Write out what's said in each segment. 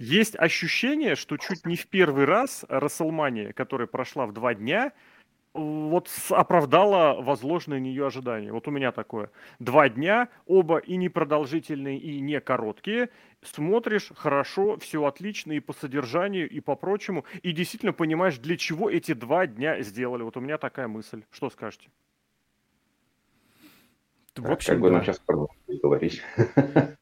Есть ощущение, что чуть не в первый раз Расселмания, которая прошла в два дня, вот оправдала возложенные на нее ожидания. Вот у меня такое. Два дня, оба и непродолжительные, и не короткие. Смотришь, хорошо, все отлично и по содержанию, и по прочему. И действительно понимаешь, для чего эти два дня сделали. Вот у меня такая мысль. Что скажете? В общем, как бы да. нам сейчас говорить.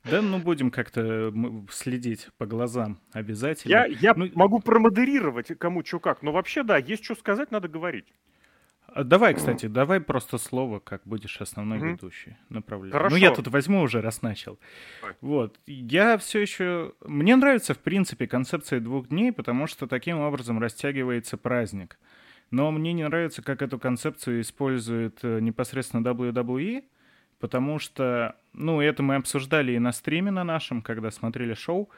Да, ну будем как-то следить по глазам обязательно. Я, я ну, могу промодерировать кому что как, но вообще да, есть что сказать, надо говорить. А давай, кстати, mm. давай просто слово, как будешь основной mm-hmm. ведущий направлять. Хорошо. Ну, я тут возьму уже, раз начал. Вот. Я все еще... Мне нравится, в принципе, концепция двух дней, потому что таким образом растягивается праздник. Но мне не нравится, как эту концепцию использует э, непосредственно WWE, потому что, ну, это мы обсуждали и на стриме на нашем, когда смотрели шоу.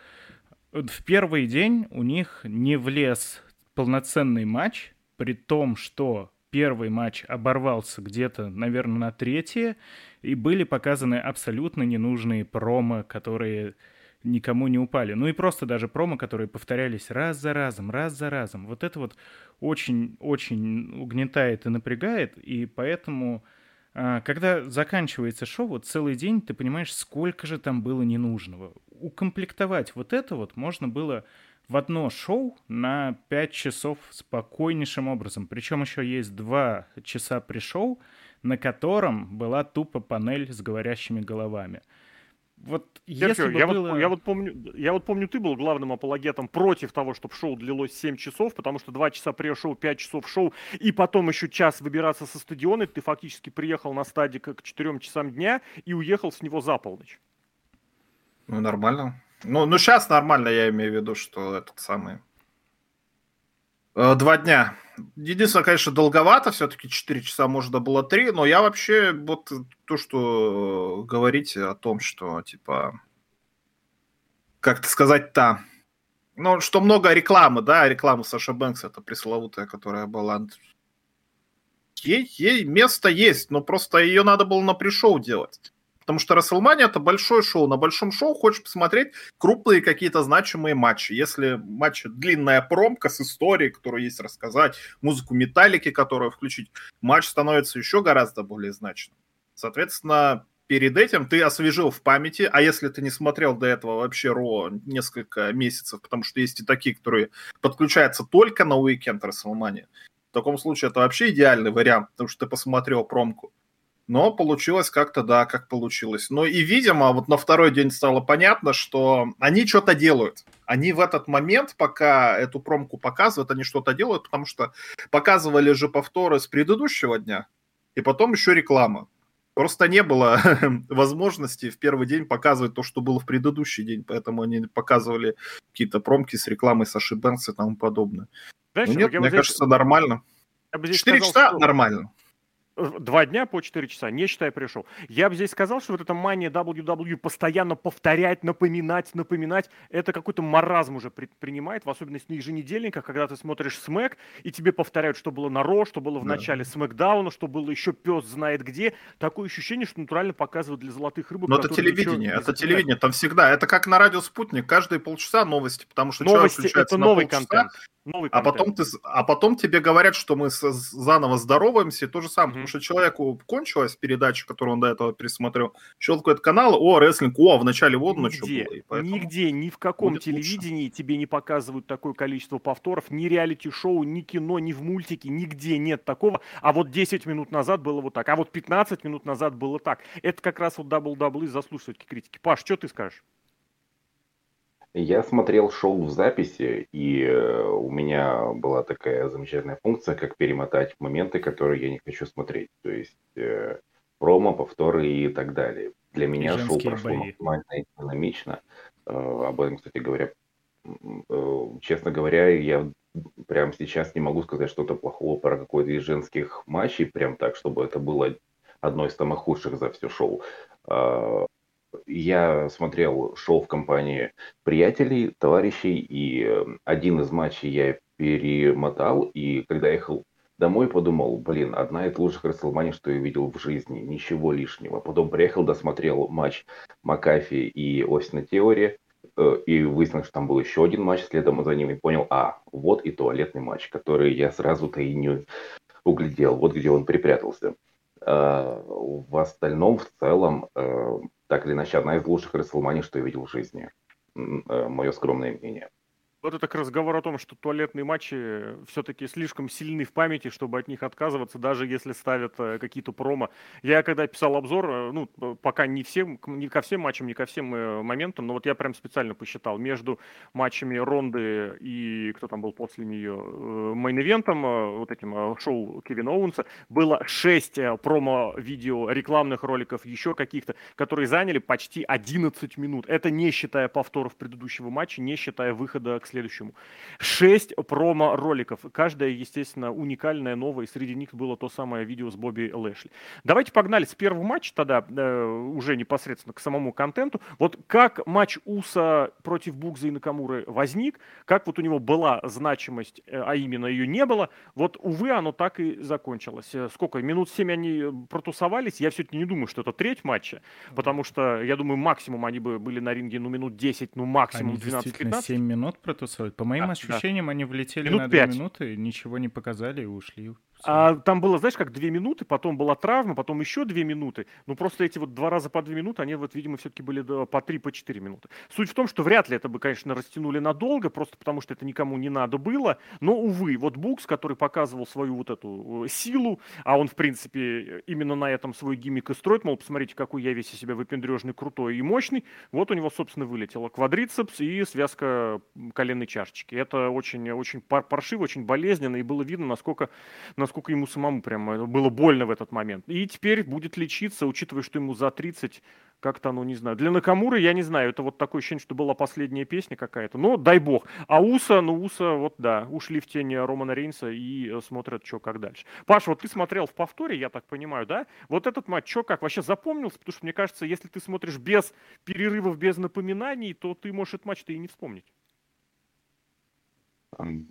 В первый день у них не влез полноценный матч, при том, что первый матч оборвался где-то, наверное, на третье, и были показаны абсолютно ненужные промо, которые никому не упали. Ну и просто даже промо, которые повторялись раз за разом, раз за разом. Вот это вот очень-очень угнетает и напрягает, и поэтому, когда заканчивается шоу, вот целый день ты понимаешь, сколько же там было ненужного. Укомплектовать вот это вот можно было в одно шоу на 5 часов спокойнейшим образом. Причем еще есть 2 часа при-шоу, на котором была тупо панель с говорящими головами. Вот если бы я, было... вот, я, вот помню, я вот помню, ты был главным апологетом против того, чтобы шоу длилось 7 часов, потому что 2 часа pre-шоу, 5 часов шоу, и потом еще час выбираться со стадиона, ты фактически приехал на стадик к 4 часам дня и уехал с него за полночь. Ну, нормально. Ну, ну, сейчас нормально, я имею в виду, что этот самый... Э, два дня. Единственное, конечно, долговато, все-таки 4 часа, можно было 3, но я вообще вот то, что говорите о том, что, типа, как-то сказать-то, ну, что много рекламы, да, реклама Саша Бэнкс, это пресловутая, которая была... Ей, ей место есть, но просто ее надо было на пришоу делать. Потому что WrestleMania это большое шоу. На большом шоу хочешь посмотреть крупные какие-то значимые матчи. Если матч длинная промка с историей, которую есть рассказать, музыку металлики, которую включить, матч становится еще гораздо более значным. Соответственно, перед этим ты освежил в памяти, а если ты не смотрел до этого вообще Ро несколько месяцев, потому что есть и такие, которые подключаются только на уикенд WrestleMania, в таком случае это вообще идеальный вариант, потому что ты посмотрел промку. Но получилось как-то, да, как получилось. Но и, видимо, вот на второй день стало понятно, что они что-то делают. Они в этот момент, пока эту промку показывают, они что-то делают, потому что показывали же повторы с предыдущего дня, и потом еще реклама. Просто не было возможности в первый день показывать то, что было в предыдущий день, поэтому они показывали какие-то промки с рекламой Саши Бэнкс и тому подобное. Знаешь, ну, нет, мне здесь... кажется, нормально. Четыре часа что... нормально два дня по 4 часа, не считая пришел. Я бы здесь сказал, что вот эта мания WWE постоянно повторять, напоминать, напоминать, это какой-то маразм уже при, принимает, в особенности на еженедельниках, когда ты смотришь смэк, и тебе повторяют, что было на Ро, что было в да. начале смэкдауна, что было еще пес знает где. Такое ощущение, что натурально показывают для золотых рыбок. Но это телевидение, это телевидение, там всегда. Это как на радио «Спутник», каждые полчаса новости, потому что новости, это новый полчаса, контент. Новый а, потом ты, а потом тебе говорят, что мы с, заново здороваемся, и то же самое, mm-hmm. Что человеку кончилась передача, которую он до этого пересмотрел, щелкает канал, о, рестлинг, о, в начале вот на что было. Поэтому... Нигде, ни в каком телевидении лучше. тебе не показывают такое количество повторов, ни реалити-шоу, ни кино, ни в мультике, нигде нет такого. А вот 10 минут назад было вот так, а вот 15 минут назад было так. Это как раз вот WWE заслуживает критики. Паш, что ты скажешь? Я смотрел шоу в записи, и э, у меня была такая замечательная функция, как перемотать моменты, которые я не хочу смотреть. То есть э, промо, повторы и так далее. Для меня шоу прошло бои. максимально экономично. Э, об этом, кстати говоря, э, честно говоря, я прямо сейчас не могу сказать что-то плохого про какой-то из женских матчей, прям так, чтобы это было одно из самых худших за все шоу. А, я смотрел шоу в компании приятелей, товарищей, и э, один из матчей я перемотал, и когда ехал домой, подумал, блин, одна из лучших Расселмани, что я видел в жизни, ничего лишнего. Потом приехал, досмотрел матч Макафи и Остина Теори, э, и выяснилось, что там был еще один матч следом за ним, и понял, а, вот и туалетный матч, который я сразу-то и не углядел, вот где он припрятался. Э, в остальном, в целом, э, так или иначе, одна из лучших Расселманий, что я видел в жизни. Мое скромное мнение. Вот это к разговор о том, что туалетные матчи все-таки слишком сильны в памяти, чтобы от них отказываться, даже если ставят э, какие-то промо. Я когда писал обзор, э, ну, пока не, всем, не ко всем матчам, не ко всем э, моментам, но вот я прям специально посчитал, между матчами Ронды и кто там был после нее, мейн-ивентом, вот этим шоу Кевина Оуэнса, было 6 промо-видео, рекламных роликов, еще каких-то, которые заняли почти 11 минут. Это не считая повторов предыдущего матча, не считая выхода к следующему. Шесть промо-роликов. Каждая, естественно, уникальная, новая. И среди них было то самое видео с Бобби Лэшли. Давайте погнали с первого матча тогда, э, уже непосредственно к самому контенту. Вот как матч Уса против Букза и Накамуры возник, как вот у него была значимость, э, а именно ее не было, вот, увы, оно так и закончилось. Э, сколько? Минут семь они протусовались. Я все-таки не думаю, что это треть матча, потому что, я думаю, максимум они бы были на ринге, ну, минут 10, ну, максимум 12-15. 7 минут тусовать. По моим а, ощущениям, да. они влетели Минут на 2 минуты, ничего не показали и ушли. А там было, знаешь, как две минуты, потом была травма, потом еще две минуты. Ну, просто эти вот два раза по две минуты, они вот, видимо, все-таки были по три, по четыре минуты. Суть в том, что вряд ли это бы, конечно, растянули надолго, просто потому что это никому не надо было. Но, увы, вот Букс, который показывал свою вот эту э, силу, а он, в принципе, именно на этом свой гиммик и строит, мол, посмотрите, какой я весь из себя выпендрежный, крутой и мощный. Вот у него, собственно, вылетело квадрицепс и связка коленной чашечки. Это очень, очень паршиво, очень болезненно, и было видно, насколько, насколько ему самому прям было больно в этот момент. И теперь будет лечиться, учитывая, что ему за 30, как-то, ну, не знаю. Для Накамуры, я не знаю, это вот такое ощущение, что была последняя песня какая-то. Но дай бог. А Уса, ну, Уса, вот да, ушли в тени Романа Рейнса и э, смотрят, что как дальше. Паша, вот ты смотрел в повторе, я так понимаю, да? Вот этот матч, что как, вообще запомнился? Потому что, мне кажется, если ты смотришь без перерывов, без напоминаний, то ты можешь этот матч-то и не вспомнить.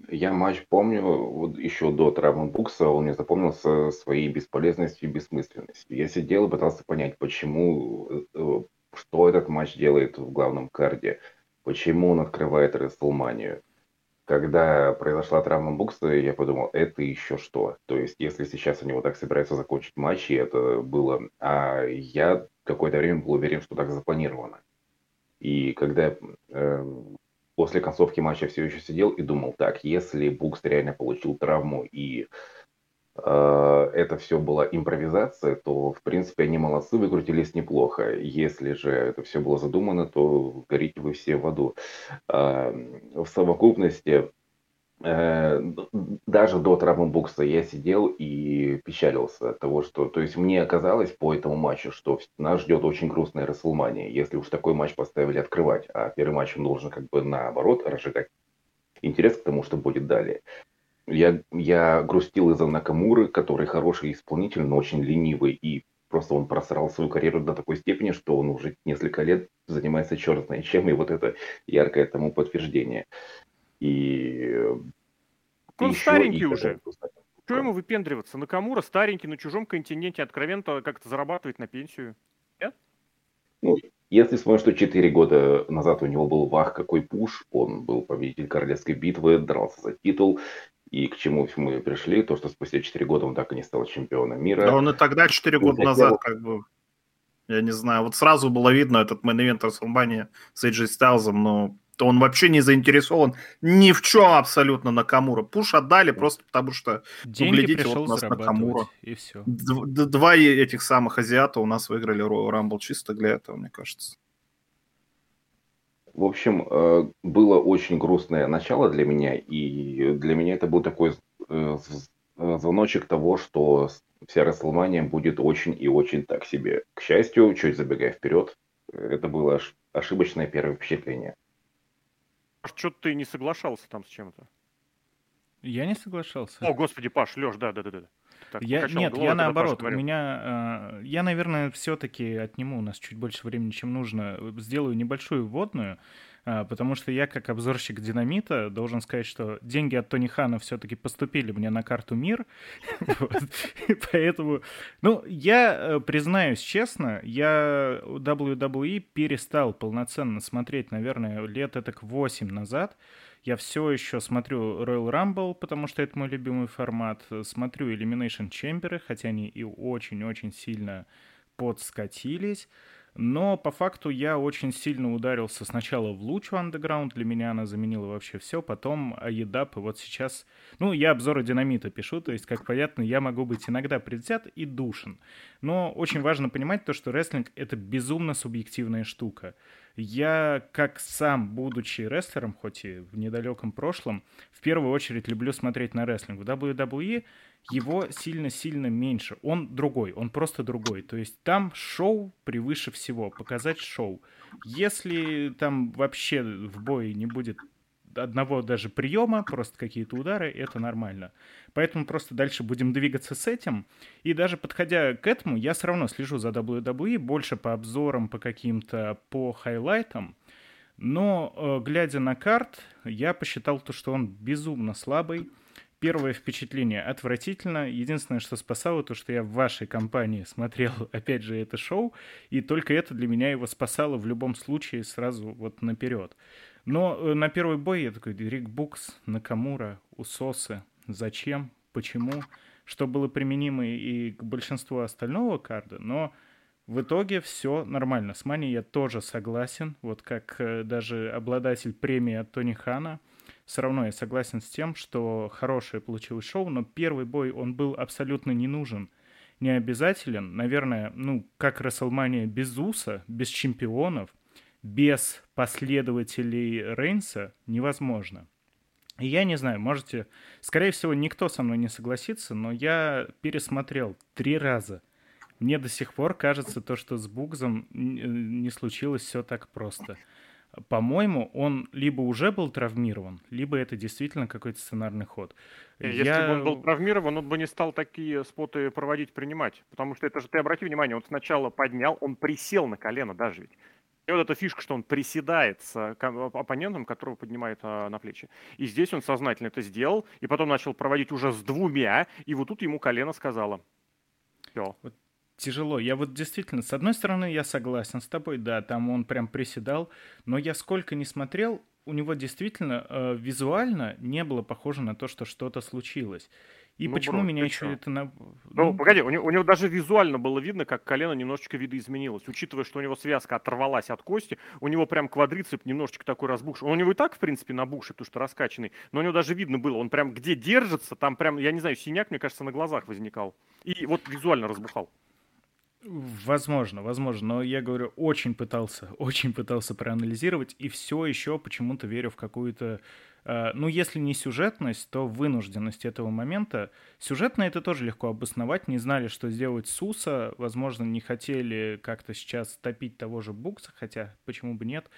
Я матч помню вот еще до травмы Букса, он мне запомнился своей бесполезностью и бессмысленностью. Я сидел и пытался понять, почему, э, что этот матч делает в главном карде, почему он открывает Рестлманию. Когда произошла травма Букса, я подумал, это еще что? То есть, если сейчас они вот так собираются закончить матч, и это было... А я какое-то время был уверен, что так запланировано. И когда э, после концовки матча все еще сидел и думал, так, если Букс реально получил травму и э, это все была импровизация, то, в принципе, они молодцы, выкрутились неплохо. Если же это все было задумано, то горите вы все в аду. Э, в совокупности даже до травмы бокса я сидел и печалился от того, что... То есть мне казалось по этому матчу, что нас ждет очень грустная Расселмания, если уж такой матч поставили открывать, а первый матч он должен как бы наоборот разжигать интерес к тому, что будет далее. Я, я грустил из-за Накамуры, который хороший исполнитель, но очень ленивый, и просто он просрал свою карьеру до такой степени, что он уже несколько лет занимается черт знает чем, и вот это яркое тому подтверждение. И... Он старенький уже. Что ему выпендриваться? Накамура старенький, на чужом континенте, откровенно как-то зарабатывает на пенсию. Нет? Ну, если вспомнить, что 4 года назад у него был вах какой push, он был победитель королевской битвы, дрался за титул, и к чему мы пришли, то, что спустя 4 года он так и не стал чемпионом мира. Да он и тогда 4 года назад как бы, я не знаю, вот сразу было видно этот main event с AJ Styles, но он вообще не заинтересован ни в чем абсолютно Накамура. Push отдали просто потому, что, Деньги глядите, вот у нас Накамура. И все. Два этих самых азиата у нас выиграли Royal Rumble чисто для этого, мне кажется. В общем, э, было очень грустное начало для меня, и для меня это был такой э, э, звоночек того, что вся Расселмания будет очень и очень так себе. К счастью, чуть забегая вперед, это было ошибочное первое впечатление. Что ты не соглашался там с чем-то? Я не соглашался. О, господи, Паш, Леш, да, да, да, да. Так, я, нет, я наоборот. У меня, э, я, наверное, все-таки отниму у нас чуть больше времени, чем нужно. Сделаю небольшую вводную. А, потому что я, как обзорщик динамита, должен сказать, что деньги от Тони Хана все-таки поступили мне на карту мир. Поэтому, ну, я э, признаюсь честно, я WWE перестал полноценно смотреть, наверное, лет это 8 назад. Я все еще смотрю Royal Rumble, потому что это мой любимый формат. Смотрю Elimination Chamber, хотя они и очень-очень сильно подскатились. Но по факту я очень сильно ударился сначала в луч Underground, для меня она заменила вообще все, потом Аедап, и вот сейчас... Ну, я обзоры динамита пишу, то есть, как понятно, я могу быть иногда предвзят и душен. Но очень важно понимать то, что рестлинг — это безумно субъективная штука. Я, как сам, будучи рестлером, хоть и в недалеком прошлом, в первую очередь люблю смотреть на рестлинг. В WWE его сильно-сильно меньше. Он другой, он просто другой. То есть там шоу превыше всего, показать шоу. Если там вообще в бое не будет одного даже приема, просто какие-то удары, это нормально. Поэтому просто дальше будем двигаться с этим. И даже подходя к этому, я все равно слежу за WWE, больше по обзорам, по каким-то, по хайлайтам. Но, э, глядя на карт, я посчитал то, что он безумно слабый. Первое впечатление отвратительно. Единственное, что спасало, то, что я в вашей компании смотрел, опять же, это шоу, и только это для меня его спасало в любом случае сразу вот наперед. Но э, на первый бой я такой, Рик Букс, Накамура, Усосы, зачем, почему, что было применимо и к большинству остального карда, но в итоге все нормально. С Мани я тоже согласен, вот как э, даже обладатель премии от Тони Хана – все равно я согласен с тем, что хорошее получилось шоу, но первый бой, он был абсолютно не нужен, не обязателен. Наверное, ну, как Расселмания без Уса, без чемпионов, без последователей Рейнса невозможно. И я не знаю, можете... Скорее всего, никто со мной не согласится, но я пересмотрел три раза. Мне до сих пор кажется то, что с Бугзом не случилось все так просто по-моему, он либо уже был травмирован, либо это действительно какой-то сценарный ход. Если Я... бы он был травмирован, он бы не стал такие споты проводить, принимать. Потому что это же, ты обрати внимание, он сначала поднял, он присел на колено даже ведь. И вот эта фишка, что он приседает с оппонентом, которого поднимает а, на плечи. И здесь он сознательно это сделал, и потом начал проводить уже с двумя, и вот тут ему колено сказала. Все. Вот тяжело. Я вот действительно, с одной стороны, я согласен с тобой, да, там он прям приседал, но я сколько не смотрел, у него действительно э, визуально не было похоже на то, что что-то случилось. И ну, почему бро, меня еще что? это... На... Ну, ну, погоди, у него, у него даже визуально было видно, как колено немножечко видоизменилось. Учитывая, что у него связка оторвалась от кости, у него прям квадрицеп немножечко такой разбухший. Он у него и так, в принципе, набухший, потому что раскачанный. Но у него даже видно было, он прям где держится, там прям, я не знаю, синяк, мне кажется, на глазах возникал. И вот визуально разбухал. Возможно, возможно, но я говорю, очень пытался, очень пытался проанализировать, и все еще почему-то верю в какую-то, э, ну, если не сюжетность, то вынужденность этого момента. Сюжетно это тоже легко обосновать, не знали, что сделать Суса, возможно, не хотели как-то сейчас топить того же Букса, хотя почему бы нет.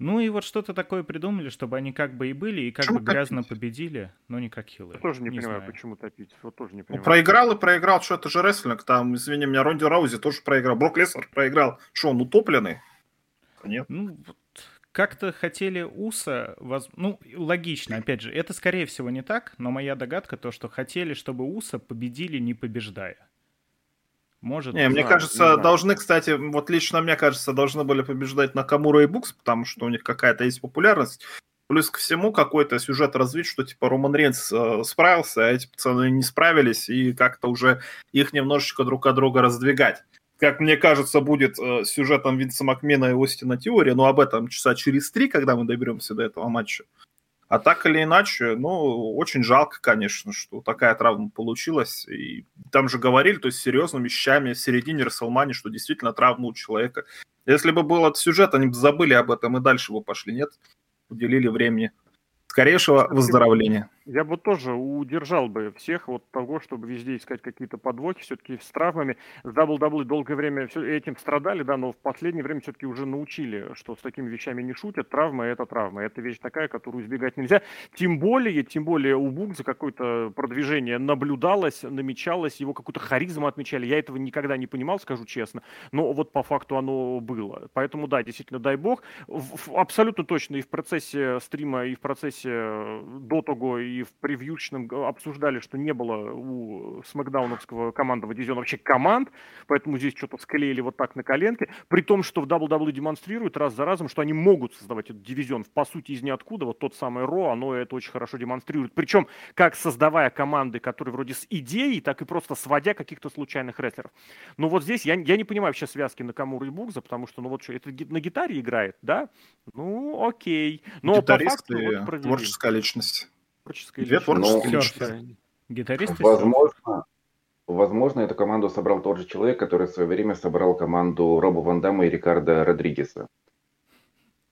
Ну и вот что-то такое придумали, чтобы они как бы и были, и как почему бы грязно топить? победили, но не как хилы. Я тоже не, не понимаю, знаю. почему топить. Вот тоже не ну, понимаю. Ну, проиграл и проиграл, что это же рестлинг. Там, извини меня, Ронди Раузи тоже проиграл. Брок Леснер проиграл. Что, он утопленный? Нет. Ну, вот как-то хотели Уса, воз... ну, логично, опять же, это скорее всего не так, но моя догадка то, что хотели, чтобы Уса победили, не побеждая. Может, не, мне знаю, кажется, не должны, кстати, вот лично мне кажется, должны были побеждать Накамура и Букс, потому что у них какая-то есть популярность. Плюс ко всему какой-то сюжет развить, что типа Роман Рейнс э, справился, а эти пацаны не справились, и как-то уже их немножечко друг от друга раздвигать. Как мне кажется, будет э, сюжетом Винса Макмена и Остина Теория, но об этом часа через три, когда мы доберемся до этого матча. А так или иначе, ну, очень жалко, конечно, что такая травма получилась. И там же говорили, то есть серьезными вещами в середине Расселмани, что действительно травма у человека. Если бы был этот сюжет, они бы забыли об этом и дальше бы пошли, нет? Уделили времени. Скорейшего выздоровления. Я бы тоже удержал бы всех вот того, чтобы везде искать какие-то подвохи, все-таки с травмами. WWE долгое время все этим страдали, да, но в последнее время все-таки уже научили, что с такими вещами не шутят. Травма – это травма. Это вещь такая, которую избегать нельзя. Тем более, тем более у Бугза какое-то продвижение наблюдалось, намечалось, его какую-то харизму отмечали. Я этого никогда не понимал, скажу честно, но вот по факту оно было. Поэтому, да, действительно, дай бог. Абсолютно точно и в процессе стрима, и в процессе э, до того, и в превьючном обсуждали, что не было у смакдауновского командного дивизиона вообще команд, поэтому здесь что-то склеили вот так на коленке, при том, что в WWE демонстрируют раз за разом, что они могут создавать этот дивизион, по сути, из ниоткуда, вот тот самый Ро, оно это очень хорошо демонстрирует, причем как создавая команды, которые вроде с идеей, так и просто сводя каких-то случайных рестлеров. Но вот здесь я, я не понимаю вообще связки на Камуру и Букза, потому что, ну вот что, это на гитаре играет, да? Ну, окей. Но Гитарист по факту, вот, творческая личность творческая Две творческие личности. Гитарист? Возможно, возможно, эту команду собрал тот же человек, который в свое время собрал команду Роба Ван Дамма и Рикардо Родригеса.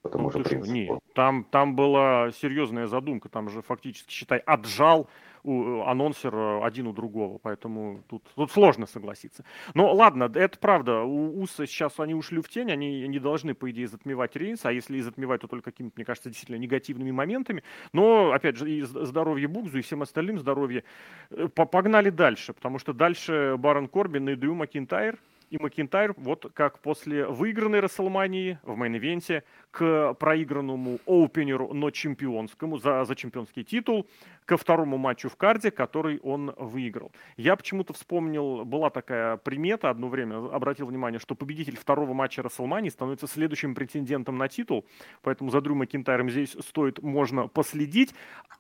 Потому ну, что, не, там, там была серьезная задумка, там же фактически, считай, отжал у, анонсер э, один у другого, поэтому тут, тут сложно согласиться. Но ладно, это правда, Усо сейчас они ушли в тень, они не должны, по идее, затмевать Рейнса, а если и затмевать, то только какими-то, мне кажется, действительно негативными моментами. Но, опять же, и здоровье Бугзу, и всем остальным здоровье. Э, погнали дальше, потому что дальше Барон Корбин и Дрю Макинтайр, и Макинтайр, вот как после выигранной Рестлмании в мейн-ивенте к проигранному оупенеру, но чемпионскому, за, за чемпионский титул, ко второму матчу в карде, который он выиграл. Я почему-то вспомнил, была такая примета, одно время обратил внимание, что победитель второго матча Расселмании становится следующим претендентом на титул, поэтому за Дрю Макинтайром здесь стоит, можно последить.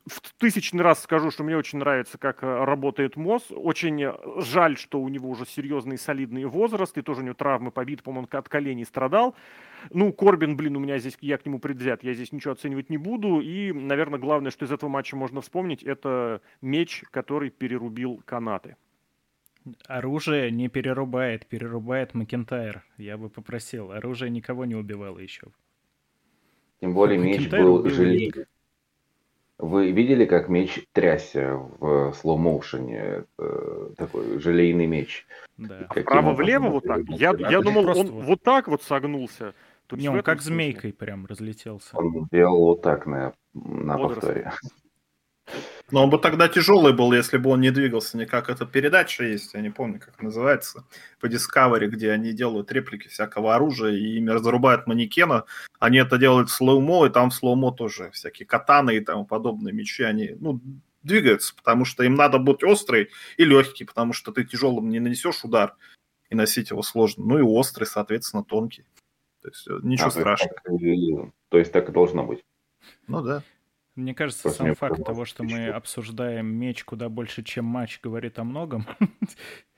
В тысячный раз скажу, что мне очень нравится, как работает МОЗ. Очень жаль, что у него уже серьезный солидный возраст, и тоже у него травмы побит, по-моему, от коленей страдал. Ну, Корбин, блин, у меня здесь, я к нему предвзят, я здесь ничего оценивать не буду. И, наверное, главное, что из этого матча можно вспомнить, это меч, который перерубил канаты. Оружие не перерубает, перерубает Макентайр. Я бы попросил. Оружие никого не убивало еще. Тем более меч был железный. Вы видели, как меч трясся в слоу-моушене? Такой желейный меч. Да. Вправо-влево вот так? Я, я думал, он вот так вот согнулся. Тут не, он как смысле. змейкой прям разлетелся. Он делал вот так на, на повторе. Но он бы тогда тяжелый был, если бы он не двигался никак. Это передача есть, я не помню, как называется, по Discovery, где они делают реплики всякого оружия, и ими разрубают манекена. Они это делают в slow-mo, и там в slow-mo тоже всякие катаны и тому подобные мечи, они, ну, двигаются, потому что им надо быть острый и легкий, потому что ты тяжелым не нанесешь удар, и носить его сложно. Ну и острый, соответственно, тонкий. То есть э, ничего а, страшного. То есть, так, то есть так и должно быть. Ну да. Мне кажется, Просто сам факт того, что мы обсуждаем меч куда больше, чем матч, говорит о многом.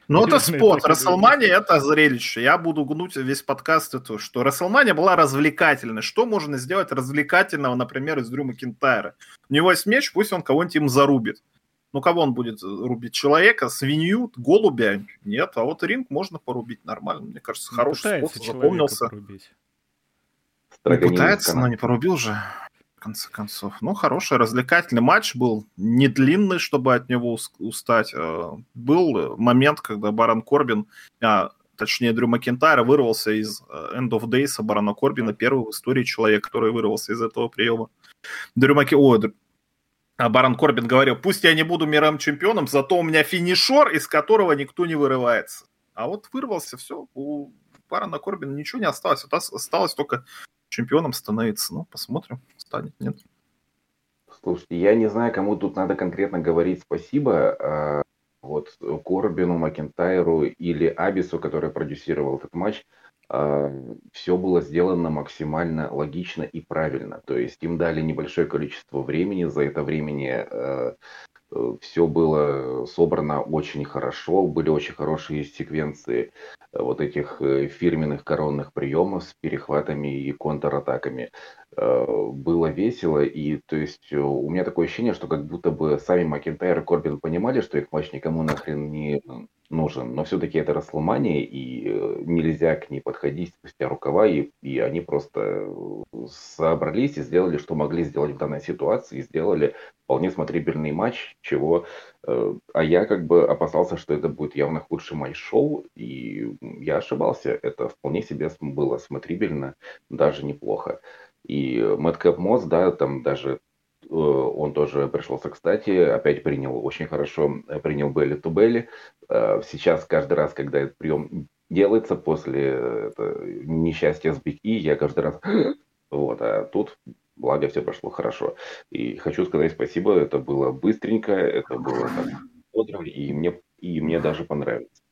Ну, это спорт. Расселмания — это зрелище. Я буду гнуть весь подкаст, это, что Расселмания была развлекательной. Что можно сделать развлекательного, например, из Дрю Макинтайра? У него есть меч, пусть он кого-нибудь им зарубит. Ну, кого он будет рубить? Человека, свинью, голубя? Нет, а вот ринг можно порубить нормально. Мне кажется, хороший способ запомнился. Порубить. Не пытается, но не порубил же в конце концов. Ну, хороший, развлекательный матч был. Не длинный, чтобы от него устать. А, был момент, когда Барон Корбин, а, точнее, Дрю Макентайра вырвался из а, End of Days Барона Корбина, первый в истории человек, который вырвался из этого приема. Дрю Маки... О, а Барон Корбин говорил, пусть я не буду мировым чемпионом, зато у меня финишер, из которого никто не вырывается. А вот вырвался, все, у Барона Корбина ничего не осталось. Осталось только чемпионом становиться. Ну, посмотрим, станет, нет. Слушайте, я не знаю, кому тут надо конкретно говорить спасибо. А, вот Корбину, Макентайру или Абису, который продюсировал этот матч. А, все было сделано максимально логично и правильно. То есть им дали небольшое количество времени, за это времени а, все было собрано очень хорошо, были очень хорошие секвенции вот этих э, фирменных коронных приемов с перехватами и контратаками. э, было весело, и то есть у меня такое ощущение, что как будто бы сами Макентайр и Корбин понимали, что их матч никому нахрен не нужен, но все-таки это Расселмания, и э, нельзя к ней подходить спустя рукава, и, и они просто э, собрались и сделали, что могли сделать в данной ситуации, и сделали вполне смотрибельный матч, чего... Э, а я как бы опасался, что это будет явно худший матч шоу, и я ошибался, это вполне себе было смотрибельно, даже неплохо. И Мэдкап Мосс, да, там даже он тоже пришелся кстати, опять принял очень хорошо, э, принял belly-to-belly. Э, сейчас каждый раз, когда этот прием делается после несчастья с Биг И, я каждый раз вот, а тут благо все прошло хорошо. И хочу сказать спасибо, это было быстренько, это было так бодро, и мне, и мне даже понравилось.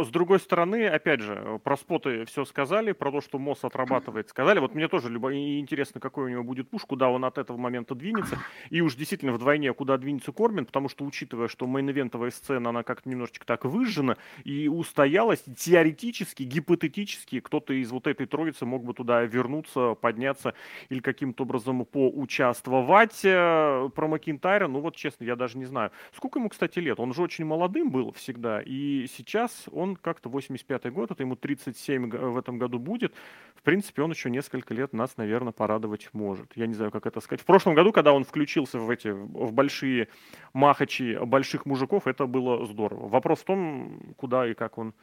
С другой стороны, опять же, про споты все сказали, про то, что МОС отрабатывает, сказали. Вот мне тоже любо... интересно, какой у него будет пуш, куда он от этого момента двинется. И уж действительно вдвойне, куда двинется Корбин, потому что, учитывая, что мейн-ивентовая сцена, она как-то немножечко так выжжена и устоялась, теоретически, гипотетически, кто-то из вот этой троицы мог бы туда вернуться, подняться или каким-то образом поучаствовать. Э, про Макинтайра, ну вот честно, я даже не знаю. Сколько ему, кстати, лет? Он же очень молодым был всегда, и сейчас он как-то 85-й год, это ему 37 в этом году будет. В принципе, он еще несколько лет нас, наверное, порадовать может. Я не знаю, как это сказать. В прошлом году, когда он включился в эти, в большие махачи больших мужиков, это было здорово. Вопрос в том, куда и как он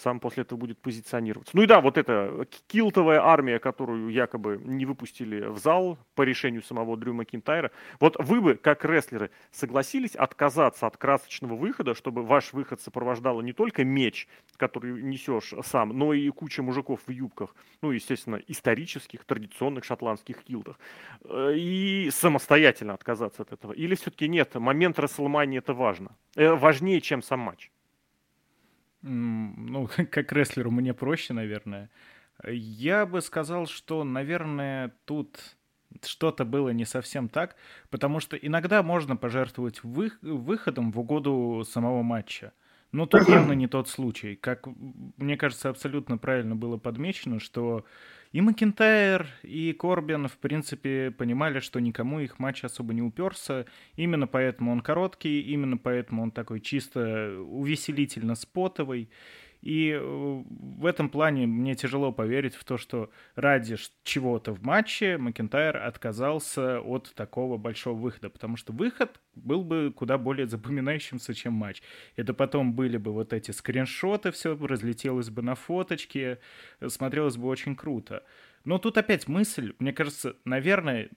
сам после этого будет позиционироваться. Ну и да, вот эта килтовая армия, которую якобы не выпустили в зал по решению самого Дрю Макинтайра. Вот вы бы, как рестлеры, согласились отказаться от красочного выхода, чтобы ваш выход сопровождало не только меч, который несешь сам, но и куча мужиков в юбках, ну, естественно, исторических, традиционных шотландских килтах, э, и самостоятельно отказаться от этого? Или все-таки нет, момент Расселмании это важно, э, важнее, чем сам матч? Ну, как рестлеру мне проще, наверное. Я бы сказал, что, наверное, тут что-то было не совсем так, потому что иногда можно пожертвовать вы, выходом в угоду самого матча. Но тут явно не тот случай. Как мне кажется, абсолютно правильно было подмечено, что и Макинтайр, и Корбин, в принципе, понимали, что никому их матч особо не уперся. Именно поэтому он короткий, именно поэтому он такой чисто увеселительно спотовый. И э, в этом плане мне тяжело поверить в то, что ради чего-то в матче Макентайр отказался от такого большого выхода, потому что выход был бы куда более запоминающимся, чем матч. Это потом были бы вот эти скриншоты, все разлетелось бы на фоточке, смотрелось бы очень круто. Но тут опять мысль, мне кажется, наверное,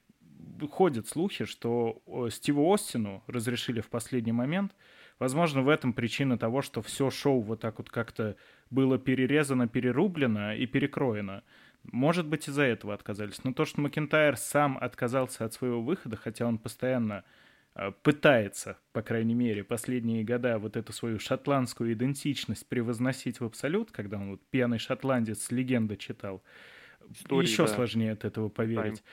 ходят слухи, что Стиву Остину разрешили в последний момент — Возможно, в этом причина того, что все шоу вот так вот как-то было перерезано, перерублено и перекроено. Может быть, из-за этого отказались. Но то, что Макентайр сам отказался от своего выхода, хотя он постоянно э, пытается, по крайней мере, последние года вот эту свою шотландскую идентичность превозносить в абсолют, когда он вот пьяный шотландец легенда читал, Истории, еще да. сложнее от этого поверить. Time.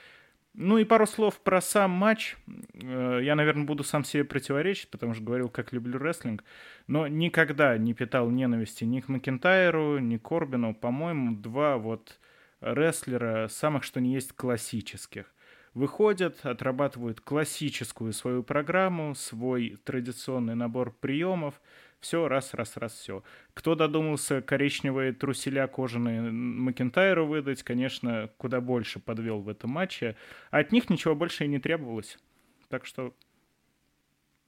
Ну и пару слов про сам матч. Э, я, наверное, буду сам себе противоречить, потому что говорил, как люблю рестлинг. Но никогда не питал ненависти ни к Макентайру, ни к Корбину. По-моему, два вот рестлера самых что ни есть классических. Выходят, отрабатывают классическую свою программу, свой традиционный набор приемов – все, раз, раз, раз, все. Кто додумался коричневые труселя кожаные Макентайру выдать, конечно, куда больше подвел в этом матче. А от них ничего больше и не требовалось. Так что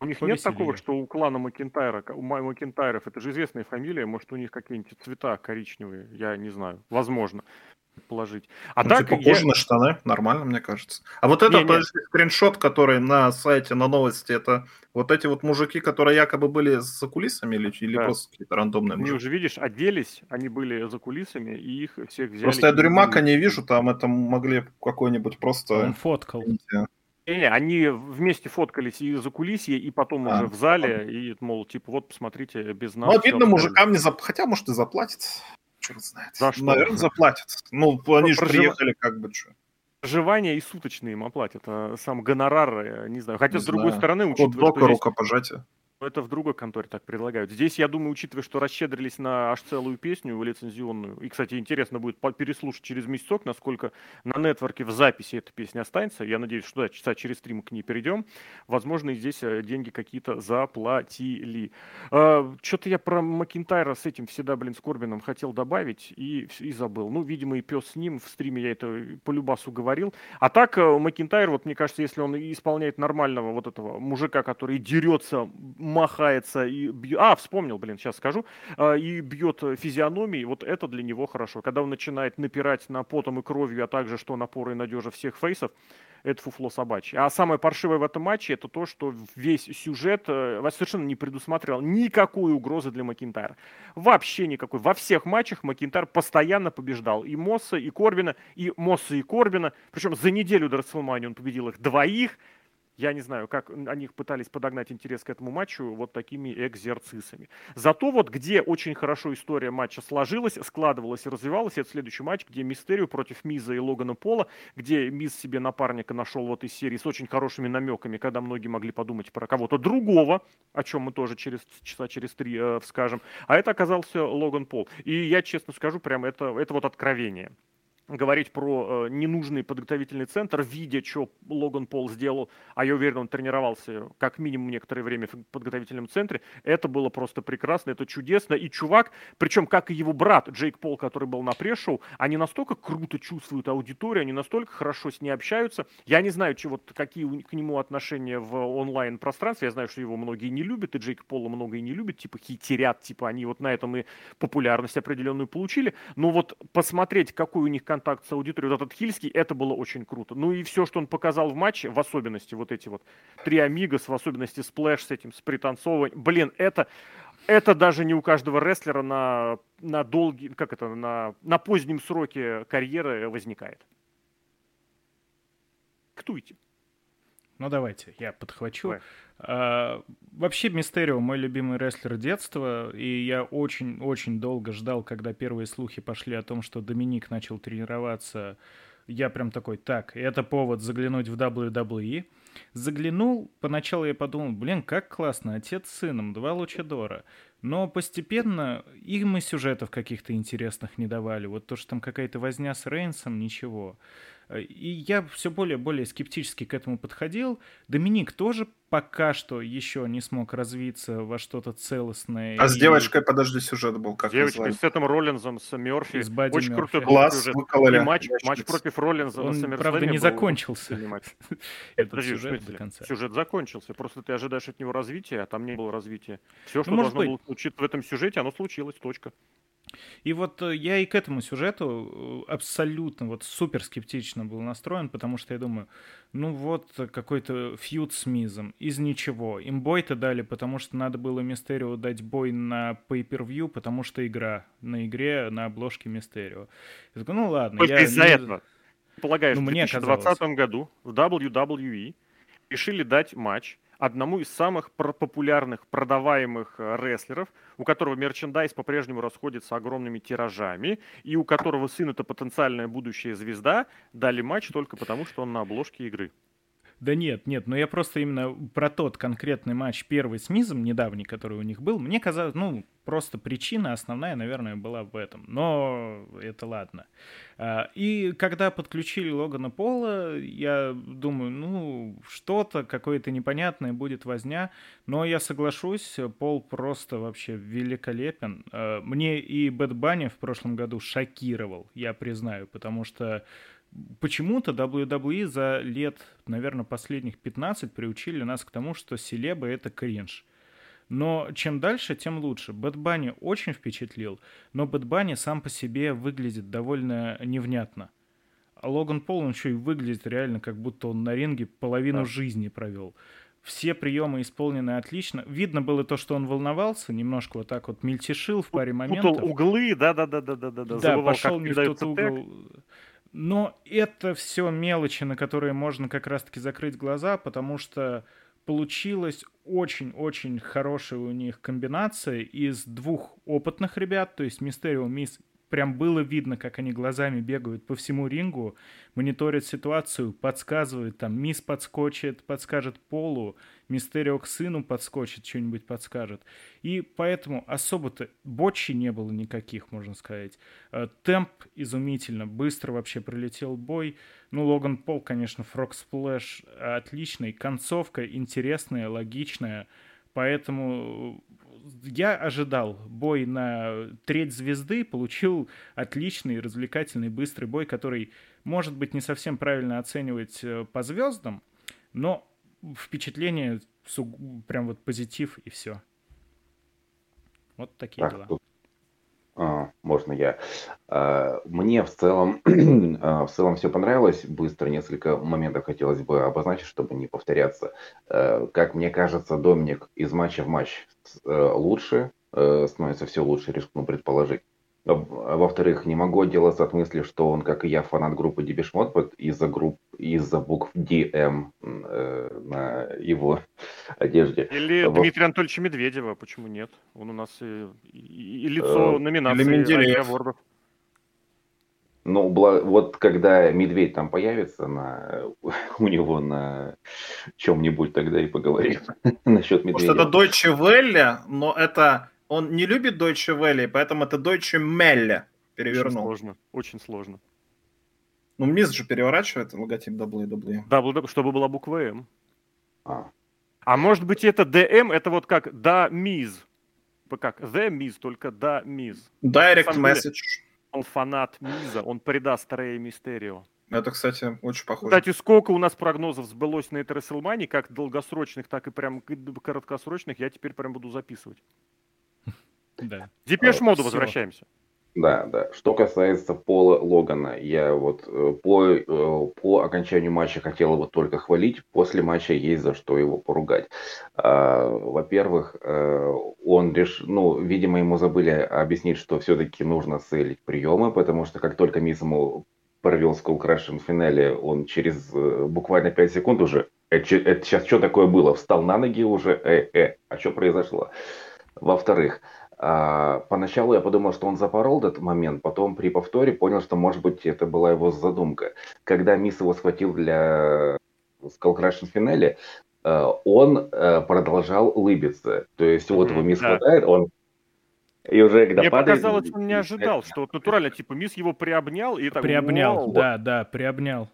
у них нет такого, что у клана Макентайра, у Макентайров, это же известная фамилия, может, у них какие-нибудь цвета коричневые, я не знаю, возможно положить. А ну, так типа я... на штаны, нормально, мне кажется. А вот это, не, то есть, скриншот, который на сайте, на новости, это вот эти вот мужики, которые якобы были за кулисами или, или да. просто какие-то рандомные мужики? Они уже, видишь, оделись, они были за кулисами, и их всех взяли. Просто я Дюримака не вижу, там это могли какой-нибудь просто... Он фоткал. Не, они вместе фоткались и за кулисье, и потом а, уже в зале, и, мол, типа, вот, посмотрите, без нас. Ну, видно, мужикам не зап... Хотя, может, и заплатит черт знает. За что? Наверное, заплатят. Ну, они же приехали как бы что. Проживание и суточные им оплатят. А сам гонорар, я не знаю. Хотя, не с другой знаю. стороны, учитывая, Хот-дог что рукопожатие. Это в другой конторе так предлагают. Здесь, я думаю, учитывая, что расщедрились на аж целую песню лицензионную, и, кстати, интересно будет переслушать через месяцок, насколько на нетворке в записи эта песня останется. Я надеюсь, что да, часа через три мы к ней перейдем. Возможно, и здесь э, деньги какие-то заплатили. А, Что-то я про Макинтайра с этим всегда, блин, с Корбином хотел добавить и, и забыл. Ну, видимо, и пес с ним. В стриме я это по любасу говорил. А так, э, Макинтайр, вот мне кажется, если он исполняет нормального вот этого мужика, который дерется махается и бьет... А, вспомнил, блин, сейчас скажу. А, и бьет физиономией. Вот это для него хорошо. Когда он начинает напирать на потом и кровью, а также что напоры и надежа всех фейсов, это фуфло собачье. А самое паршивое в этом матче это то, что весь сюжет э, совершенно не предусматривал никакой угрозы для Макинтайра. Вообще никакой. Во всех матчах Макинтайр постоянно побеждал. И Мосса, и Корбина, и Мосса, и Корбина. Причем за неделю до Расселмани он победил их двоих. Я не знаю, как они пытались подогнать интерес к этому матчу вот такими экзерцисами. Зато вот где очень хорошо история матча сложилась, складывалась и развивалась, это следующий матч, где Мистерио против Миза и Логана Пола, где Миз себе напарника нашел вот из серии с очень хорошими намеками, когда многие могли подумать про кого-то другого, о чем мы тоже через часа через три э, скажем. А это оказался Логан Пол. И я честно скажу, прям это, это вот откровение говорить про э, ненужный подготовительный центр, видя, что Логан Пол сделал, а я уверен, он тренировался как минимум некоторое время в подготовительном центре, это было просто прекрасно, это чудесно. И чувак, причем как и его брат Джейк Пол, который был на пресс-шоу, они настолько круто чувствуют аудиторию, они настолько хорошо с ней общаются. Я не знаю, чего, какие к нему отношения в онлайн-пространстве, я знаю, что его многие не любят, и Джейк Пола многие не любят, типа хитерят, типа они вот на этом и популярность определенную получили. Но вот посмотреть, какой у них контакт с аудиторией, вот этот хильский, это было очень круто. Ну и все, что он показал в матче, в особенности вот эти вот три Амигос, в особенности splash с этим, с пританцовыванием, блин, это, это даже не у каждого рестлера на, на долгий, как это, на, на позднем сроке карьеры возникает. Ктуйте. Ну давайте, я подхвачу. Давай. А, вообще Мистерио мой любимый рестлер детства, и я очень-очень долго ждал, когда первые слухи пошли о том, что Доминик начал тренироваться. Я прям такой, так, это повод заглянуть в WWE. Заглянул, поначалу я подумал, блин, как классно, отец с сыном, два лучадора. Но постепенно им и сюжетов каких-то интересных не давали. Вот то, что там какая-то возня с Рейнсом, ничего. И я все более и более скептически к этому подходил. Доминик тоже пока что еще не смог развиться во что-то целостное. А и... с девочкой, подожди, сюжет был как Девочкой назвать? с этим Роллинзом, с Мерфи. С Бадди Очень Мерфи. крутой Глаз выкололи. И матч, матч против Роллинза Он, на правда, не закончился. Этот сюжет до конца. Сюжет закончился. Просто ты ожидаешь от него развития, а там не было развития. Все, что ну, должно было случиться в этом сюжете, оно случилось. Точка. И вот э, я и к этому сюжету э, абсолютно вот супер скептично был настроен, потому что я думаю, ну вот какой-то фьюд с Мизом из ничего. Им бой-то дали, потому что надо было Мистерио дать бой на pay-per-view, потому что игра. На игре на обложке Мистерио. Я такой, ну ладно. Только я, из-за этого. Полагаешь, ну, в 2020 казалось. году в WWE решили дать матч одному из самых популярных, продаваемых э, рестлеров, у которого мерчендайз по-прежнему расходится огромными тиражами, и у которого сын это потенциальная будущая звезда, дали матч только потому, что он на обложке игры. Да нет, нет, но я просто именно про тот конкретный матч первый с Мизом, недавний, который у них был, мне казалось, ну, просто причина основная, наверное, была в этом. Но это ладно. А, и когда подключили Логана Пола, я думаю, ну, что-то, какое-то непонятное будет возня. Но я соглашусь, Пол просто вообще великолепен. А, мне и Бэт Банни в прошлом году шокировал, я признаю, потому что почему-то WWE за лет, наверное, последних 15 приучили нас к тому, что селебы — это кринж. Но чем дальше, тем лучше. Bad Bunny очень впечатлил, но Bad Bunny сам по себе выглядит довольно невнятно. А Логан Пол, он еще и выглядит реально, как будто он на ринге половину да. жизни провел. Все приемы исполнены отлично. Видно было то, что он волновался, немножко вот так вот мельтешил в паре моментов. Путал углы, да-да-да-да-да. Да, пошел не в тот угол. Но это все мелочи, на которые можно как раз-таки закрыть глаза, потому что получилась очень-очень хорошая у них комбинация из двух опытных ребят, то есть Мистерио, Мисс прям было видно, как они глазами бегают по всему рингу, мониторят ситуацию, подсказывают, там, мисс подскочит, подскажет Полу, Мистерио к сыну подскочит, что-нибудь подскажет. И поэтому особо-то бочи не было никаких, можно сказать. Э, темп изумительно, быстро вообще пролетел бой. Ну, Логан Пол, конечно, Фрог Сплэш отличный, концовка интересная, логичная. Поэтому я ожидал бой на треть звезды, получил отличный, развлекательный, быстрый бой, который, может быть, не совсем правильно оценивать э, по звездам, но впечатление прям вот позитив и все. Вот такие так, дела. А, можно я. А, мне в целом, а, в целом все понравилось. Быстро несколько моментов хотелось бы обозначить, чтобы не повторяться. А, как мне кажется, Доминик из матча в матч а, лучше, а, становится все лучше, рискну предположить. Во-вторых, не могу отделаться от мысли, что он, как и я, фанат группы Mode, из-за групп, из-за букв DM э, на его одежде. Или Во... Дмитрия Анатольевича Медведева, почему нет? Он у нас и, и, и лицо э, номинации Авордов. Ну, вот когда медведь там появится на, у него на чем-нибудь, тогда и поговорим насчет медведя. Может, это Deutsche Welle, но это он не любит Deutsche Welle, поэтому это Deutsche Melle перевернул. Очень сложно, очень сложно. Ну, МИЗ же переворачивает логотип WWE. Да, чтобы была буква М. А. а может быть это DM, это вот как да МИЗ. Как The Miz, только да МИЗ. Direct Message. Он фанат Миза, он предаст Рея Мистерио. Это, кстати, очень похоже. Кстати, сколько у нас прогнозов сбылось на этой WrestleMania, как долгосрочных, так и прям короткосрочных, я теперь прям буду записывать. Да. Депеш а, моду возвращаемся. Да, да. Что касается Пола Логана, я вот э, по, э, по окончанию матча хотел его только хвалить, после матча есть за что его поругать. А, во-первых, э, он реш... ну, видимо, ему забыли объяснить, что все-таки нужно селить приемы, потому что как только Мисс ему провел Crush в финале, он через буквально 5 секунд уже, это, это сейчас что такое было, встал на ноги уже, э, э, а что произошло? Во-вторых, а, поначалу я подумал, что он запорол этот момент, потом при повторе понял, что, может быть, это была его задумка. Когда Мисс его схватил для Skull Crush финале, э, он э, продолжал улыбиться. То есть вот его Мисс да. хватает, он и уже когда Мне падает... показалось, он не ожидал, что вот натурально, типа, Мисс его приобнял и так... Приобнял, да, да, приобнял.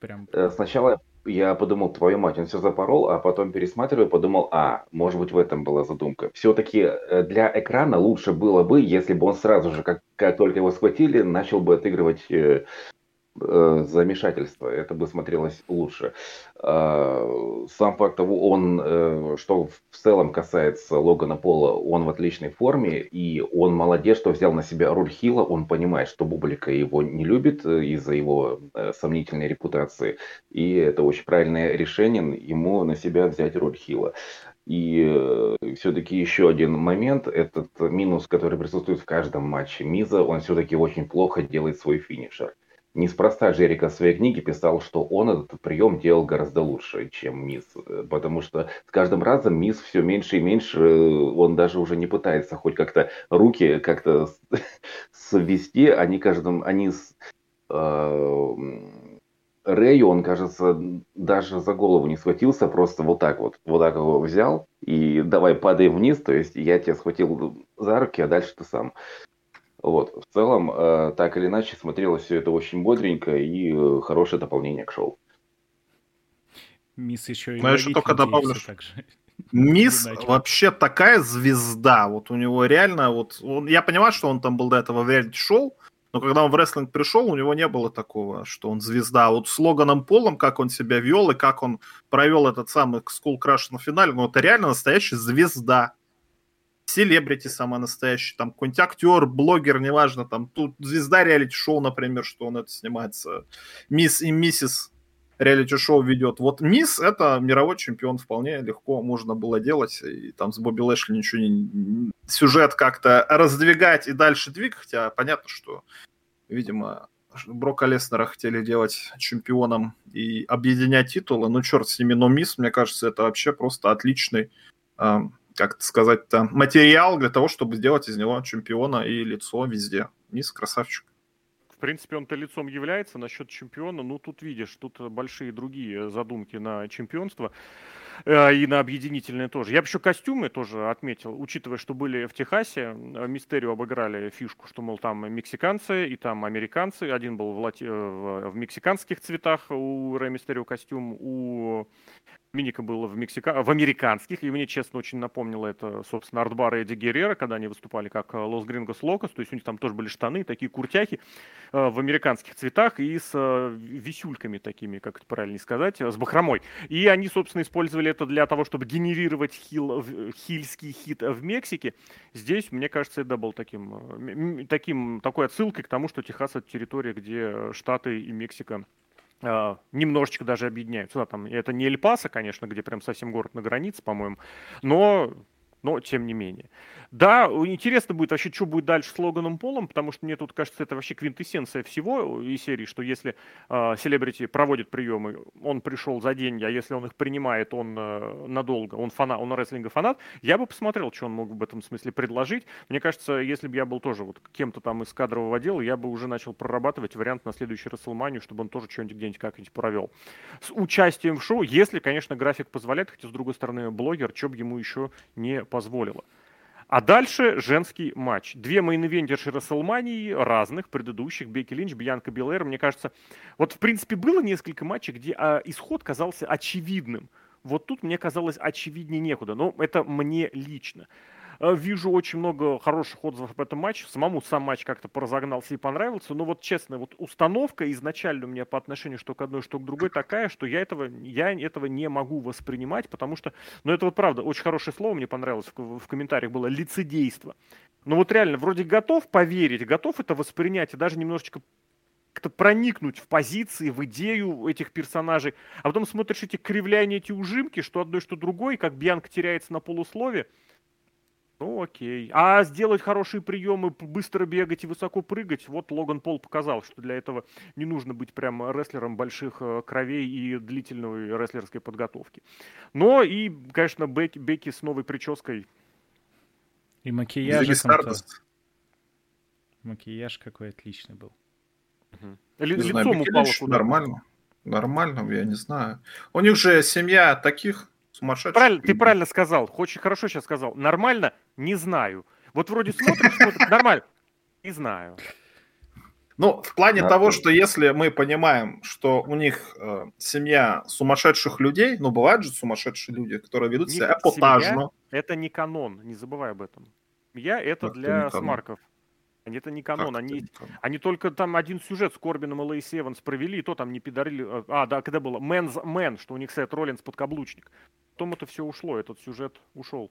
Прям. Э, сначала я подумал, твою мать, он все запорол, а потом пересматриваю, подумал, а, может быть в этом была задумка. Все-таки э, для экрана лучше было бы, если бы он сразу же, как, как только его схватили, начал бы отыгрывать э, замешательство, это бы смотрелось лучше. Э, сам факт того, он, э, что в целом касается Логана Пола, он в отличной форме, и он молодец, что взял на себя роль Хила, он понимает, что публика его не любит э, из-за его э, сомнительной репутации, и это очень правильное решение ему на себя взять роль Хила. И э, все-таки еще один момент, этот минус, который присутствует в каждом матче Миза, он все-таки очень плохо делает свой финишер. Неспроста Джерика в своей книге писал, что он этот прием делал гораздо лучше, чем Мисс. Потому что с каждым разом Мисс все меньше и меньше, он даже уже не пытается хоть как-то руки как-то свести. Они каждым, они с э, Рэю, он, кажется, даже за голову не схватился, просто вот так вот, вот так его взял и давай падай вниз, то есть я тебя схватил за руки, а дальше ты сам. Вот. В целом, э, так или иначе, смотрелось все это очень бодренько и э, хорошее дополнение к шоу. Мисс еще и Ну, я еще только добавлю, Мисс вообще такая звезда. Вот у него реально, вот он, я понимаю, что он там был до этого в реалити-шоу, но когда он в рестлинг пришел, у него не было такого, что он звезда. Вот с Логаном Полом, как он себя вел и как он провел этот самый Skull Crush на финале, ну это реально настоящая звезда селебрити самый настоящий, там какой-нибудь актер, блогер, неважно, там тут звезда реалити-шоу, например, что он это снимается, мисс и миссис реалити-шоу ведет. Вот мисс это мировой чемпион, вполне легко можно было делать, и там с Бобби Лэшли ничего не... сюжет как-то раздвигать и дальше двигать, хотя понятно, что, видимо, Брока Леснера хотели делать чемпионом и объединять титулы, ну черт с ними, но мисс, мне кажется, это вообще просто отличный как сказать-то, материал для того, чтобы сделать из него чемпиона и лицо везде. Низ красавчик. В принципе, он-то лицом является насчет чемпиона. Ну, тут видишь, тут большие другие задумки на чемпионство. Э, и на объединительные тоже. Я бы еще костюмы тоже отметил, учитывая, что были в Техасе, э, Мистерию обыграли фишку, что, мол, там мексиканцы и там американцы. Один был в, лати... в мексиканских цветах у Рэй Мистерио костюм, у Миника было в, Мексика... в американских, и мне, честно, очень напомнило это, собственно, Артбар и Эдди Геррера, когда они выступали как Лос Грингос Локос, то есть у них там тоже были штаны, такие куртяхи э, в американских цветах и с э, висюльками такими, как это правильно сказать, с бахромой. И они, собственно, использовали это для того, чтобы генерировать хил, хильский хит в Мексике. Здесь, мне кажется, это был таким, таким, такой отсылкой к тому, что Техас — это территория, где Штаты и Мексика Uh, немножечко даже объединяются. Да, там, это не Эль-Пасо, конечно, где прям совсем город на границе, по-моему, но но тем не менее. Да, интересно будет вообще, что будет дальше с Логаном Полом, потому что мне тут кажется, это вообще квинтэссенция всего из серии, что если а, селебрити э, проводит приемы, он пришел за деньги, а если он их принимает, он э, надолго, он фанат, он рестлинга фанат, я бы посмотрел, что он мог в этом смысле предложить. Мне кажется, если бы я был тоже вот кем-то там из кадрового отдела, я бы уже начал прорабатывать вариант на следующий Расселманию, чтобы он тоже что-нибудь где-нибудь как-нибудь провел. С участием в шоу, если, конечно, график позволяет, хотя, с другой стороны, блогер, что бы ему еще не позволило. А дальше женский матч. Две мейн-ивентерши Рестлмании разных, предыдущих, Бекки Линч, Бьянка Белэр. Мне кажется, вот в принципе было несколько матчей, где а, исход казался очевидным. Вот тут мне казалось очевиднее некуда. Но это мне лично. Э, вижу очень много хороших отзывов об этом матче. Самому сам матч как-то поразогнался и понравился. Но вот честно, вот установка изначально у меня по отношению что к одной, что к другой такая, что я этого, я этого не могу воспринимать, потому что, ну это вот правда, очень хорошее слово мне понравилось в, в комментариях было лицедейство. Ну вот реально, вроде готов поверить, готов это воспринять и даже немножечко как-то проникнуть в позиции, в идею этих персонажей, а потом смотришь эти кривляния, эти ужимки, что одной, что другой, как Бьянка теряется на полуслове, ну, окей. А сделать хорошие приемы, быстро бегать и высоко прыгать, вот Логан Пол показал, что для этого не нужно быть прям рестлером больших э, кровей и длительной рестлерской подготовки. Но и, конечно, Бекки, Бекки с новой прической. И макияж. Макияж какой отличный был. Угу. Лицом упало куда Нормально. Нормально, я не знаю. У них же семья таких сумасшедших. Правильно, ты правильно сказал, очень хорошо сейчас сказал. Нормально, не знаю. Вот вроде смотришь, смотришь нормально, не знаю. Ну, в плане да. того, что если мы понимаем, что у них э, семья сумасшедших людей, ну, бывают же сумасшедшие люди, которые ведут себя эпатажно. Это не канон, не забывай об этом. Я это, это для смарков. Они это не канон, они, не они только там один сюжет с Корбином и Лейси Эванс провели, и то там не пидорили. Э, а, да, когда было Man's Man, что у них Сет Роллинс подкаблучник. Потом это все ушло, этот сюжет ушел.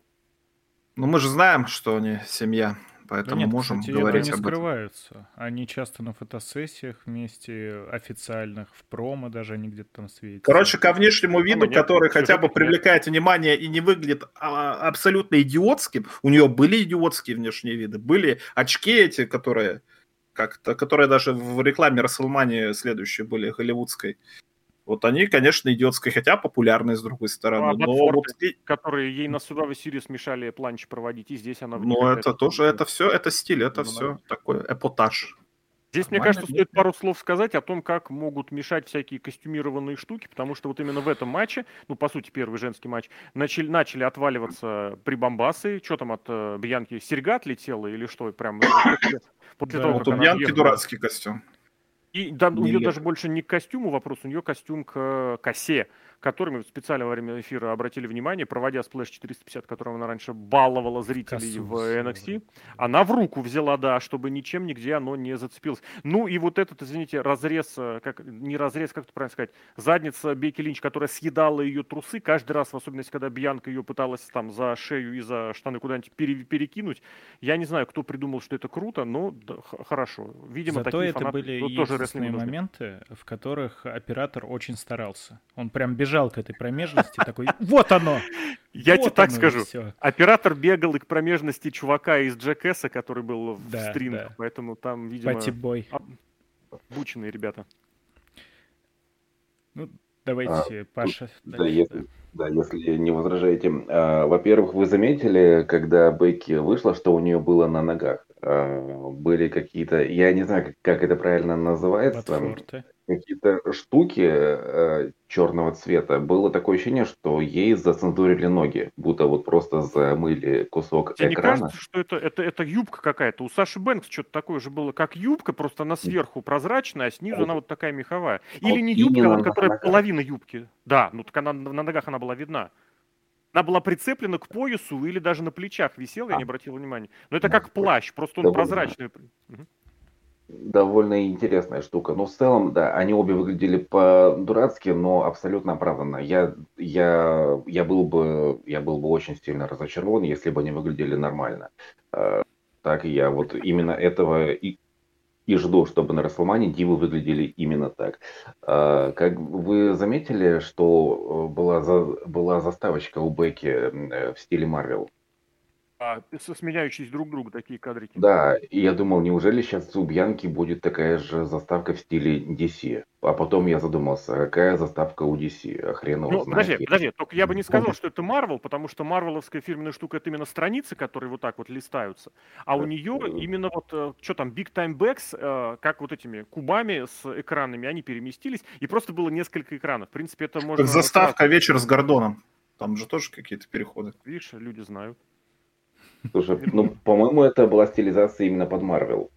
Ну, мы же знаем, что они семья. Поэтому да нет, можем кстати, говорить не об скрываются. Этом. Они часто на фотосессиях вместе, официальных, в промо даже они где-то там светятся. Короче, ко внешнему виду, нет, который хотя бы привлекает внимание и не выглядит а, абсолютно идиотским, у нее были идиотские внешние виды, были очки эти, которые как-то, которые даже в рекламе Расселмани следующие были, голливудской. Вот они, конечно, идиотские, хотя популярные с другой стороны. Ну, а но вот... Которые ей на Survivor Series мешали планч проводить, и здесь она... Ну, это тоже, это все, это стиль, это ну, все такой эпотаж. Здесь, Нормально, мне кажется, стоит пару слов сказать о том, как могут мешать всякие костюмированные штуки, потому что вот именно в этом матче, ну, по сути, первый женский матч, начали, начали отваливаться прибамбасы. Что там от э, Бьянки? Серьга отлетела или что? Прям после, после да, того, вот у Бьянки дурацкий костюм. И да, у нее даже больше не к костюму вопрос, у нее костюм к косе который мы специально во время эфира обратили внимание, проводя Splash 450, которым она раньше баловала зрителей в NXT, она в руку взяла, да, чтобы ничем нигде оно не зацепилось. Ну и вот этот, извините, разрез, э, как, не разрез, как это правильно сказать, задница Бейки Линч, которая съедала ее трусы каждый раз, в особенности, когда Бьянка ее пыталась там за шею и за штаны куда-нибудь пере, перекинуть. Я не знаю, кто придумал, что это круто, но да, хорошо. Видимо, Зато такие это фанаты, были ну, тоже моменты, в которых оператор очень старался. Он прям бежал бежал к этой промежности, такой, вот оно! Я вот тебе так скажу. Оператор бегал и к промежности чувака из Джекеса, который был в да, да. поэтому там, видимо... Патибой. Обученные ребята. Ну, давайте, а, Паша. Да, дальше, если, да. да, если не возражаете. А, во-первых, вы заметили, когда Бекки вышла, что у нее было на ногах? э, были какие-то, я не знаю, как, как это правильно называется, Ботфорты. Какие-то штуки э, черного цвета. Было такое ощущение, что ей зацензурили ноги, будто вот просто замыли кусок Тебе экрана. не кажется, что это, это, это юбка какая-то? У Саши Бэнкс что-то такое же было, как юбка, просто она сверху прозрачная, а снизу вот. она вот такая меховая. Или вот не юбка, вот, которая половина юбки. Да, ну так она на ногах она была видна. Она была прицеплена к поясу или даже на плечах висела, я не обратил внимания. Но это как плащ, просто он довольно, прозрачный. Довольно интересная штука. Но в целом, да, они обе выглядели по-дурацки, но абсолютно оправданно. Я, я, я, был бы, я был бы очень сильно разочарован, если бы они выглядели нормально. Э, так я вот именно этого и и жду, чтобы на Расселмане дивы выглядели именно так. А, как вы заметили, что э, была, за, была заставочка у Бекки э, в стиле Марвел? А, сменяющиеся друг друга такие кадрики. Да, и я думал, неужели сейчас у Бьянки будет такая же заставка в стиле DC? А потом я задумался, какая заставка у DC? А хрен его ну, знает. Подожди, подожди, только я бы не сказал, что это Marvel, потому что марвеловская фирменная штука это именно страницы, которые вот так вот листаются. А у нее именно вот, э, что там, Big Time Backs, э, как вот этими кубами с экранами, они переместились, и просто было несколько экранов. В принципе, это можно... Как заставка «Вечер с Гордоном». Там же тоже какие-то переходы. Видишь, люди знают. Слушай, ну, по-моему, это была стилизация именно под Марвел.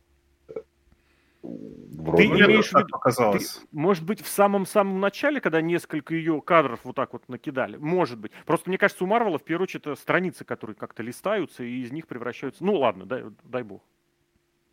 Вроде ты имеешь в виду, показалось. Ты, может быть, в самом-самом начале, когда несколько ее кадров вот так вот накидали, может быть. Просто мне кажется, у Марвела в первую очередь это страницы, которые как-то листаются и из них превращаются. Ну ладно, дай, дай бог.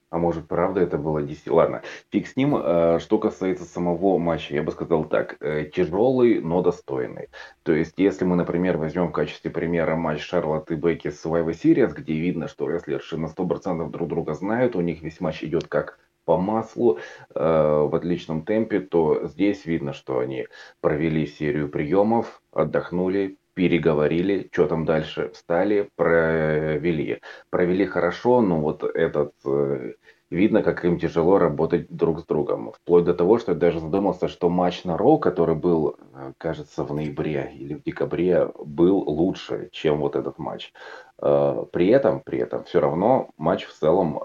А может, правда это было 10? Ладно, фиг с ним. Э, что касается самого матча, я бы сказал так. Э, Тяжелый, но достойный. То есть, если мы, например, возьмем в качестве примера матч Шарлотты Бекки с Survivor Series, где видно, что рестлерши на 100% друг друга знают, у них весь матч идет как по маслу э, в отличном темпе, то здесь видно, что они провели серию приемов, отдохнули, переговорили, что там дальше, встали, провели. Провели хорошо, но вот этот э, видно, как им тяжело работать друг с другом. Вплоть до того, что я даже задумался, что матч на Роу, который был, э, кажется, в ноябре или в декабре, был лучше, чем вот этот матч. Э, при этом, при этом, все равно матч в целом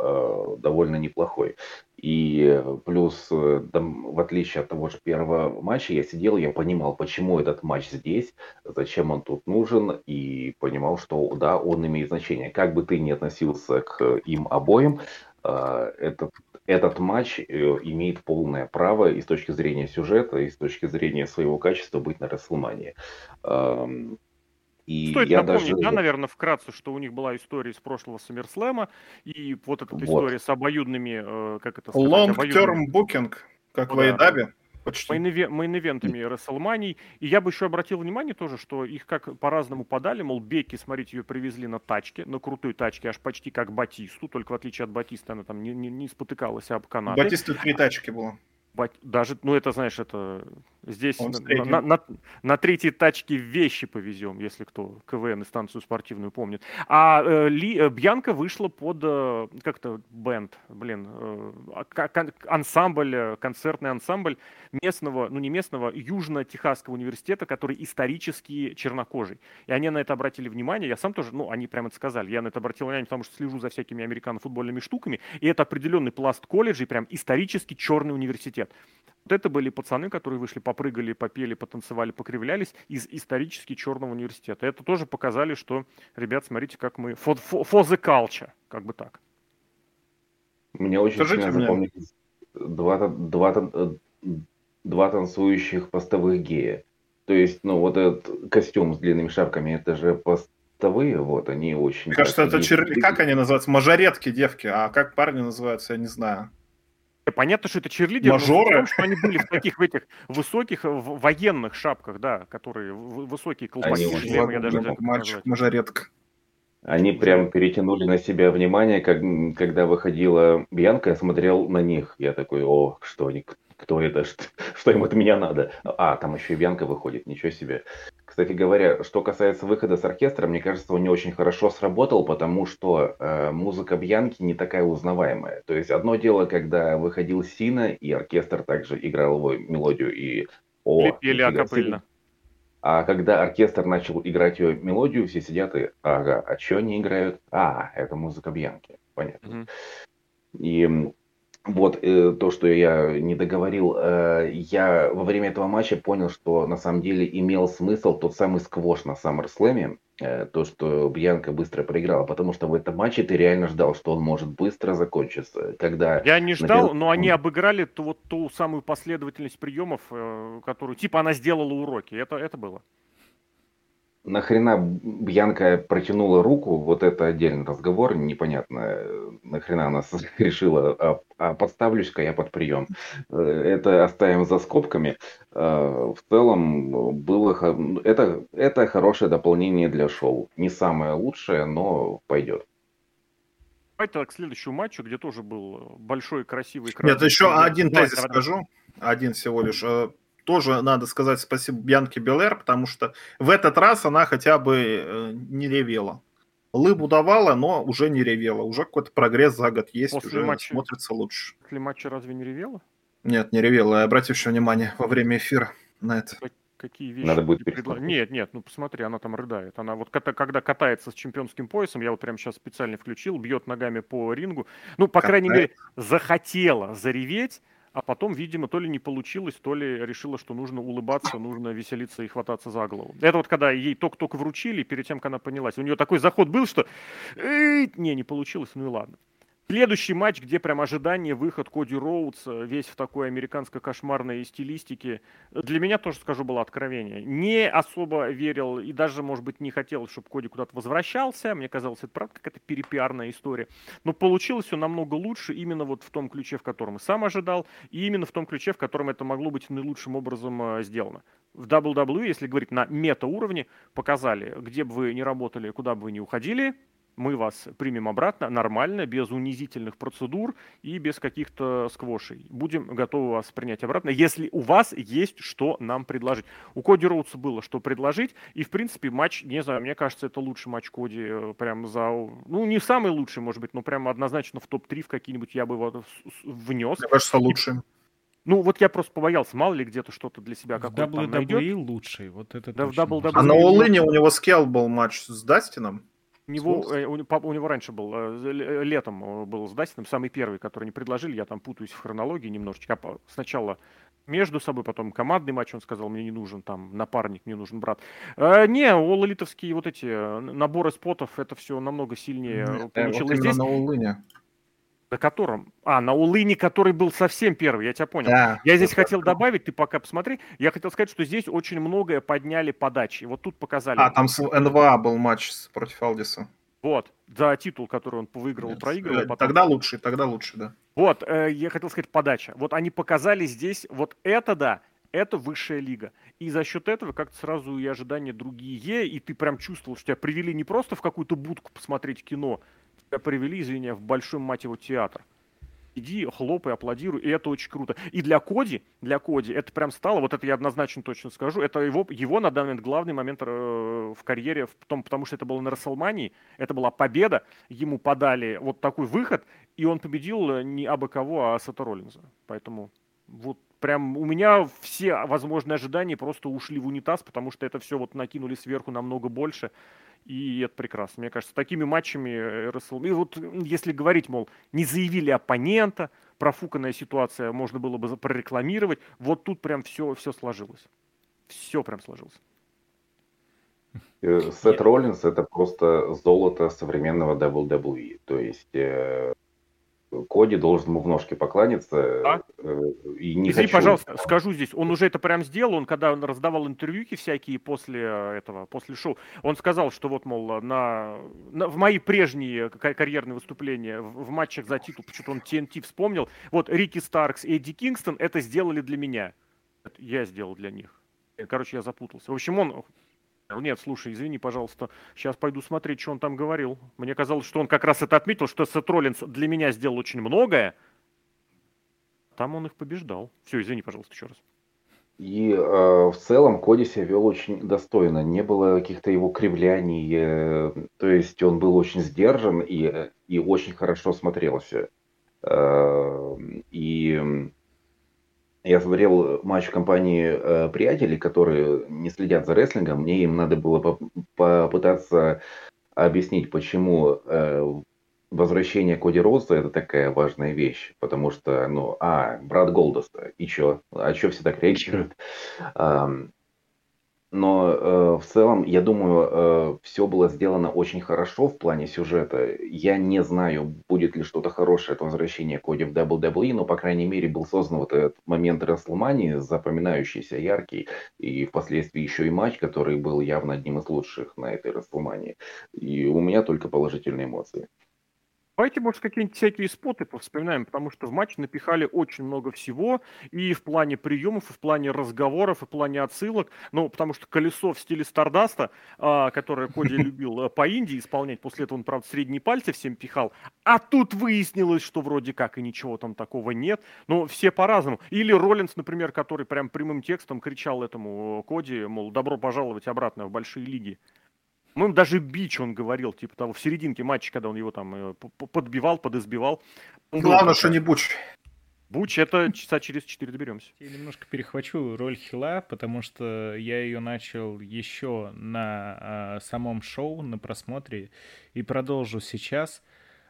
довольно неплохой. И плюс, э, в отличие от того же первого матча, я сидел, я понимал, почему этот матч здесь, зачем он тут нужен, и понимал, что да, он имеет значение. Как бы ты ни относился к им обоим, э, этот, этот матч э, имеет полное право и с точки зрения сюжета, и с точки зрения своего качества быть на Расселмании. И Стоит я напомнить, даже... да, наверное, вкратце, что у них была история из прошлого Саммерслэма, и вот эта вот. история с обоюдными, э, как это сказать, Long-term обоюдными... booking, как ну, в Айдабе. Почти. Мейн-ивентами Расселманий. И я бы еще обратил внимание тоже, что их как по-разному подали. Мол, Бекки, смотрите, ее привезли на тачке, на крутой тачке, аж почти как Батисту. Только в отличие от Батиста она там не, не, не спотыкалась об канаты. Батиста три тачки было даже, ну это, знаешь, это здесь на, на, на, на третьей тачке вещи повезем, если кто КВН и станцию спортивную помнит. А э, Ли, э, Бьянка вышла под, э, как-то, бенд, блин, э, а, ансамбль, э, концертный ансамбль местного, ну не местного, Южно-Техасского университета, который исторически чернокожий. И они на это обратили внимание, я сам тоже, ну они прямо это сказали, я на это обратил внимание, потому что слежу за всякими американо-футбольными штуками, и это определенный пласт колледжей, прям исторически черный университет лет. Вот это были пацаны, которые вышли, попрыгали, попели, потанцевали, покривлялись из исторически черного университета. Это тоже показали, что, ребят, смотрите, как мы... For, for, for the culture, как бы так. Мне очень Скажите сильно запомнились два, два, два танцующих постовых гея. То есть, ну, вот этот костюм с длинными шапками, это же постовые, вот, они очень... Мне кажется, это черли... Как они называются? Мажоретки, девки. А как парни называются, я не знаю. Понятно, что это черлидеры, Мажоры? но том, что они были в таких в этих высоких в военных шапках, да, которые высокие колпаки, шлемы, я даже Мальчик мажоретка. Они прям перетянули на себя внимание, как, когда выходила Бьянка, я смотрел на них. Я такой, о, что они, кто это, что, что им от меня надо. А, там еще и Бьянка выходит, ничего себе. Кстати говоря, что касается выхода с оркестра, мне кажется, он не очень хорошо сработал, потому что э, музыка Бьянки не такая узнаваемая. То есть одно дело, когда выходил Сина, и оркестр также играл его мелодию, и... О, Пели акапельно. А когда оркестр начал играть ее мелодию, все сидят и, ага, а что они играют? А, это музыка Бьянки. понятно. Угу. И вот э, то, что я не договорил, э, я во время этого матча понял, что на самом деле имел смысл тот самый сквош на SummerSlam, э, то, что Бьянка быстро проиграла, потому что в этом матче ты реально ждал, что он может быстро закончиться. Когда я не ждал, например... но они обыграли ту, вот ту самую последовательность приемов, э, которую типа она сделала уроки. Это, это было нахрена Бьянка протянула руку, вот это отдельный разговор, непонятно, нахрена она решила, а, а подставлюсь-ка я под прием. Э, это оставим за скобками. Э, в целом было, это, это хорошее дополнение для шоу. Не самое лучшее, но пойдет. Давайте к следующему матчу, где тоже был большой красивый Нет, еще один тезис скажу. Один всего лишь. Тоже надо сказать спасибо Бьянке Белэр, потому что в этот раз она хотя бы э, не ревела. Лыбу давала, но уже не ревела. Уже какой-то прогресс за год есть, После уже матча... смотрится лучше. После матча разве не ревела? Нет, не ревела. Еще внимание во время эфира на это. Какие вещи? Надо будет предла... Нет, нет, ну посмотри, она там рыдает. Она вот когда катается с чемпионским поясом, я вот прямо сейчас специально включил, бьет ногами по рингу. Ну, по Катает. крайней мере, захотела зареветь, а потом, видимо, то ли не получилось, то ли решила, что нужно улыбаться, нужно веселиться и хвататься за голову. Это вот когда ей только-только вручили, перед тем, как она понялась. У нее такой заход был, что не, не получилось, ну и ладно. Следующий матч, где прям ожидание, выход Коди Роудс, весь в такой американско-кошмарной стилистике, для меня тоже, скажу, было откровение. Не особо верил и даже, может быть, не хотел, чтобы Коди куда-то возвращался. Мне казалось, это правда какая-то перепиарная история. Но получилось все намного лучше именно вот в том ключе, в котором и сам ожидал, и именно в том ключе, в котором это могло быть наилучшим образом э, сделано. В WWE, если говорить на мета-уровне, показали, где бы вы ни работали, куда бы вы ни уходили, мы вас примем обратно нормально, без унизительных процедур и без каких-то сквошей. Будем готовы вас принять обратно, если у вас есть что нам предложить. У Коди Роудса было что предложить, и, в принципе, матч, не знаю, мне кажется, это лучший матч Коди э, прям за... Ну, не самый лучший, может быть, но прям однозначно в топ-3 в какие-нибудь я бы его внес. Мне кажется, лучший. Ну, вот я просто побоялся, мало ли где-то что-то для себя какое-то там найдет. лучший, вот это да, в WWE... А на Олыне у него скел был матч с Дастином? Него, э, у, него раньше был, э, э, летом был с Дастином, самый первый, который не предложили, я там путаюсь в хронологии немножечко. Сначала между собой, потом командный матч, он сказал, мне не нужен там напарник, мне нужен брат. Э, не, оллитовские вот эти наборы спотов, это все намного сильнее Нет, получилось вот здесь. На Улыне. На котором? А, на Улыне, который был совсем первый, я тебя понял. Да, я здесь хотел так. добавить, ты пока посмотри, я хотел сказать, что здесь очень многое подняли подачи. Вот тут показали. А, там с НВА был матч против Алдиса. Вот, за титул, который он выиграл, Нет, проиграл. Потом... Тогда лучше, тогда лучше, да. Вот, э, я хотел сказать подача. Вот они показали здесь, вот это да, это высшая лига. И за счет этого как-то сразу и ожидания другие, и ты прям чувствовал, что тебя привели не просто в какую-то будку посмотреть кино, тебя привели, извини, в большой, мать его, театр. Иди, хлопай, аплодируй, и это очень круто. И для Коди, для Коди это прям стало, вот это я однозначно точно скажу, это его, его на данный момент главный момент э, в карьере, в том, потому что это было на Расселмании, это была победа, ему подали вот такой выход, и он победил э, не абы кого, а Сета Роллинза. Поэтому вот прям у меня все возможные ожидания просто ушли в унитаз, потому что это все вот накинули сверху намного больше и это прекрасно. Мне кажется, такими матчами э, РСЛ... И вот если говорить, мол, не заявили оппонента, профуканная ситуация можно было бы прорекламировать, вот тут прям все, все сложилось. Все прям сложилось. Э, Сет Роллинс это просто золото современного WWE. То есть э, Коди должен ему в ножки покланяться. А? И не Извини, хочу... пожалуйста, скажу здесь, он уже это прям сделал, он когда раздавал интервьюки всякие после этого, после шоу, он сказал, что вот, мол, на, на в мои прежние карьерные выступления в, в матчах за титул, почему-то он TNT вспомнил, вот Рики Старкс и Эдди Кингстон это сделали для меня. Я сделал для них. Короче, я запутался. В общем, он нет, слушай, извини, пожалуйста, сейчас пойду смотреть, что он там говорил. Мне казалось, что он как раз это отметил, что Сет Роллинс для меня сделал очень многое. Там он их побеждал. Все, извини, пожалуйста, еще раз. И э, в целом Коди себя вел очень достойно. Не было каких-то его кривляний. Э, то есть он был очень сдержан и, и очень хорошо смотрелся. Э, и я смотрел матч в компании э, приятелей, которые не следят за рестлингом. Мне им надо было попытаться объяснить, почему э, возвращение Коди Роуза это такая важная вещь, потому что, ну, а, брат Голдоста, и чё? А чё все так реагируют? Но э, в целом, я думаю, э, все было сделано очень хорошо в плане сюжета. Я не знаю, будет ли что-то хорошее от возвращения Коди в WWE, но, по крайней мере, был создан вот этот момент Расселмании, запоминающийся, яркий, и впоследствии еще и матч, который был явно одним из лучших на этой Расселмании. И у меня только положительные эмоции. Давайте, может, какие-нибудь всякие споты повспоминаем, потому что в матче напихали очень много всего, и в плане приемов, и в плане разговоров, и в плане отсылок. Ну, потому что колесо в стиле Стардаста, а, которое Коди любил а, по Индии исполнять, после этого он, правда, средние пальцы всем пихал, а тут выяснилось, что вроде как и ничего там такого нет. Но все по-разному. Или Роллинс, например, который прям прямым текстом кричал этому Коди, мол, добро пожаловать обратно в большие лиги. По-моему, даже бич он говорил, типа того, в серединке матча, когда он его там э, подбивал, подизбивал. Главное, что не Буч. Буч, это часа через четыре доберемся. Я немножко перехвачу роль Хила, потому что я ее начал еще на э, самом шоу, на просмотре, и продолжу сейчас.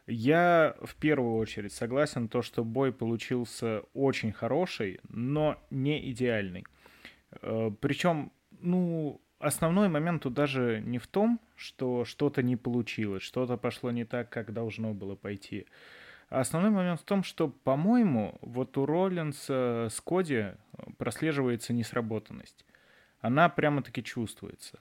Я в первую очередь согласен то, что бой получился очень хороший, но не идеальный. Э, причем, ну, основной момент тут даже не в том, что что-то не получилось, что-то пошло не так, как должно было пойти. А основной момент в том, что, по-моему, вот у Роллинса с Коди прослеживается несработанность. Она прямо-таки чувствуется.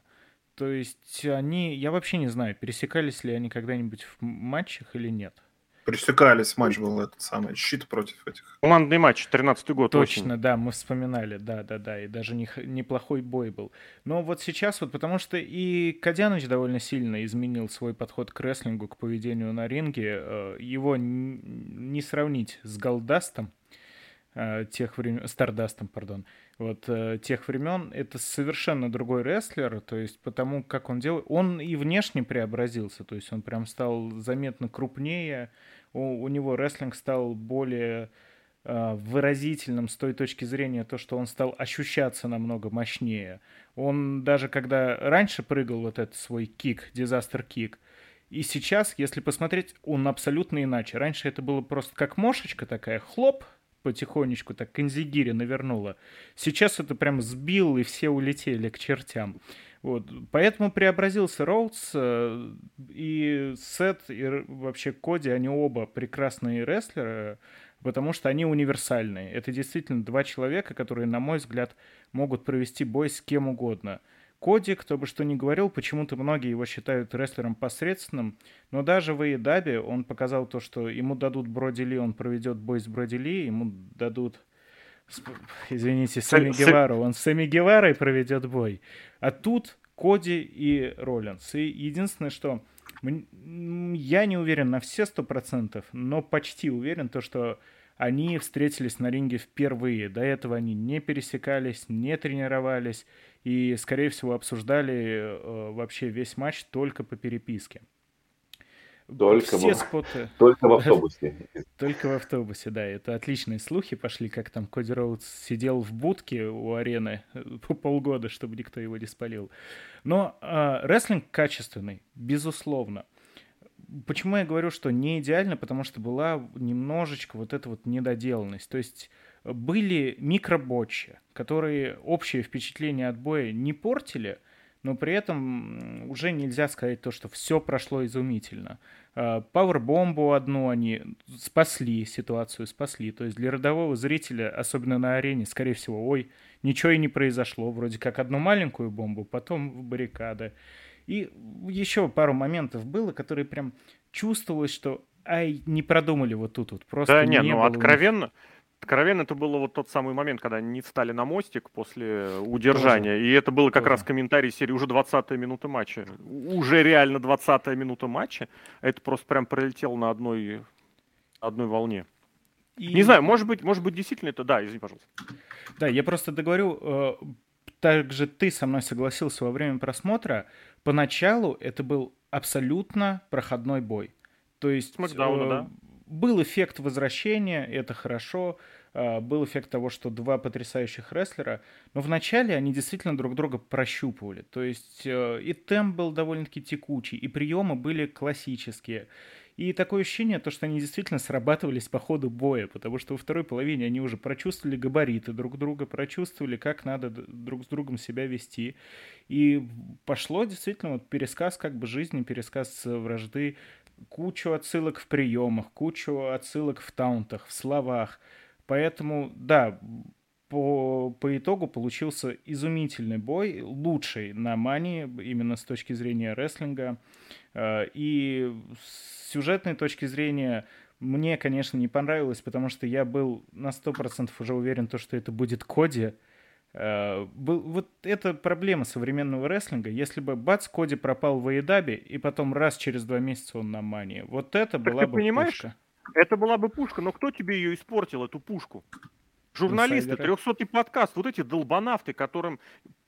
То есть они, я вообще не знаю, пересекались ли они когда-нибудь в матчах или нет. Пресекались, матч был этот самый, щит против этих. Командный матч, 13-й год. Точно, очень. да, мы вспоминали, да-да-да, и даже не, неплохой бой был. Но вот сейчас вот, потому что и Кадяныч довольно сильно изменил свой подход к рестлингу, к поведению на ринге, э, его не сравнить с Голдастом, тех времен, Стардастом, пардон, вот э, тех времен, это совершенно другой рестлер, то есть потому как он делает, он и внешне преобразился, то есть он прям стал заметно крупнее, у, у него рестлинг стал более э, выразительным с той точки зрения, то, что он стал ощущаться намного мощнее. Он даже когда раньше прыгал вот этот свой кик, дизастер кик, и сейчас, если посмотреть, он абсолютно иначе. Раньше это было просто как мошечка такая, хлоп, потихонечку так Канзигири навернула. Сейчас это прям сбил, и все улетели к чертям. Вот. Поэтому преобразился Роудс, э, и Сет, и вообще Коди, они оба прекрасные рестлеры, потому что они универсальные. Это действительно два человека, которые, на мой взгляд, могут провести бой с кем угодно – Коди, кто бы что ни говорил, почему-то многие его считают рестлером посредственным, но даже в Эйдабе он показал то, что ему дадут Броди Ли, он проведет бой с Броди Ли, ему дадут, извините, Сами Гевару, он с Сами Геварой проведет бой. А тут Коди и Роллинс. И единственное, что я не уверен на все сто процентов, но почти уверен, то, что они встретились на ринге впервые. До этого они не пересекались, не тренировались и, скорее всего, обсуждали э, вообще весь матч только по переписке. Только, Все в... споты... только в автобусе. Только в автобусе, да. Это отличные слухи пошли, как там Коди Роудс сидел в будке у арены по полгода, чтобы никто его не спалил. Но э, рестлинг качественный, безусловно. Почему я говорю, что не идеально? Потому что была немножечко вот эта вот недоделанность. То есть были микроботчи, которые общее впечатление от боя не портили, но при этом уже нельзя сказать то, что все прошло изумительно. А, пауэрбомбу одну они спасли, ситуацию спасли. То есть для родового зрителя, особенно на арене, скорее всего, ой, ничего и не произошло. Вроде как одну маленькую бомбу, потом в баррикады. И еще пару моментов было, которые прям чувствовалось, что ай, не продумали вот тут вот. Просто да, не, не ну откровенно, Откровенно, это было вот тот самый момент, когда они не встали на мостик после удержания. Тоже. И это было как Тоже. раз комментарий серии уже 20-я минута матча. Уже реально 20-я минута матча. Это просто прям пролетело на одной, одной волне. И... Не знаю, может быть, может быть, действительно это... Да, извини, пожалуйста. Да, я просто договорю. Э, также ты со мной согласился во время просмотра. Поначалу это был абсолютно проходной бой. То есть... Смакдауна, э, да был эффект возвращения, это хорошо. А, был эффект того, что два потрясающих рестлера, но вначале они действительно друг друга прощупывали. То есть э, и темп был довольно-таки текучий, и приемы были классические. И такое ощущение, то, что они действительно срабатывались по ходу боя, потому что во второй половине они уже прочувствовали габариты друг друга, прочувствовали, как надо друг с другом себя вести. И пошло действительно вот пересказ как бы жизни, пересказ вражды, кучу отсылок в приемах, кучу отсылок в таунтах, в словах. Поэтому, да, по, по итогу получился изумительный бой, лучший на Мани, именно с точки зрения рестлинга. Э, и с сюжетной точки зрения мне, конечно, не понравилось, потому что я был на 100% уже уверен, то, что это будет Коди. Э, вот это проблема современного рестлинга. Если бы Бац Коди пропал в Аидабе, и потом раз через два месяца он на Мании, вот это так была бы понимаешь? пушка. Это была бы пушка, но кто тебе ее испортил, эту пушку? Журналисты, трехсотый подкаст, вот эти долбанавты, которым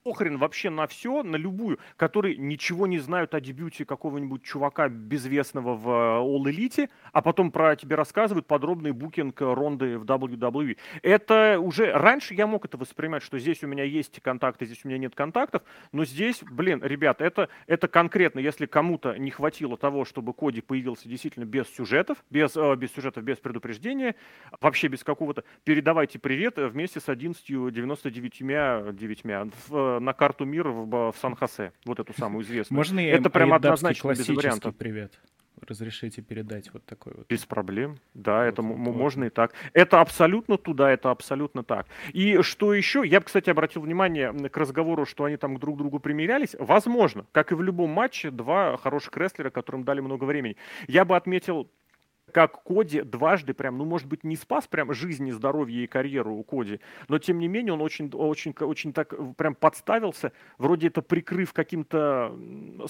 похрен вообще на все, на любую, которые ничего не знают о дебюте какого-нибудь чувака безвестного в э, All Elite, а потом про тебе рассказывают подробный букинг ронды в WWE. Это уже... Раньше я мог это воспринимать, что здесь у меня есть контакты, здесь у меня нет контактов, но здесь, блин, ребят, это, это конкретно, если кому-то не хватило того, чтобы Коди появился действительно без сюжетов, без, э, без сюжетов, без предупреждения, вообще без какого-то... Передавайте привет вместе с 11 99 9 в на карту мира в, в Сан-Хосе, вот эту самую известную. Можно я Это прям однозначно без вариантов. привет? разрешите передать вот такой вот. Без проблем. Да, вот это вот, можно вот. и так. Это абсолютно туда, это абсолютно так. И что еще? Я бы, кстати, обратил внимание к разговору, что они там друг к другу примирялись. Возможно, как и в любом матче, два хороших рестлера, которым дали много времени. Я бы отметил как Коди дважды прям, ну, может быть, не спас прям жизни, здоровье и карьеру у Коди, но, тем не менее, он очень, очень, очень так прям подставился, вроде это прикрыв каким-то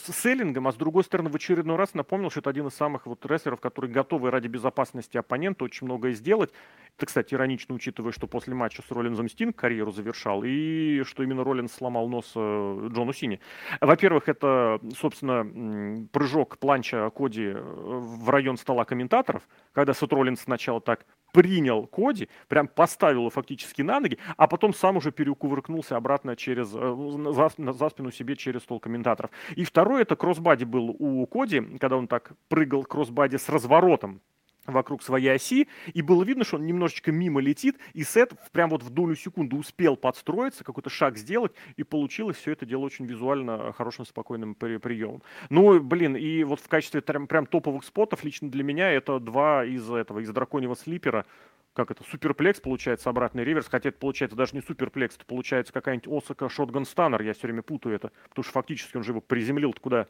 селлингом, а с другой стороны, в очередной раз напомнил, что это один из самых вот рестлеров, которые готовы ради безопасности оппонента очень многое сделать. Это, кстати, иронично, учитывая, что после матча с Роллинзом Стинг карьеру завершал, и что именно Роллинз сломал нос э, Джону Сини. Во-первых, это, собственно, прыжок планча Коди э, в район стола комментатора, метров, когда Сет Роллинс сначала так принял Коди, прям поставил его фактически на ноги, а потом сам уже перекувыркнулся обратно через, э, за, за спину себе через стол комментаторов. И второй это кроссбади был у Коди, когда он так прыгал кроссбади с разворотом вокруг своей оси, и было видно, что он немножечко мимо летит, и Сет прям вот в долю секунды успел подстроиться, какой-то шаг сделать, и получилось все это дело очень визуально хорошим, спокойным при приемом. Ну, блин, и вот в качестве прям, прям топовых спотов лично для меня это два из этого, из драконьего слипера, как это, суперплекс получается, обратный реверс, хотя это получается даже не суперплекс, это получается какая-нибудь Осака Шотган Станнер, я все время путаю это, потому что фактически он же его приземлил куда?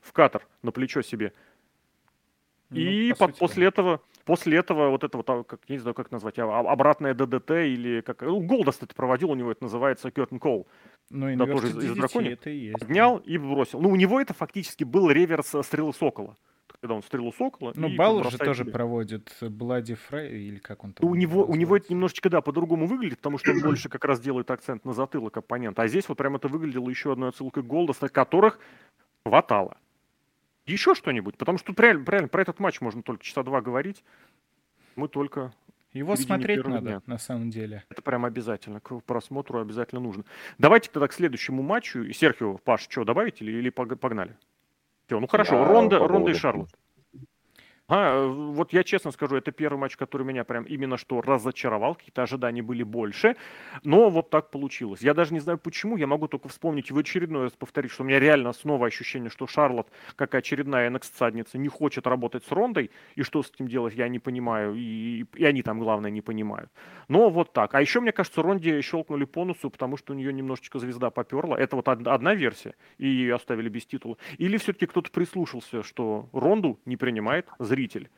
В катер, на плечо себе. Ну, и по, после этого, после этого вот это вот, а, как, я не знаю, как назвать, а, обратное ДДТ или как, ну, это проводил, у него это называется Curtain Call. Ну, да, тоже из, из дракони. это и есть. Поднял и бросил. Ну, у него это фактически был реверс э, стрелы Сокола. Когда он стрелу Сокола. Ну, Баллар же тоже себе. проводит Блади Фрей, или как он там у него, у него это немножечко, да, по-другому выглядит, потому что он больше как раз делает акцент на затылок оппонента. А здесь вот прям это выглядело еще одной отсылкой Голдоста, которых хватало. Еще что-нибудь? Потому что тут реально, реально про этот матч можно только часа два говорить. Мы только его смотреть надо, дня. на самом деле. Это прям обязательно. К просмотру обязательно нужно. Давайте тогда к следующему матчу. Серхио, Паш, что, добавить или, или погнали? Все, ну хорошо, Я Ронда, Ронда и Шарлот. А, вот я честно скажу, это первый матч, который меня прям именно что разочаровал, какие-то ожидания были больше, но вот так получилось. Я даже не знаю почему, я могу только вспомнить и в очередной раз повторить, что у меня реально снова ощущение, что Шарлот, как очередная NXT-садница, не хочет работать с Рондой, и что с этим делать, я не понимаю, и, и они там, главное, не понимают. Но вот так. А еще, мне кажется, Ронде щелкнули по носу, потому что у нее немножечко звезда поперла. Это вот одна версия, и ее оставили без титула. Или все-таки кто-то прислушался, что Ронду не принимает зритель зритель.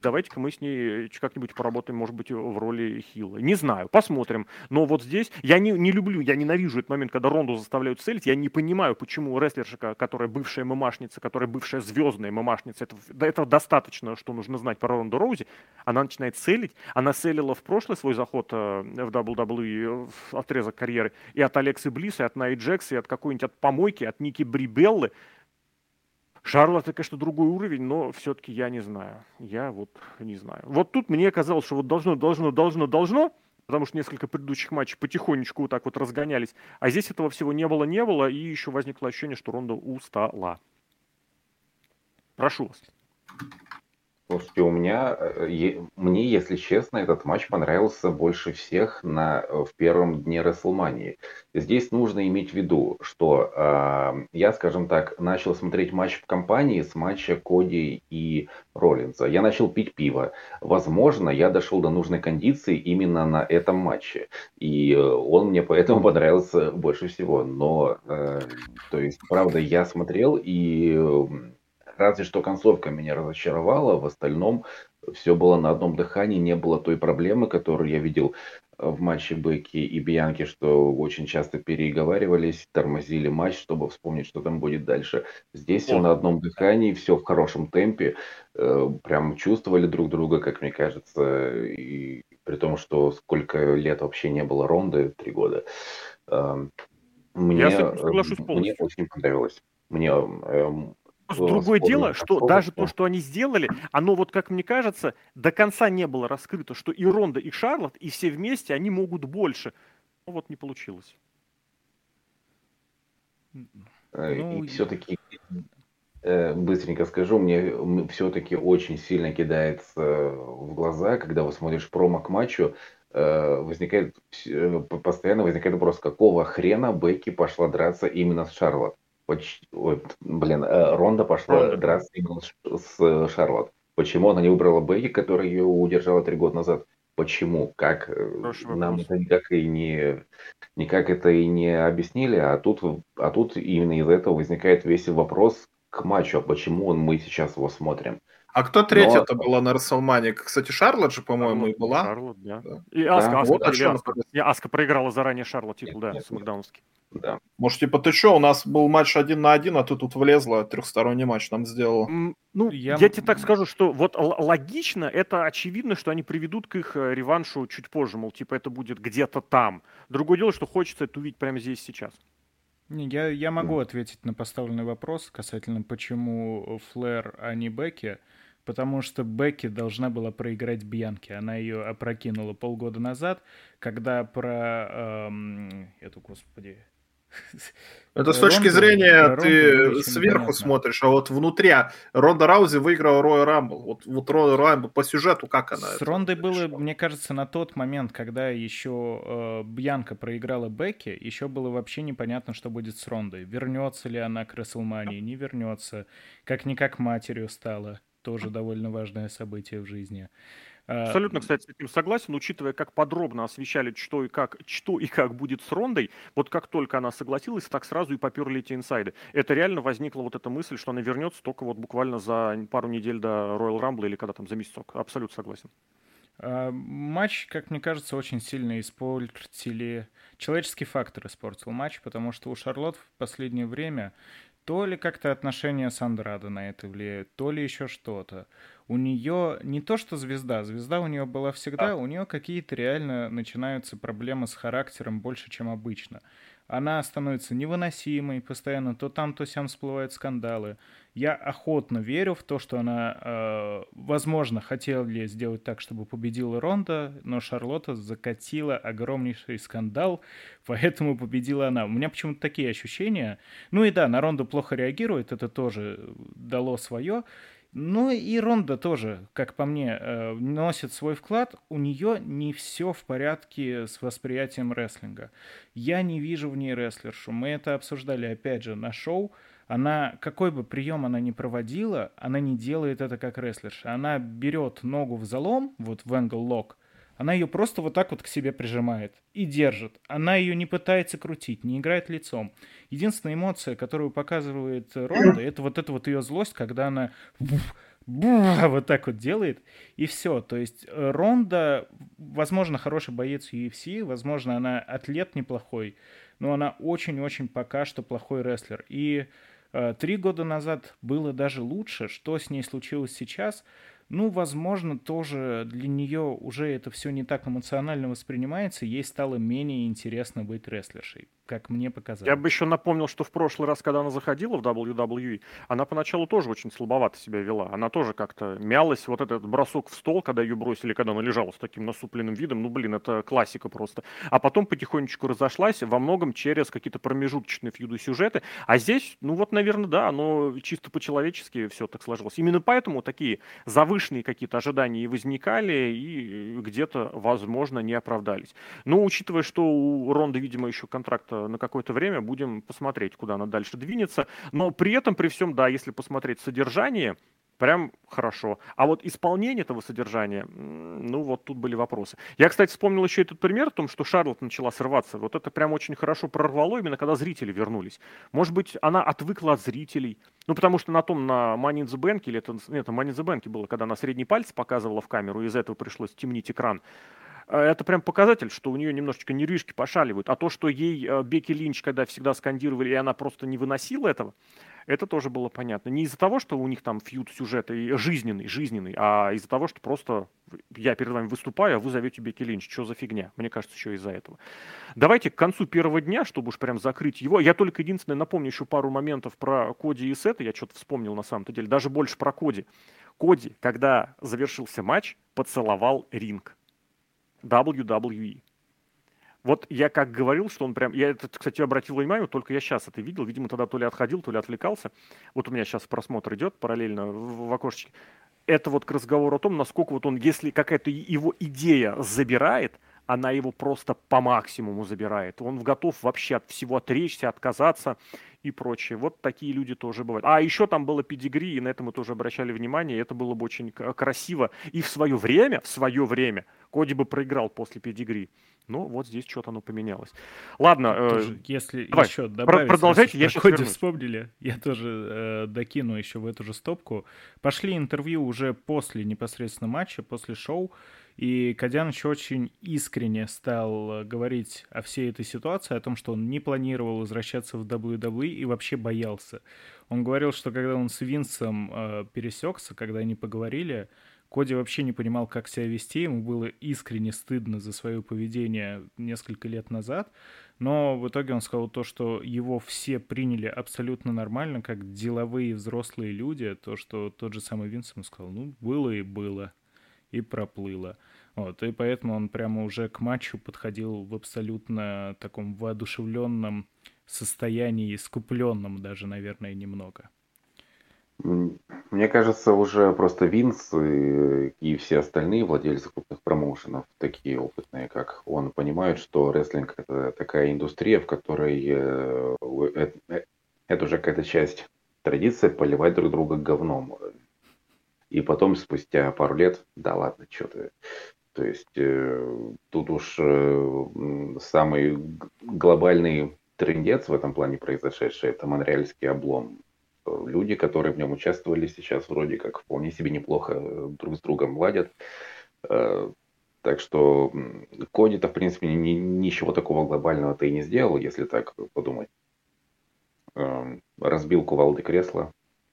Давайте-ка мы с ней как-нибудь поработаем, может быть, в роли Хилла. Не знаю, посмотрим. Но вот здесь я не, не люблю, я ненавижу этот момент, когда Ронду заставляют целить. Я не понимаю, почему рестлерша, которая бывшая мамашница, которая бывшая звездная мамашница, это, этого достаточно, что нужно знать про Ронду Роузи. Она начинает целить. Она целила в прошлый свой заход э, в WWE, в отрезок карьеры, и от Алексы Блиса, и от Най Джекса, и от какой-нибудь от помойки, от Ники Брибеллы. Шарлот, это, конечно, другой уровень, но все-таки я не знаю. Я вот не знаю. Вот тут мне казалось, что вот должно, должно, должно, должно, потому что несколько предыдущих матчей потихонечку вот так вот разгонялись. А здесь этого всего не было, не было, и еще возникло ощущение, что Ронда устала. Прошу вас. Слушайте, у меня, э, мне, если честно, этот матч понравился больше всех на, э, в первом дне Расселмании. Здесь нужно иметь в виду, что э, я, скажем так, начал смотреть матч в компании с матча Коди и Роллинза. Я начал пить пиво. Возможно, я дошел до нужной кондиции именно на этом матче. И э, он мне поэтому понравился больше всего. Но, э, то есть, правда, я смотрел и Разве что концовка меня разочаровала, в остальном все было на одном дыхании, не было той проблемы, которую я видел э, в матче Бекки и Бьянки, что очень часто переговаривались, тормозили матч, чтобы вспомнить, что там будет дальше. Здесь все на одном дыхании, все в хорошем темпе, э, прям чувствовали друг друга, как мне кажется, и при том, что сколько лет вообще не было ронды, три года. Эм, мне, я соглашусь полностью. Мне очень понравилось. Мне эм, Другое дело, что даже то, что они сделали, оно вот, как мне кажется, до конца не было раскрыто, что и Ронда, и Шарлот, и все вместе, они могут больше. Но вот не получилось. Э, ну, и все-таки, э, быстренько скажу, мне все-таки очень сильно кидается в глаза, когда вы смотришь промо к матчу, э, возникает, постоянно возникает вопрос, какого хрена Бекки пошла драться именно с Шарлот? Почти, ой, блин, э, Ронда пошла Ронда. драться именно с, с Шарлот. Почему она не выбрала Бекки, которая ее удержала три года назад? Почему? Как? Э, Хороший Нам вопрос. это никак и не никак это и не объяснили, а тут, а тут именно из этого возникает весь вопрос к матчу, а почему мы сейчас его смотрим. А кто третья это была на Расселмане? Кстати, Шарлот же, по-моему, и была. Шарлот, да. да. И Аска, да. Аска, вот Аска, Аска проиграла заранее Шарлот титул, да, с Макдауновский. Да. Может, типа, ты что, у нас был матч один на один, а ты тут влезла, трехсторонний матч нам сделал. Ну, я, я тебе так скажу, что вот логично, это очевидно, что они приведут к их э, реваншу чуть позже, мол, типа, это будет где-то там. Другое дело, что хочется это увидеть прямо здесь сейчас. Не, я, я могу ответить на поставленный вопрос касательно, почему Флэр, а не Бекки. Потому что Бекки должна была проиграть Бьянке. Она ее опрокинула полгода назад, когда про эм, эту, господи, это с точки зрения ты сверху смотришь, а вот внутри Ронда Раузи выиграла Роя Рамбл. Вот, вот Роя Рамбл по сюжету как она? С Рондой было, мне кажется, на тот момент, когда еще э, Бьянка проиграла Бекки, еще было вообще непонятно, что будет с Рондой. Вернется ли она к Расселмании, не вернется. Как-никак матерью стала. Тоже довольно важное событие в жизни. Э, Абсолютно, кстати, с этим согласен, учитывая, как подробно освещали, что и как, что и как будет с Рондой, вот как только она согласилась, так сразу и поперли эти инсайды. Это реально возникла вот эта мысль, что она вернется только вот буквально за пару недель до Royal Rumble или когда там за месяцок. Абсолютно согласен. А, матч, как мне кажется, очень сильно испортили... Человеческий фактор испортил матч, потому что у Шарлот в последнее время то ли как-то отношения с Андрадо на это влияют, то ли еще что-то у нее не то что звезда, звезда у нее была всегда, а. у нее какие-то реально начинаются проблемы с характером больше, чем обычно. Она становится невыносимой, постоянно то там, то сям всплывают скандалы. Я охотно верю в то, что она, э, возможно, хотела сделать так, чтобы победила Ронда, но Шарлотта закатила огромнейший скандал, поэтому победила она. У меня почему-то такие ощущения. Ну и да, на Ронду плохо реагирует, это тоже дало свое. Ну и Ронда тоже, как по мне, э, носит свой вклад. У нее не все в порядке с восприятием рестлинга. Я не вижу в ней рестлершу. Мы это обсуждали, опять же, на шоу. Она, какой бы прием она ни проводила, она не делает это как рестлерша. Она берет ногу в залом, вот в энгл лок, она ее просто вот так вот к себе прижимает и держит. Она ее не пытается крутить, не играет лицом. Единственная эмоция, которую показывает Ронда, это вот эта вот ее злость, когда она вот так вот делает, и все. То есть э, Ронда, возможно, хороший боец UFC, возможно, она атлет неплохой, но она очень-очень пока что плохой рестлер. И э, три года назад было даже лучше. Что с ней случилось сейчас – ну, возможно, тоже для нее уже это все не так эмоционально воспринимается, ей стало менее интересно быть рестлершей. Как мне показалось. Я бы еще напомнил, что в прошлый раз, когда она заходила в WWE, она поначалу тоже очень слабовато себя вела. Она тоже как-то мялась. Вот этот бросок в стол, когда ее бросили, когда она лежала с таким насупленным видом, ну, блин, это классика просто. А потом потихонечку разошлась во многом через какие-то промежуточные фьюды сюжеты. А здесь, ну вот, наверное, да, оно чисто по-человечески все так сложилось. Именно поэтому такие завышенные какие-то ожидания и возникали, и где-то, возможно, не оправдались. Но учитывая, что у Ронда, видимо, еще контракта на какое-то время, будем посмотреть, куда она дальше двинется. Но при этом, при всем, да, если посмотреть содержание, прям хорошо. А вот исполнение этого содержания, ну вот тут были вопросы. Я, кстати, вспомнил еще этот пример о том, что Шарлот начала срываться. Вот это прям очень хорошо прорвало именно когда зрители вернулись. Может быть, она отвыкла от зрителей. Ну, потому что на том, на Money in the Bank, или это, нет, Money in the Bank было, когда она средний палец показывала в камеру, и из-за этого пришлось темнить экран. Э, это прям показатель, что у нее немножечко нервишки пошаливают. А то, что ей э, Бекки Линч, когда всегда скандировали, и она просто не выносила этого, это тоже было понятно. Не из-за того, что у них там фьют сюжет и жизненный, жизненный, а из-за того, что просто я перед вами выступаю, а вы зовете Бекки Линч. Что за фигня? Мне кажется, еще из-за этого. Давайте к концу первого дня, чтобы уж прям закрыть его. Я только единственное напомню еще пару моментов про Коди и Сета. Я что-то вспомнил на самом-то деле. Даже больше про Коди. Коди, когда завершился матч, поцеловал ринг. WWE. Вот я как говорил, что он прям... Я это, кстати, обратил внимание, только я сейчас это видел. Видимо, тогда то ли отходил, то ли отвлекался. Вот у меня сейчас просмотр идет параллельно в, в окошечке. Это вот к разговору о том, насколько вот он, если какая-то его идея забирает, она его просто по максимуму забирает. Он готов вообще от всего отречься, отказаться и прочее. Вот такие люди тоже бывают. А еще там было педигри, и на это мы тоже обращали внимание, и это было бы очень красиво. И в свое время, в свое время, Коди бы проиграл после педигри. Но вот здесь что-то оно поменялось. Ладно. Э, тоже, если давай, еще добавить, продолжайте, я сейчас Коди вспомнили, я тоже э, докину еще в эту же стопку. Пошли интервью уже после непосредственно матча, после шоу. И Кадяныч очень искренне стал э, говорить о всей этой ситуации, о том, что он не планировал возвращаться в WWE и вообще боялся. Он говорил, что когда он с Винсом э, пересекся, когда они поговорили, Коди вообще не понимал, как себя вести, ему было искренне стыдно за свое поведение несколько лет назад, но в итоге он сказал то, что его все приняли абсолютно нормально, как деловые взрослые люди, то, что тот же самый Винс ему сказал, ну, было и было, и проплыло. Вот, и поэтому он прямо уже к матчу подходил в абсолютно таком воодушевленном состоянии, искупленном даже, наверное, немного. Мне кажется, уже просто Винс и, и все остальные владельцы крупных промоушенов, такие опытные, как он, понимают, что рестлинг это такая индустрия, в которой э, э, э, это уже какая-то часть традиции поливать друг друга говном. И потом, спустя пару лет, да ладно, что ты, то есть э, тут уж э, самый глобальный трендец в этом плане произошедший, это монреальский облом. Люди, которые в нем участвовали, сейчас вроде как вполне себе неплохо э, друг с другом ладят. Э, так что Коди-то, в принципе, ни, ничего такого глобального-то и не сделал, если так подумать. Э, разбил кувалды кресла,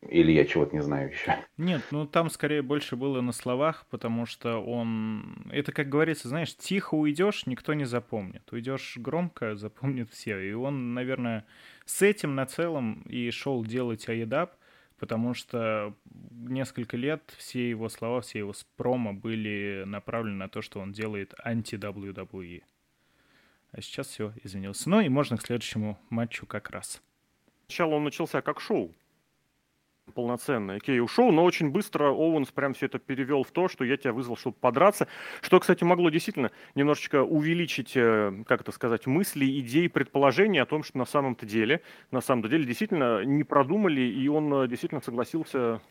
или я чего-то не знаю еще? Нет, ну там скорее больше было на словах, потому что он... Это, как говорится, знаешь, тихо уйдешь, никто не запомнит. Уйдешь громко, запомнит все. И он, наверное, с этим на целом и шел делать Аедап, потому что несколько лет все его слова, все его промо были направлены на то, что он делает анти-WWE. А сейчас все изменилось. Ну и можно к следующему матчу как раз. Сначала он начался как шоу полноценное. Кей ушел, но очень быстро Оуэнс прям все это перевел в то, что я тебя вызвал, чтобы подраться. Что, кстати, могло действительно немножечко увеличить, э, как это сказать, мысли, идеи, предположения о том, что на самом-то деле, на самом-то деле действительно не продумали, и он э, действительно согласился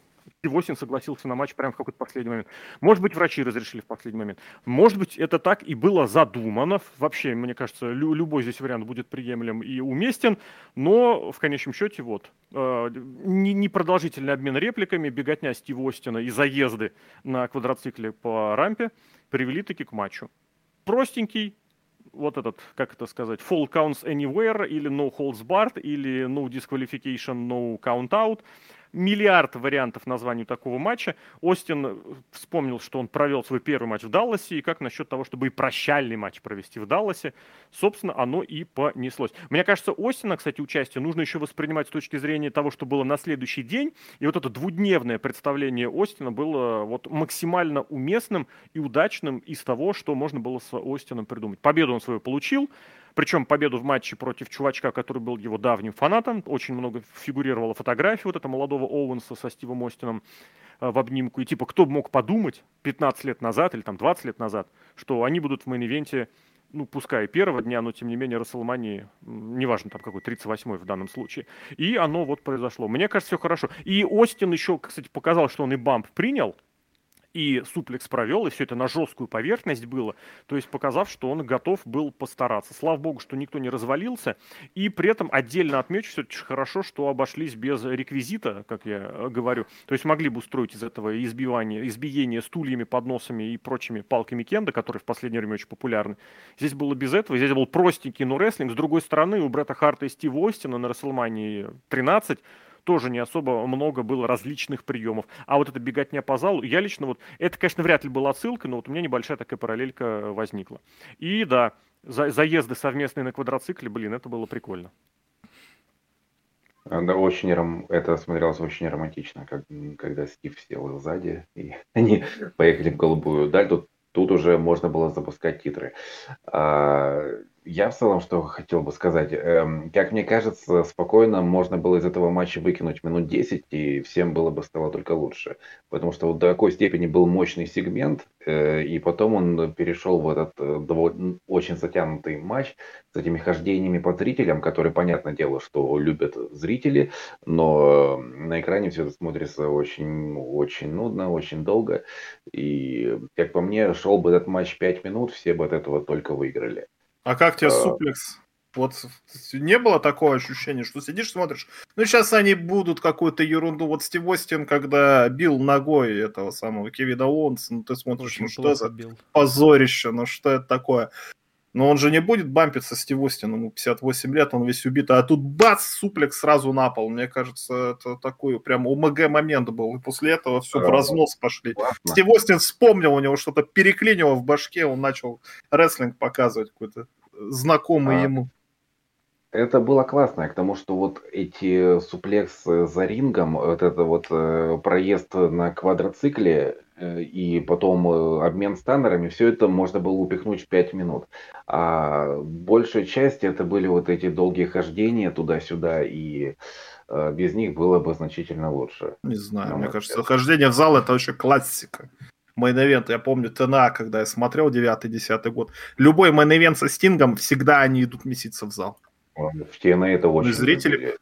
Пивосин согласился на матч прямо в какой-то последний момент. Может быть, врачи разрешили в последний момент. Может быть, это так и было задумано. Вообще, мне кажется, лю- любой здесь вариант будет приемлем и уместен. Но в конечном счете, вот, э, непродолжительный обмен репликами, беготня Стива Остина и заезды на квадроцикле по рампе привели таки к матчу. Простенький, вот этот, как это сказать, full counts anywhere, или no holds barred, или no disqualification, no count out – миллиард вариантов названию такого матча. Остин э, вспомнил, что он провел свой первый матч в Далласе, и как насчет того, чтобы и прощальный матч провести в Далласе. Собственно, оно и понеслось. Мне кажется, Остина, кстати, участие нужно еще воспринимать с точки зрения того, что было на следующий день. И вот это двудневное представление Остина было вот максимально уместным и удачным из того, что можно было с Остином придумать. Победу он свою получил, причем победу в матче против чувачка, который был его давним фанатом. Очень много фигурировало фотографий вот этого молодого Оуэнса со Стивом Остином э, в обнимку. И типа, кто мог подумать 15 лет назад или там 20 лет назад, что они будут в main event е ну, пускай первого дня, но тем не менее Расселмании, неважно там какой, 38-й в данном случае. И оно вот произошло. Мне кажется, все хорошо. И Остин еще, кстати, показал, что он и bump принял, и суплекс провел, и все это на жесткую поверхность было, то есть показав, что он готов был постараться. Слава богу, что никто не развалился, и при этом отдельно отмечу, все-таки хорошо, что обошлись без реквизита, как я э, говорю, то есть могли бы устроить из этого избивание, избиение стульями, подносами и прочими палками кенда, которые в последнее время очень популярны. Здесь было без этого, здесь был простенький, но рестлинг. С другой стороны, у Бретта Харта и Стива Остина на Расселмании 13 тоже не особо много было различных приемов. А вот эта беготня по залу, я лично вот, это, конечно, вряд ли была отсылка, но вот у меня небольшая такая параллелька возникла. И да, за, заезды совместные на квадроцикле, блин, это было прикольно. Да, очень это смотрелось очень романтично, как, когда Стив сел сзади, и они поехали в голубую даль. Тут, тут уже можно было запускать титры. А, я в целом что хотел бы сказать. Эм, как мне кажется, спокойно можно было из этого матча выкинуть минут 10, и всем было бы стало только лучше. Потому что вот до какой степени был мощный сегмент, э, и потом он перешел в этот э, очень затянутый матч с этими хождениями по зрителям, которые, понятное дело, что любят зрители, но на экране все это смотрится очень, очень нудно, очень долго. И, как по мне, шел бы этот матч 5 минут, все бы от этого только выиграли. А как тебе а... суплекс? Вот не было такого ощущения, что сидишь, смотришь, ну сейчас они будут какую-то ерунду. Вот Стив Остин, когда бил ногой этого самого Кевина Уонса, ну ты смотришь, ну что за бил. позорище, ну что это такое? Но он же не будет бампиться Стив Остин, ему 58 лет, он весь убит, а тут бац, суплекс сразу на пол. Мне кажется, это такой прям ОМГ момент был. И после этого все в разнос пошли. Классно. Стив Остин вспомнил, у него что-то переклинило в башке, он начал рестлинг показывать какой-то знакомый а, ему. Это было классно, к тому, что вот эти суплексы за рингом, вот это вот э, проезд на квадроцикле и потом э, обмен станерами, все это можно было упихнуть в 5 минут. А большая часть это были вот эти долгие хождения туда-сюда, и э, без них было бы значительно лучше. Не знаю, мне кажется, хождение в зал это вообще классика main я помню TNA, когда я смотрел 9-10 год, любой main со Стингом, всегда они идут меситься в зал. В TNA это очень... Ну, зрители,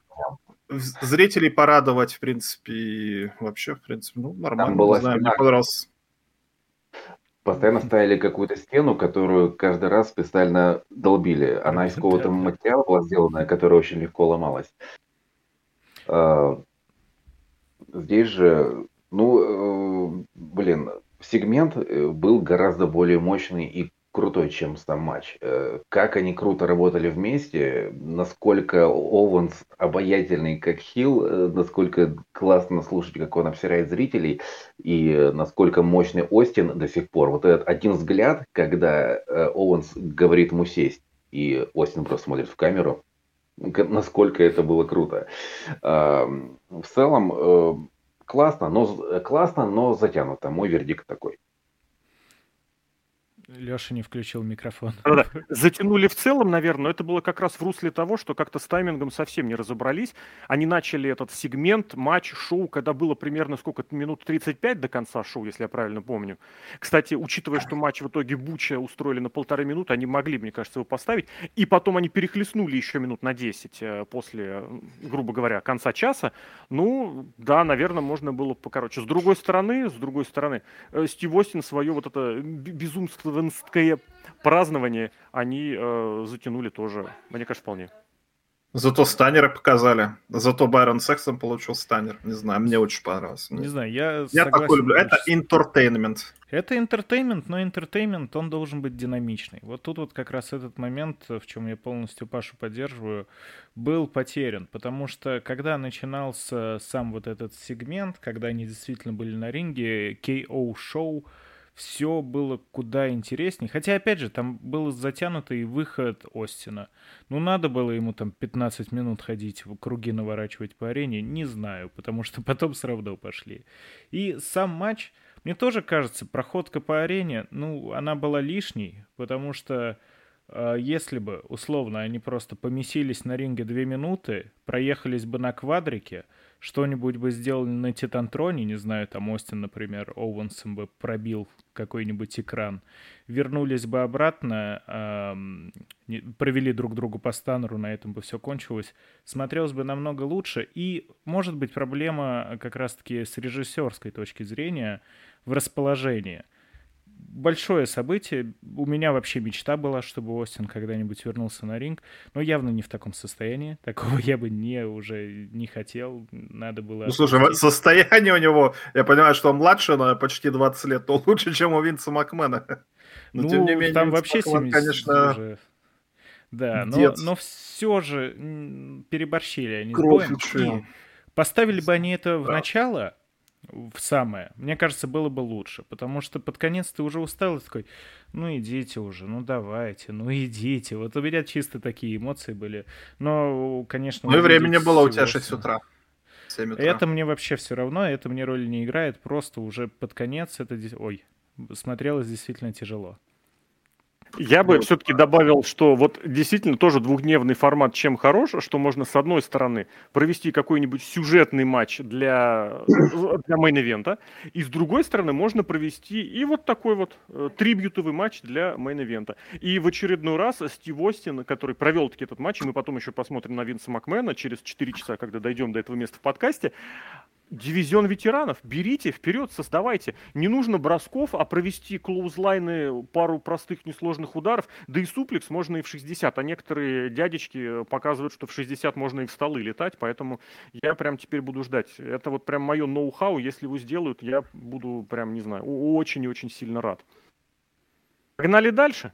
зрителей порадовать, в принципе, и вообще, в принципе, ну, нормально, была не знаю, стена. мне понравился. Постоянно ставили какую-то стену, которую каждый раз специально долбили. Она из какого-то материала была сделана, которая очень легко ломалась. А, здесь же, ну, э, блин, сегмент э, был гораздо более мощный и крутой, чем сам матч. Э, как они круто работали вместе, насколько Оуэнс обаятельный как heel, э, насколько классно слушать, как он обсирает зрителей, и насколько мощный Остин до сих пор. Вот этот один взгляд, когда Оуэнс говорит ему сесть, и Остин просто смотрит в камеру, насколько это было круто. В целом, классно, но, классно, но затянуто. Мой вердикт такой. Леша не включил микрофон. Да, да. Затянули в целом, наверное, но это было как раз в русле того, что как-то с таймингом совсем не разобрались. Они начали этот сегмент, матч, шоу, когда было примерно сколько минут 35 до конца шоу, если я правильно помню. Кстати, учитывая, что матч в итоге Буча устроили на полторы минуты, они могли, мне кажется, его поставить. И потом они перехлестнули еще минут на 10 э, после, грубо говоря, конца часа. Ну, да, наверное, можно было покороче. С другой стороны, с другой стороны, э, Стив Остин свое вот это безумственное празднование они э, затянули тоже, мне кажется, вполне. Зато stunner ы показали. Зато Байрон Сексон получил stunner. Не знаю, мне очень понравился. Не знаю, я Я такой люблю. Это entertainment. Это entertainment, но entertainment, он должен быть динамичный. Вот тут вот как раз этот момент, в чем я полностью Пашу поддерживаю, был потерян. Потому что когда начинался сам вот этот сегмент, когда они действительно были на ринге, KO-шоу, все было куда интереснее. Хотя, опять же, там был затянутый выход Остина. Ну, надо было ему там 15 минут ходить, в круги наворачивать по арене, не знаю, потому что потом все равно пошли. И сам матч, мне тоже кажется, проходка по арене, ну, она была лишней, потому что э, если бы, условно, они просто помесились на ринге две минуты, проехались бы на квадрике, что-нибудь бы сделали на Титантроне, не знаю, там Остин, например, Оуэнсом бы пробил какой-нибудь экран, вернулись бы обратно, провели друг другу по станеру, на этом бы все кончилось, смотрелось бы намного лучше. И, может быть, проблема как раз-таки с режиссерской точки зрения в расположении – большое событие. У меня вообще мечта была, чтобы Остин когда-нибудь вернулся на ринг, но явно не в таком состоянии. Такого я бы не уже не хотел. Надо было... Ну, слушай, состояние у него, я понимаю, что он младше на почти 20 лет, но лучше, чем у Винса Макмена. Но, ну, тем не менее, там вообще 70 конечно... Уже... Да, но, но все же переборщили они Кровь с боем. Поставили бы они это в начало, в самое, мне кажется, было бы лучше, потому что под конец ты уже устал и такой, ну идите уже, ну давайте, ну идите. Вот у меня чисто такие эмоции были. Но, конечно... Ну и времени было у тебя 6 утра. утра. Это мне вообще все равно, это мне роли не играет, просто уже под конец это... Ой, смотрелось действительно тяжело. Я бы все-таки добавил, что вот действительно тоже двухдневный формат чем хорош, что можно с одной стороны провести какой-нибудь сюжетный матч для, для main event а, и с другой стороны можно провести и вот такой вот э, трибьютовый матч для main event а. И в очередной раз Стив Остин, который провел таки этот матч, и мы потом еще посмотрим на Винса Макмена через 4 часа, когда дойдем до этого места в подкасте, дивизион ветеранов, берите, вперед, создавайте. Не нужно бросков, а провести clothesline ы, пару простых несложных ударов, да и суплекс можно и в 60, а некоторые дядечки показывают, что в 60 можно и в столы летать, поэтому я прям теперь буду ждать. Это вот прям мое ноу-хау, если его сделают, я буду прям, не знаю, очень и очень сильно рад. Погнали дальше?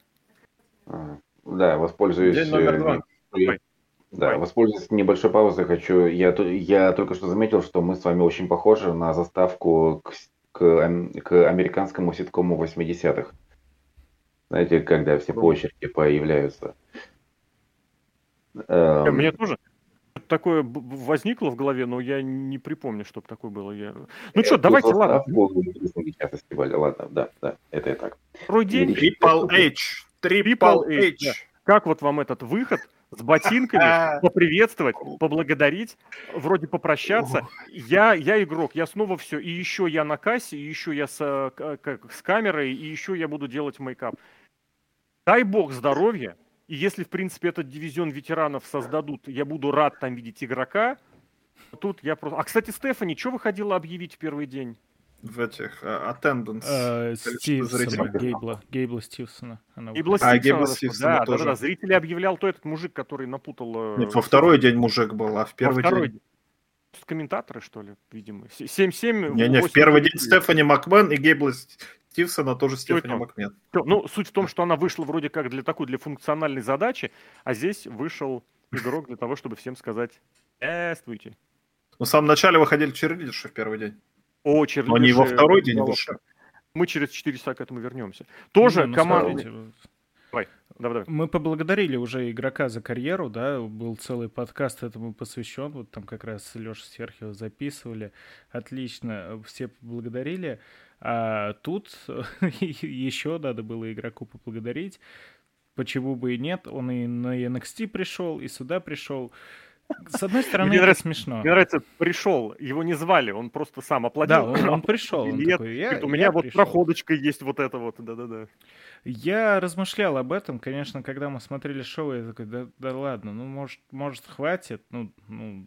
Да, воспользуюсь... День номер два. Э, да, Ой. воспользуясь небольшой паузой, хочу. Я, я только что заметил, что мы с вами очень похожи на заставку к, к, к американскому ситкому 80-х. Знаете, когда все по очереди появляются. Эм... Мне тоже такое возникло в голове, но я не припомню, чтобы такое было. Я... Ну что, давайте, ладно. Ладно, да, да, это и так. Второй день. Triple H. Triple H. Как вот вам этот выход? С ботинками, поприветствовать, поблагодарить, вроде попрощаться. Я, я игрок, я снова все, и еще я на кассе, и еще я с, с камерой, и еще я буду делать мейкап. Дай бог здоровья, и если, в принципе, этот дивизион ветеранов создадут, я буду рад там видеть игрока, тут я просто... А, кстати, Стефани, что выходила объявить в первый день? В этих uh, attendance. Uh, Стивсона, Гейбла, Гейбла Стивсона. Гейбла Стивсона, а, Гейбла Стивсона да, тоже. Да, да, зрители объявлял то этот мужик, который напутал... Нет, во второй день мужик был, а в первый во второй... день... Комментаторы, что ли, видимо. 7-7... Не-не, в первый день Стефани Макмен и Гейбла Стивсона тоже Стефани Макмен. Ну, суть в том, что она вышла вроде как для такой, для функциональной задачи, а здесь вышел игрок для того, чтобы всем сказать «Здравствуйте». Ну, в самом начале выходили черлидерши в первый день. О, Но не во второй день вышел. Мы через 4 часа к этому вернемся. Тоже ну, команда... Давай, давай, давай. Мы поблагодарили уже игрока за карьеру, да, был целый подкаст этому посвящен, вот там как раз Леша Серхио записывали, отлично, все поблагодарили, а тут еще надо было игроку поблагодарить, почему бы и нет, он и на NXT пришел, и сюда пришел, с одной стороны, мне нравится, смешно. Мне нравится, пришел, его не звали, он просто сам оплатил. Да, он, он пришел. Он такой, я, говорит, у меня вот пришел. проходочка есть вот это вот, да-да-да. Я размышлял об этом, конечно, когда мы смотрели шоу, я такой, да, да ладно, ну, может, может, хватит, ну, ну,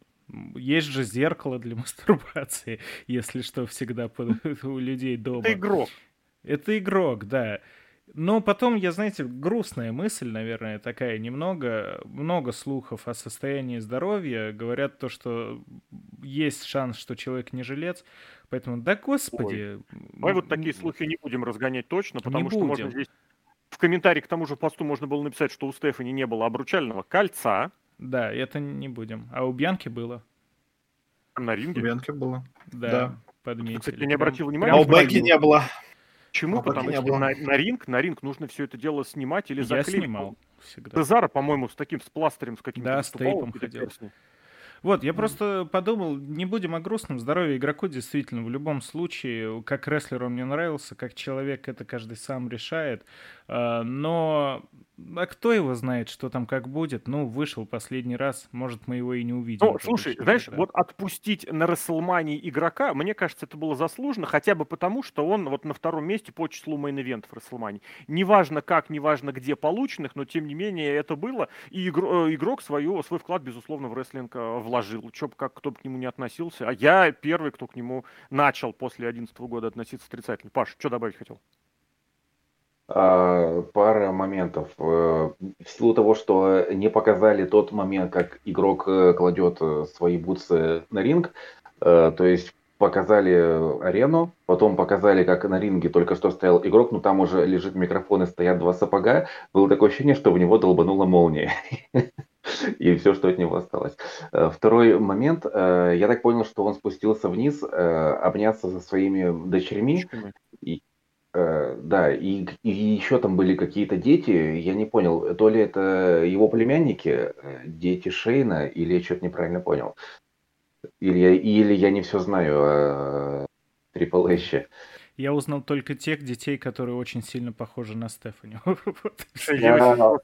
есть же зеркало для мастурбации, если что, всегда у людей дома. Это игрок. Это игрок, да. Но потом, я, знаете, грустная мысль, наверное, такая немного. Много слухов о состоянии здоровья. Говорят то, что есть шанс, что человек не жилец. Поэтому, да господи. Ой. Мы вот такие слухи не будем разгонять точно, потому что можно здесь... В комментарии к тому же посту можно было написать, что у Стефани не было обручального кольца. Да, это не будем. А у Бьянки было. На ринге? У Бьянки было. Да, да. подметили. Кстати, не обратил внимания. А у Бекки не было. Почему? А Потому что на, на ринг, на ринг нужно все это дело снимать или заклеить. Я снимал всегда. Цезара, по-моему, с таким с пластырем, с каким-то Да, с тейпом ходил. Вот, я просто подумал, не будем о грустном. Здоровье игроку действительно в любом случае, как рестлер он мне нравился, как человек это каждый сам решает. А, но а кто его знает, что там как будет? Ну, вышел последний раз, может, мы его и не увидим. Ну, слушай, знаешь, тогда. вот отпустить на Расселмании игрока, мне кажется, это было заслуженно, хотя бы потому, что он вот на втором месте по числу мейн-ивентов Расселмании. Неважно как, неважно где полученных, но тем не менее это было, и игрок, э, игрок свою, свой вклад, безусловно, в рестлинг э, вложил. Чё как кто бы к нему не относился. А я первый, кто к нему начал после 2011 года относиться отрицательно. Паш, что добавить хотел? А, пара моментов. Э, в силу того, что не показали тот момент, как игрок э, кладет э, свои бутсы на ринг, то есть показали арену, потом показали, как на ринге только что стоял игрок, но там уже лежит микрофон и стоят два сапога. Было такое ощущение, что в него долбанула молния. И все, что от него осталось. Второй момент. Я так понял, что он спустился вниз, обняться со своими дочерьми. Э, да, и, и еще там были какие-то дети, я не понял, то ли это его племянники, э, дети Шейна, или я что-то неправильно понял. Или я, или я не все знаю о Трипл Эще. Я узнал только тех детей, которые очень сильно похожи на Стефани. Я,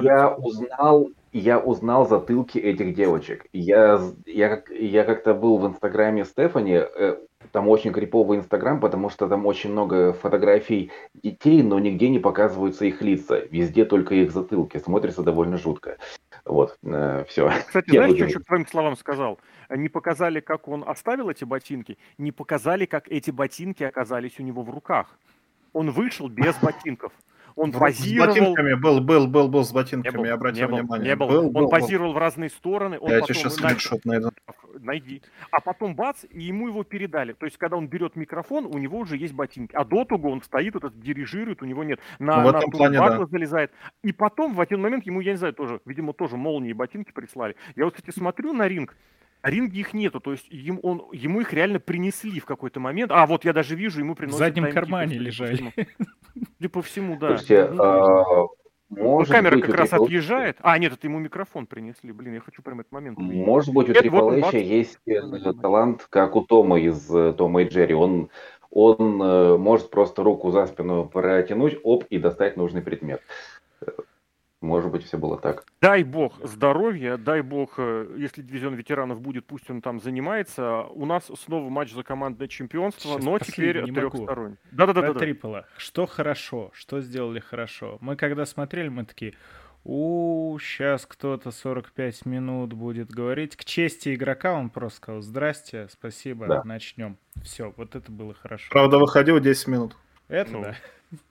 я узнал, я узнал затылки этих девочек. Я, я, я как-то был в инстаграме Стефани, э, там очень криповый Инстаграм, потому что там очень много фотографий детей, но нигде не показываются их лица. Везде только их затылки. Смотрится довольно жутко. Вот, э, все. Кстати, Я знаешь, буду... что к твоим словам сказал? Не показали, как он оставил эти ботинки, не показали, как эти ботинки оказались у него в руках. Он вышел без ботинков. Он в, позировал... С ботинками был, был, был, был с ботинками, был, я обратил не внимание. Не был, был, он был, позировал был. в разные стороны. Он я тебе сейчас скриншот найду. Найди. А потом бац, и ему его передали. То есть, когда он берет микрофон, у него уже есть ботинки. А до того он стоит, этот дирижирует, у него нет. На, ну, в этом на плане, да. залезает. И потом, в один момент, ему, я не знаю, тоже, видимо, тоже молнии ботинки прислали. Я вот, кстати, смотрю на ринг, а ринге их нету, то есть ему, он, ему их реально принесли в какой-то момент. А, вот я даже вижу, ему приносят... В заднем кармане лежали. Судя по всему, да. Слушайте, ну, а, может камера быть, как раз Triple... отъезжает. А, нет, это ему микрофон принесли. Блин, я хочу прям этот момент увидеть. Может быть, у Triple H есть э, талант, как у Тома из э, Тома и Джерри. Он, он э, может просто руку за спину протянуть, оп, и достать нужный предмет. Может быть, все было так. Дай бог здоровья, дай бог, э, если дивизион ветеранов будет, пусть он там занимается. У нас снова матч за командное чемпионство, Сейчас но теперь трехсторонний. Да-да-да. Трипла. Что хорошо, что сделали хорошо. Мы когда смотрели, мы такие, у, сейчас кто-то 45 минут будет говорить. К чести игрока он просто сказал, здрасте, спасибо, да. начнем. Все, вот это было хорошо. Правда, выходил 10 минут. Это ну, да.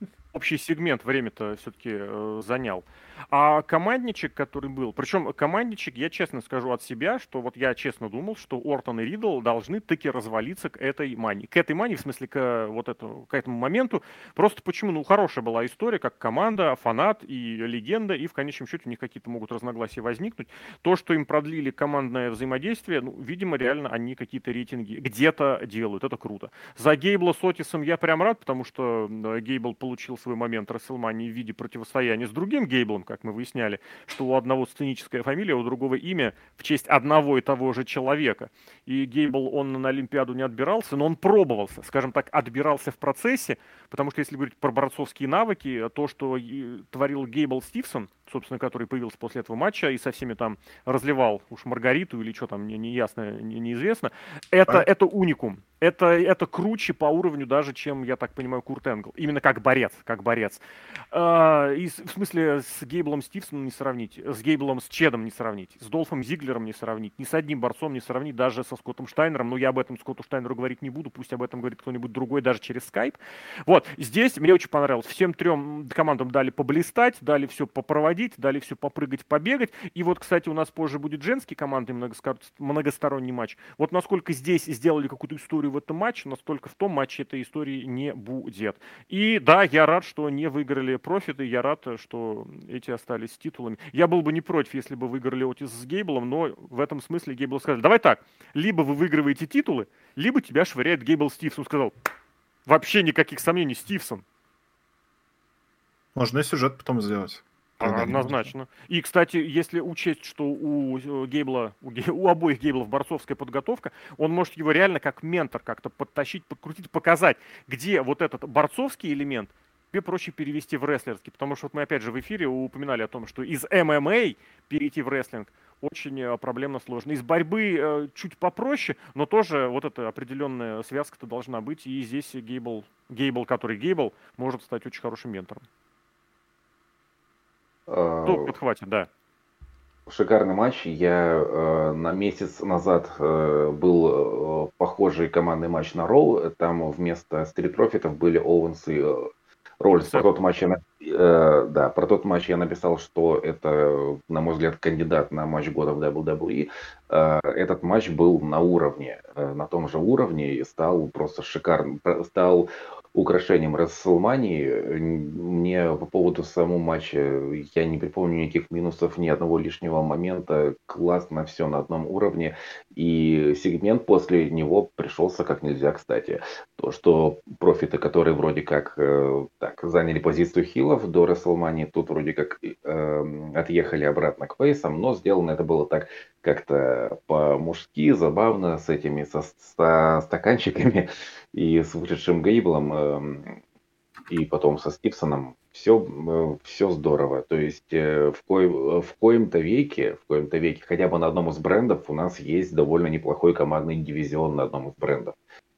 Общий сегмент время-то все-таки э, занял. А командничек, который был, причем командничек, я честно скажу от себя, что вот я честно думал, что Ортон и Ридл должны таки развалиться к этой мани. К этой мани, в смысле, к, вот этому, к этому моменту. Просто почему? Ну, хорошая была история, как команда, фанат и легенда, и в конечном счете у них какие-то могут разногласия возникнуть. То, что им продлили командное взаимодействие, ну, видимо, реально они какие-то рейтинги где-то делают. Это круто. За Гейбла с Отисом я прям рад, потому что Гейбл получил свой момент Расселмании в виде противостояния с другим Гейблом, как мы выясняли, что у одного сценическая фамилия, у другого имя в честь одного и того же человека. И Гейбл, он на Олимпиаду не отбирался, но он пробовался, скажем так, отбирался в процессе, потому что если говорить про борцовские навыки, то, что творил Гейбл Стивсон, собственно, который появился после этого матча и со всеми там разливал уж Маргариту или что там, мне не ясно, не, неизвестно. Это, а? это уникум это, это круче по уровню даже, чем, я так понимаю, Курт Энгл. Именно как борец, как борец. А, и, в смысле, с Гейблом Стивсоном не сравнить, с Гейблом с Чедом не сравнить, с Долфом Зиглером не сравнить, ни с одним борцом не сравнить, даже со Скоттом Штайнером. Но я об этом Скотту Штайнеру говорить не буду, пусть об этом говорит кто-нибудь другой, даже через скайп. Вот, здесь мне очень понравилось. Всем трем командам дали поблистать, дали все попроводить, дали все попрыгать, побегать. И вот, кстати, у нас позже будет женский командный многосторонний матч. Вот насколько здесь сделали какую-то историю в этом матче, настолько в том матче этой истории не будет. И да, я рад, что не выиграли профиты, я рад, что эти остались с титулами. Я был бы не против, если бы выиграли Отис с Гейблом, но в этом смысле Гейбл сказал, давай так, либо вы выигрываете титулы, либо тебя швыряет Гейбл Стивсон. Сказал, вообще никаких сомнений, Стивсон. Можно и сюжет потом сделать. Однозначно. И, кстати, если учесть, что у э, Гейбла, у, у обоих Гейблов борцовская подготовка, он может его реально как ментор как-то подтащить, подкрутить, показать, где вот этот борцовский элемент тебе проще перевести в рестлерский. Потому что вот мы опять же в эфире упоминали о том, что из ММА перейти в рестлинг очень э, проблемно сложно. Из борьбы э, чуть попроще, но тоже вот эта определенная связка-то должна быть. И здесь Гейбл, Гейбл, который Гейбл, может стать очень хорошим ментором. Ну, хватит, да. Шикарный матч. Я э, на месяц назад э, был э, похожий командный матч на Raw. Там вместо стрит-профитов были Оуэнс и э, Роллинс. Тот, матч я, э, да, про тот матч я написал, что это, на мой взгляд, кандидат на матч года в WWE. Э, этот матч был на уровне, э, на том же уровне и стал просто шикарным. Стал украшением Расселмании. Мне по поводу самого матча я не припомню никаких минусов, ни одного лишнего момента. Классно все на одном уровне. И сегмент после него пришелся как нельзя кстати. То, что профиты, которые вроде как э, так, заняли позицию хилов до Расселмании, тут вроде как э, отъехали обратно к фейсам, но сделано это было так как-то по-мужски, забавно, с этими со, со стаканчиками и с вышедшим Гейблом, э, и потом со Стивсоном. Все, э, все здорово. То есть э, в, ко, в коем-то веке, в коем-то веке, хотя бы на одном из брендов у нас есть довольно неплохой командный дивизион на одном из брендов.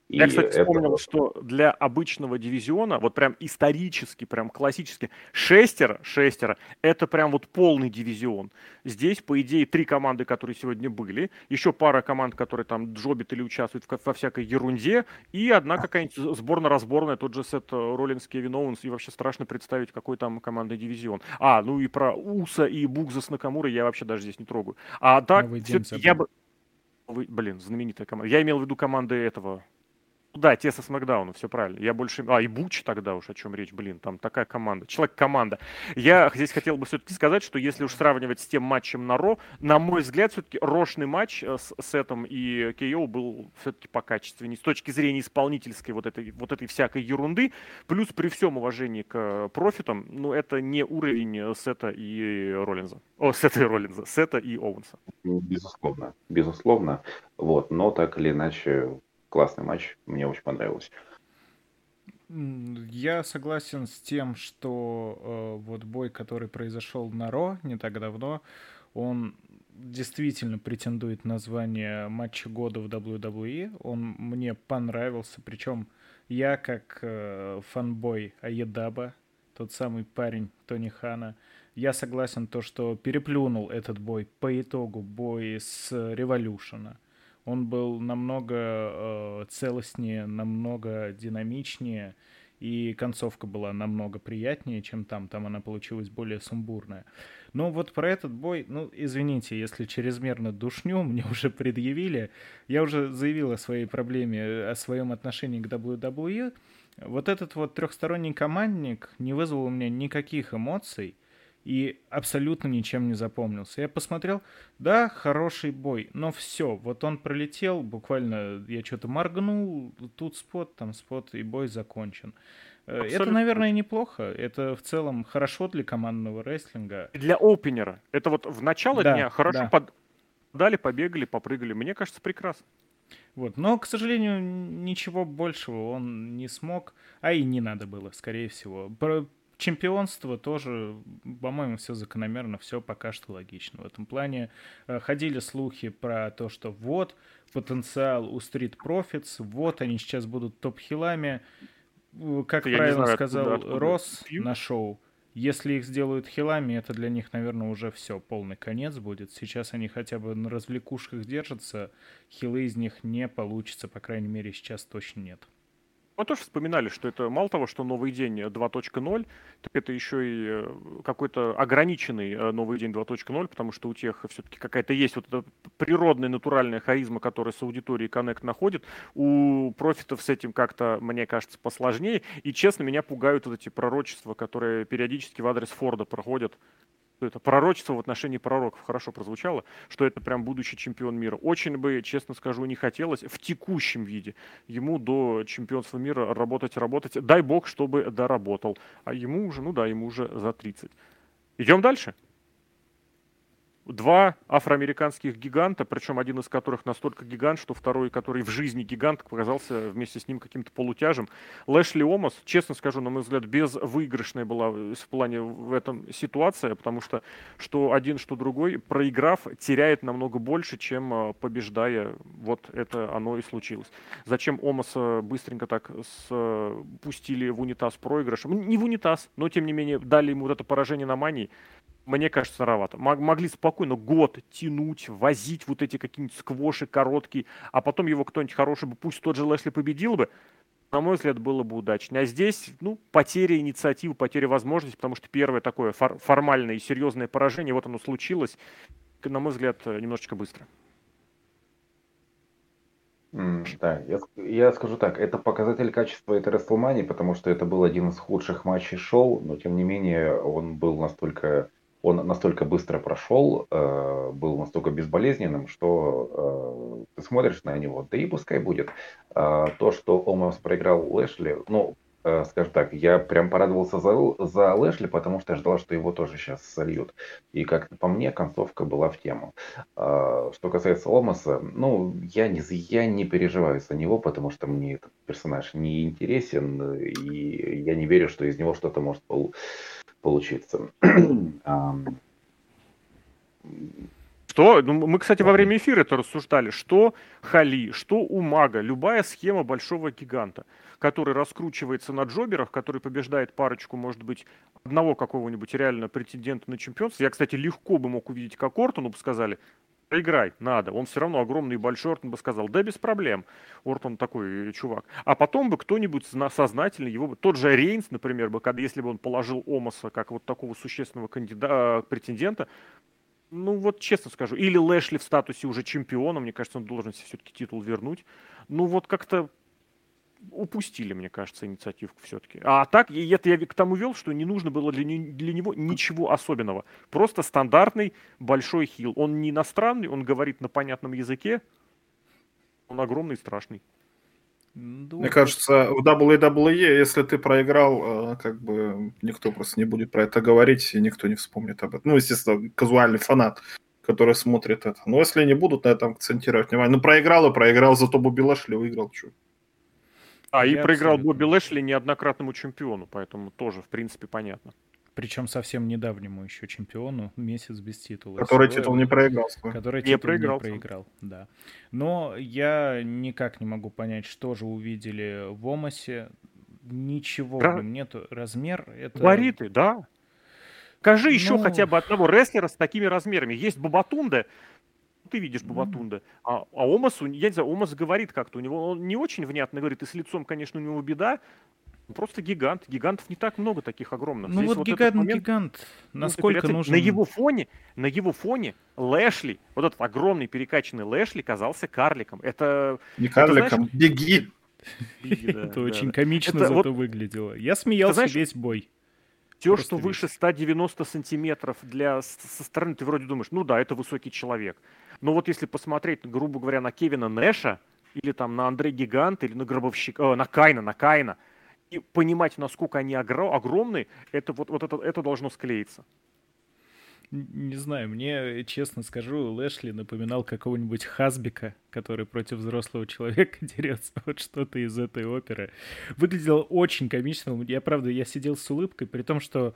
Я, и кстати, вспомнил, это... что для обычного дивизиона, вот прям исторически, прям классически, шестеро, шестеро, это прям вот полный дивизион. Здесь, по идее, три команды, которые сегодня были, еще пара команд, которые там джобят или участвуют во всякой ерунде, и одна какая-нибудь сборно-разборная, тот же сет Роллинс, Кевин Оуэнс, и вообще страшно представить, какой там командный дивизион. А, ну и про Уса и Бугза с Накамурой я вообще даже здесь не трогаю. А так, я бы... Блин, знаменитая команда. Я имел в виду команды этого да, те со Смакдауна, все правильно. Я больше... А, и Буч тогда уж, о чем речь, блин, там такая команда. Человек-команда. Я здесь хотел бы все-таки сказать, что если уж сравнивать с тем матчем на Ро, на мой взгляд, все-таки рошный матч э, с Сетом и Кейо был все-таки покачественнее с точки зрения исполнительской вот этой, вот этой всякой ерунды. Плюс при всем уважении к профитам, ну, это не уровень Сета и Роллинза. О, Сета и Роллинза. Сета и Оуэнса. Безусловно. Безусловно. Вот, но так или иначе классный матч, мне очень понравилось. Я согласен с тем, что э, вот бой, который произошел на Ро не так давно, он действительно претендует на звание матча года в WWE. Он мне понравился, причем я как э, фанбой Аедаба, тот самый парень Тони Хана, я согласен то, что переплюнул этот бой по итогу боя с Революшена он был намного э, целостнее, намного динамичнее, и концовка была намного приятнее, чем там. Там она получилась более сумбурная. Но вот про этот бой, ну, извините, если чрезмерно душню мне уже предъявили. Я уже заявил о своей проблеме, о своем отношении к WWE. Вот этот вот трехсторонний командник не вызвал у меня никаких эмоций и абсолютно ничем не запомнился. Я посмотрел, да, хороший бой, но все, вот он пролетел, буквально я что-то моргнул, тут спот, там спот, и бой закончен. Э, абсолютно. Это, наверное, неплохо. Это в целом хорошо для командного рестлинга. Для опенера. Это вот в начало да, дня хорошо да. под... дали, побегали, попрыгали. Мне кажется, прекрасно. Вот. Но, к сожалению, ничего большего он не смог, а и не надо было, скорее всего. Чемпионство тоже, по-моему, все закономерно, все пока что логично. В этом плане э, ходили слухи про то, что вот потенциал у Street Profits, вот они сейчас будут топ-хилами. Как Я правильно знаю, сказал откуда, Росс на шоу, если их сделают хилами, это для них, наверное, уже все, полный конец будет. Сейчас они хотя бы на развлекушках держатся, хилы из них не получится, по крайней мере, сейчас точно нет. Мы тоже вспоминали, что это мало того, что новый день 2.0, так это еще и э, какой-то ограниченный э, новый день 2.0, потому что у тех все-таки какая-то есть вот эта природная, натуральная харизма, которая с аудиторией Connect находит. У профитов с этим как-то, мне кажется, посложнее. И, честно, меня пугают вот эти пророчества, которые периодически в адрес Форда проходят, это пророчество в отношении пророков хорошо прозвучало, что это прям будущий чемпион мира. Очень бы, честно скажу, не хотелось в текущем виде ему до чемпионства мира работать, работать. Дай бог, чтобы доработал. А ему уже, ну да, ему уже за 30. Идем дальше два афроамериканских гиганта, причем один из которых настолько гигант, что второй, который в жизни гигант, показался вместе с ним каким-то полутяжем. Лэшли Омас, честно скажу, на мой взгляд, безвыигрышная была в плане в этом ситуация, потому что что один, что другой, проиграв, теряет намного больше, чем э, побеждая. Вот это оно и случилось. Зачем Омаса быстренько так спустили в унитаз проигрышем? Не в унитаз, но тем не менее дали ему вот это поражение на мании мне кажется, сыровато. Могли спокойно год тянуть, возить вот эти какие-нибудь сквоши короткие, а потом его кто-нибудь хороший бы, пусть тот же Лесли победил бы, на мой взгляд, было бы удачнее. А здесь, ну, потеря инициативы, потеря возможности, потому что первое такое фор- формальное и серьезное поражение, вот оно случилось, на мой взгляд, немножечко быстро. да, я, я скажу так, это показатель качества этой Расселмании, потому что это был один из худших матчей шоу, но тем не менее он был настолько он настолько быстро прошел, э, был настолько безболезненным, что э, ты смотришь на него, да и пускай будет. Э, то, что Омас проиграл Лэшли, ну, э, скажем так, я прям порадовался за, за Лэшли, потому что ждал, что его тоже сейчас сольют. И как по мне, концовка была в тему. Э, что касается Омаса, ну, я не, я не переживаю за него, потому что мне этот персонаж не интересен, и я не верю, что из него что-то может получиться получиться. Что? Ну, мы, кстати, во время эфира это рассуждали. Что Хали, что у Мага, любая схема большого гиганта, который раскручивается на джоберах, который побеждает парочку, может быть, одного какого-нибудь реально претендента на чемпионство. Я, кстати, легко бы мог увидеть, как Ортону бы сказали, проиграй, надо. Он все равно огромный и большой, Ортон бы сказал, да без проблем. Ортон такой чувак. А потом бы кто-нибудь сознательно его бы, тот же Рейнс, например, бы, когда, если бы он положил Омаса как вот такого существенного кандидата, претендента, ну вот честно скажу, или Лэшли в статусе уже чемпиона, мне кажется, он должен все-таки титул вернуть. Ну вот как-то упустили, мне кажется, инициативку все-таки. А так, и это я к тому вел, что не нужно было для, не, для него ничего особенного. Просто стандартный большой хил. Он не иностранный, он говорит на понятном языке. Он огромный и страшный. Мне кажется, в WWE, если ты проиграл, э, как бы никто просто не будет про это говорить, и никто не вспомнит об этом. Ну, естественно, казуальный фанат, который смотрит это. Но если не будут на этом акцентировать внимание, ну, проиграл и проиграл, зато Бобби Лэшли выиграл, что. А, и проиграл абсолютно... Бобби Лэшли неоднократному чемпиону, поэтому тоже, в принципе, понятно. Причем совсем недавнему еще чемпиону, месяц без титула. Который титул не проиграл. Который не титул проиграл. не проиграл, да. Но я никак не могу понять, что же увидели в Омасе. Ничего в нем нету. Размер это... Вариты, да. Скажи ну... еще хотя бы одного рестлера с такими размерами. Есть Бабатунда, ты видишь Бабатунда. А, а Омас, я не знаю, Омас говорит как-то, у него он не очень внятно говорит, и с лицом, конечно, у него беда, Просто гигант. Гигантов не так много таких огромных. Ну Здесь вот, вот гигант, момент, гигант. Насколько нужен... На его фоне, на его фоне Лэшли, вот этот огромный перекачанный Лэшли казался карликом. Это... Не карликом, это, знаешь, беги. Это очень комично зато выглядело. Я смеялся весь бой. Все, что выше 190 сантиметров для, со стороны, ты вроде думаешь, ну да, это высокий человек. Но вот если посмотреть, грубо говоря, на Кевина Нэша, или там на Андре Гигант, или на Гробовщика, э, на Кайна, на Кайна, и понимать, насколько они огромны, это вот, вот это, это должно склеиться. Не знаю, мне, честно скажу, Лэшли напоминал какого-нибудь Хасбика, который против взрослого человека дерется. Вот что-то из этой оперы. Выглядело очень комично. Я, правда, я сидел с улыбкой, при том, что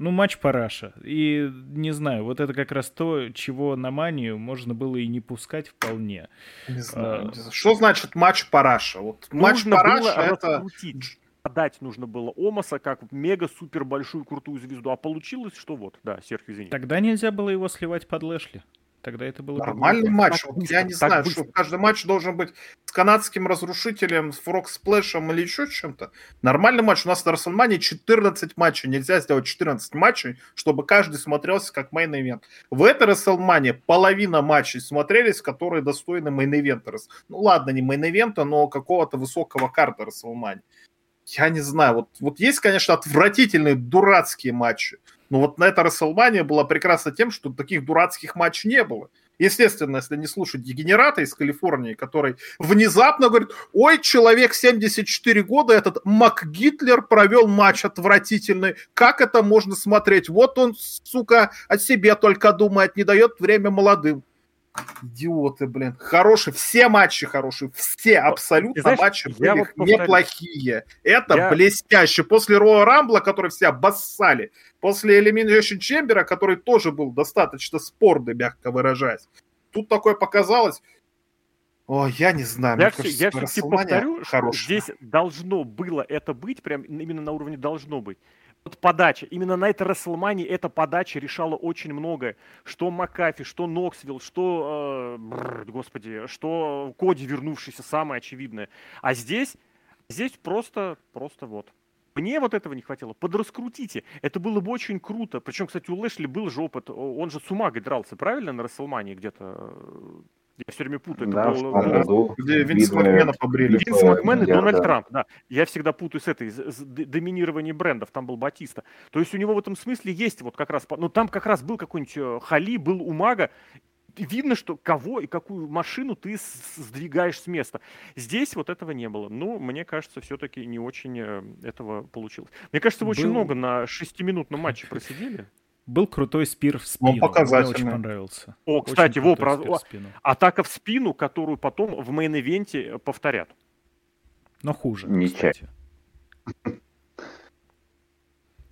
ну, матч параша. И не знаю, вот это как раз то, чего на манию можно было и не пускать вполне. Не знаю. А... Что значит матч параша? Вот матч параша это... Подать нужно было Омаса как мега-супер большую крутую звезду, а получилось, что вот, да, Серхио, извини. Тогда нельзя было его сливать под Лэшли. Тогда это было нормальный матч. Вот я не знаю, быстро. что каждый матч должен быть с канадским разрушителем, с frog splash ем или еще чем-то. Нормальный матч. У нас на Расселмане 14 матчей. Нельзя сделать 14 матчей, чтобы каждый смотрелся как main event. В этой Расселмане половина матчей смотрелись, которые достойны main event а. Ну ладно, не main event а, но какого-то высокого карта Расселмане я не знаю, вот, вот есть, конечно, отвратительные дурацкие матчи, но вот на это Расселмания была прекрасна тем, что таких дурацких матчей не было. Естественно, если не слушать дегенерата из Калифорнии, который внезапно говорит, ой, человек 74 года, этот Мак Гитлер провел матч отвратительный, как это можно смотреть? Вот он, сука, о себе только думает, не дает время молодым. Идиоты, блин. Хорошие, все матчи хорошие, все абсолютно знаешь, матчи были вот неплохие. Это я... блестяще. После Роя Рамбла, который все обоссали, после Elimination Chamber, который тоже был достаточно спорный, мягко выражаясь. Тут такое показалось. О, я не знаю. Я, все, кажется, я все-таки повторю, что здесь должно было это быть, прям именно на уровне должно быть вот подача. Именно на этой Расселмане эта подача решала очень многое. Что Макафи, что Ноксвилл, что, э, бррр, господи, что Коди, вернувшийся, самое очевидное. А здесь, здесь просто, просто вот. Мне вот этого не хватило. Подраскрутите. Это было бы очень круто. Причем, кстати, у Лэшли был же опыт. Он же с Умагой дрался, правильно, на Расселмане где-то? Я все время путаю. Да, это было, году где Винс Макмена побрили. Винс Макмен и Дональд да. Трамп, да. Я всегда путаю с этой, с, с доминированием брендов. Там был Батиста. То есть у него в этом смысле есть вот как раз... Ну, там как раз был какой-нибудь э, Кали, был Умага. Видно, что кого и какую машину ты сдвигаешь с места. Здесь вот этого не было. Ну, мне кажется, все-таки не очень э, этого получилось. Мне кажется, вы был... очень много на шестиминутном матче просидели. Был крутой spear в спину. Он показательный. Мне очень понравился. О, кстати, очень во, про... в атака в спину, которую потом в main event е повторят. Но хуже, Ничего. кстати.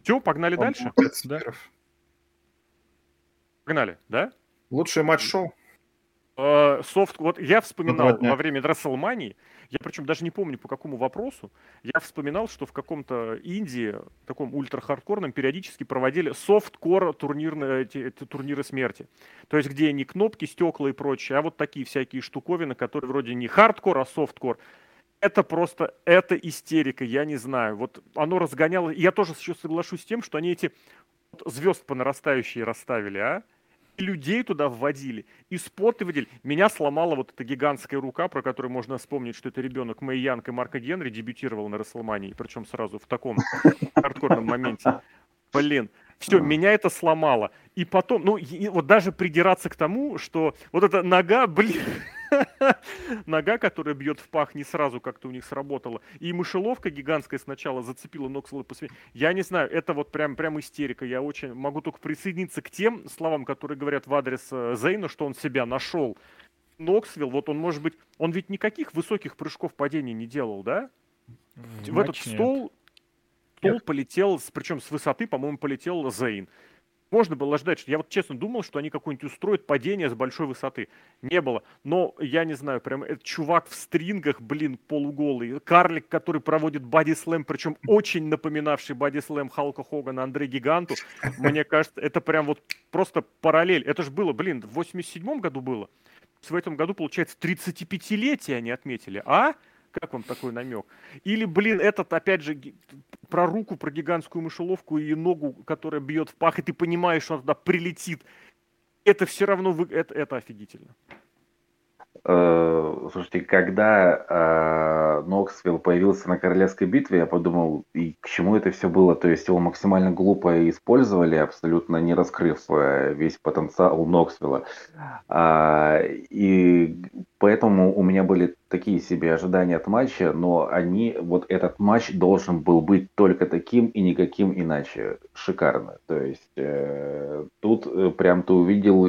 Все, погнали Он дальше? Да. Погнали, да? Лучший матч шоу. Э, софт, вот я вспоминал во время РестлМании, я причем даже не помню по какому вопросу, я вспоминал, что в каком-то Индии, таком ультра-хардкорном, периодически проводили softcore турнирные, турниры смерти. То есть где не кнопки, стекла и прочее, а вот такие всякие штуковины, которые вроде не хардкор, а softcore. Это просто, это истерика, я не знаю. Вот оно разгоняло. Я тоже еще соглашусь с тем, что они эти звезд по нарастающей расставили, а? Людей туда вводили, и споты вводили. Меня сломала вот эта гигантская рука, про которую можно вспомнить, что это ребенок Мэй Янг и Марка Генри дебютировал на Расселмании, причем сразу в таком хардкорном моменте. Блин, все, меня это сломало. И потом, ну, и вот даже придираться к тому, что вот эта нога, блин, нога, которая бьет в пах, не сразу как-то у них сработала. И мышеловка гигантская сначала зацепила Ноксвилла по себе. Я не знаю, это вот прям, прям истерика. Я очень могу только присоединиться к тем словам, которые говорят в адрес э, Зейна, что он себя нашел. Ноксвилл, вот он может быть, он ведь никаких высоких прыжков падения не делал, да? В, в этот стол стол полетел, причем с высоты, по-моему, полетел Зейн. Можно было ждать, что я вот честно думал, что они какое-нибудь устроят падение с большой высоты. Не было. Но я не знаю, прям этот чувак в стрингах, блин, полуголый. Карлик, который проводит боди-слэм, причем очень напоминавший боди-слэм Халка Хогана Андре Гиганту. Мне кажется, это прям вот просто параллель. Это же было, блин, в 87 году было. В этом году, получается, 35-летие они отметили. А? Как вам такой намек? Или, блин, этот, опять же, про руку, про гигантскую мышеловку и ногу, которая бьет в пах, и ты понимаешь, что она туда прилетит. Это все равно, вы... это, это офигительно. Э, слушайте, когда э, Ноксвилл появился на Королевской битве, я подумал, и к чему это все было? То есть его максимально глупо использовали, абсолютно не раскрыв э, весь потенциал Ноксвилла. А, и поэтому у меня были такие себе ожидания от матча, но они, вот этот матч должен был быть только таким и никаким иначе. Шикарно. То есть э, тут э, прям ты увидел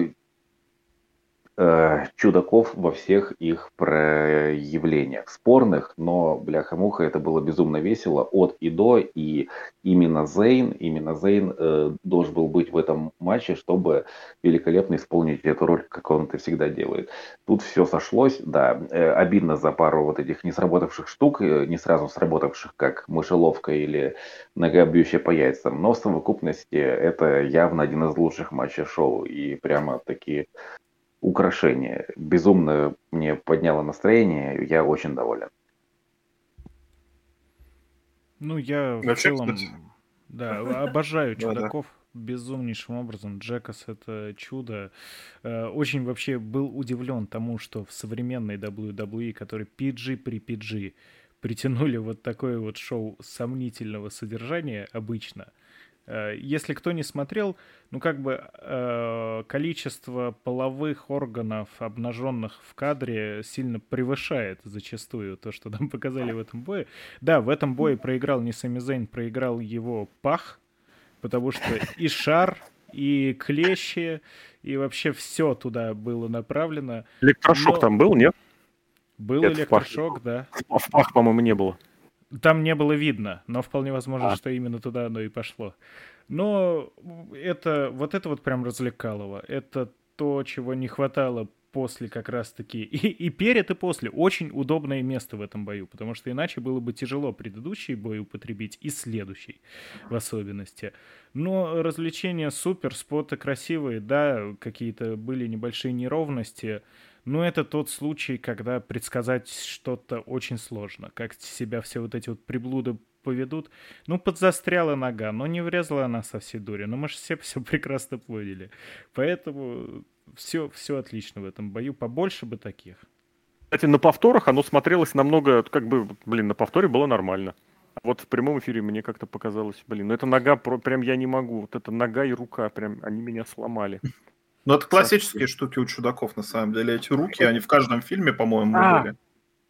чудаков во всех их проявлениях. Спорных, но, бляха-муха, это было безумно весело от и до, и именно Зейн, именно Зейн э, должен был быть в этом матче, чтобы великолепно исполнить эту роль, как он это всегда делает. Тут все сошлось, да, э, обидно за пару вот этих не сработавших штук, э, не сразу сработавших, как мышеловка или нога, бьющая по яйцам, но в совокупности это явно один из лучших матчей шоу, и прямо такие украшение. Безумно мне подняло настроение, я очень доволен. Ну, я Вообще, в целом, кстати. да, обожаю чудаков безумнейшим образом. Джекас — это чудо. Э, очень вообще был удивлен тому, что в современной WWE, который PG при PG, притянули вот такое вот шоу сомнительного содержания обычно — если кто не смотрел, ну как бы э, количество половых органов, обнаженных в кадре, сильно превышает зачастую то, что нам показали в этом бое. Да, в этом бое проиграл не Сами Зейн, проиграл его пах, потому что и шар, и клещи, и вообще все туда было направлено. Электрошок Но... там был, нет? Был нет, электрошок, да. В пах, по-моему, не было. Там не было видно, но вполне возможно, а. что именно туда оно и пошло. Но это вот это вот прям развлекалово. Это то, чего не хватало после как раз-таки, и, и перед, и после. Очень удобное место в этом бою, потому что иначе было бы тяжело предыдущий бой употребить и следующий в особенности. Но развлечения супер, споты красивые, да, какие-то были небольшие неровности, но это тот случай, когда предсказать что-то очень сложно. Как себя все вот эти вот приблуды поведут. Ну, подзастряла нога, но не врезала она со всей дури. Но мы же все все прекрасно поняли. Поэтому все, все отлично в этом бою. Побольше бы таких. Кстати, на повторах оно смотрелось намного, как бы, блин, на повторе было нормально. А вот в прямом эфире мне как-то показалось, блин, ну это нога, прям я не могу. Вот это нога и рука, прям они меня сломали. Ну, это классические штуки у чудаков, на самом деле. Эти руки, они в каждом фильме, по-моему, а, были.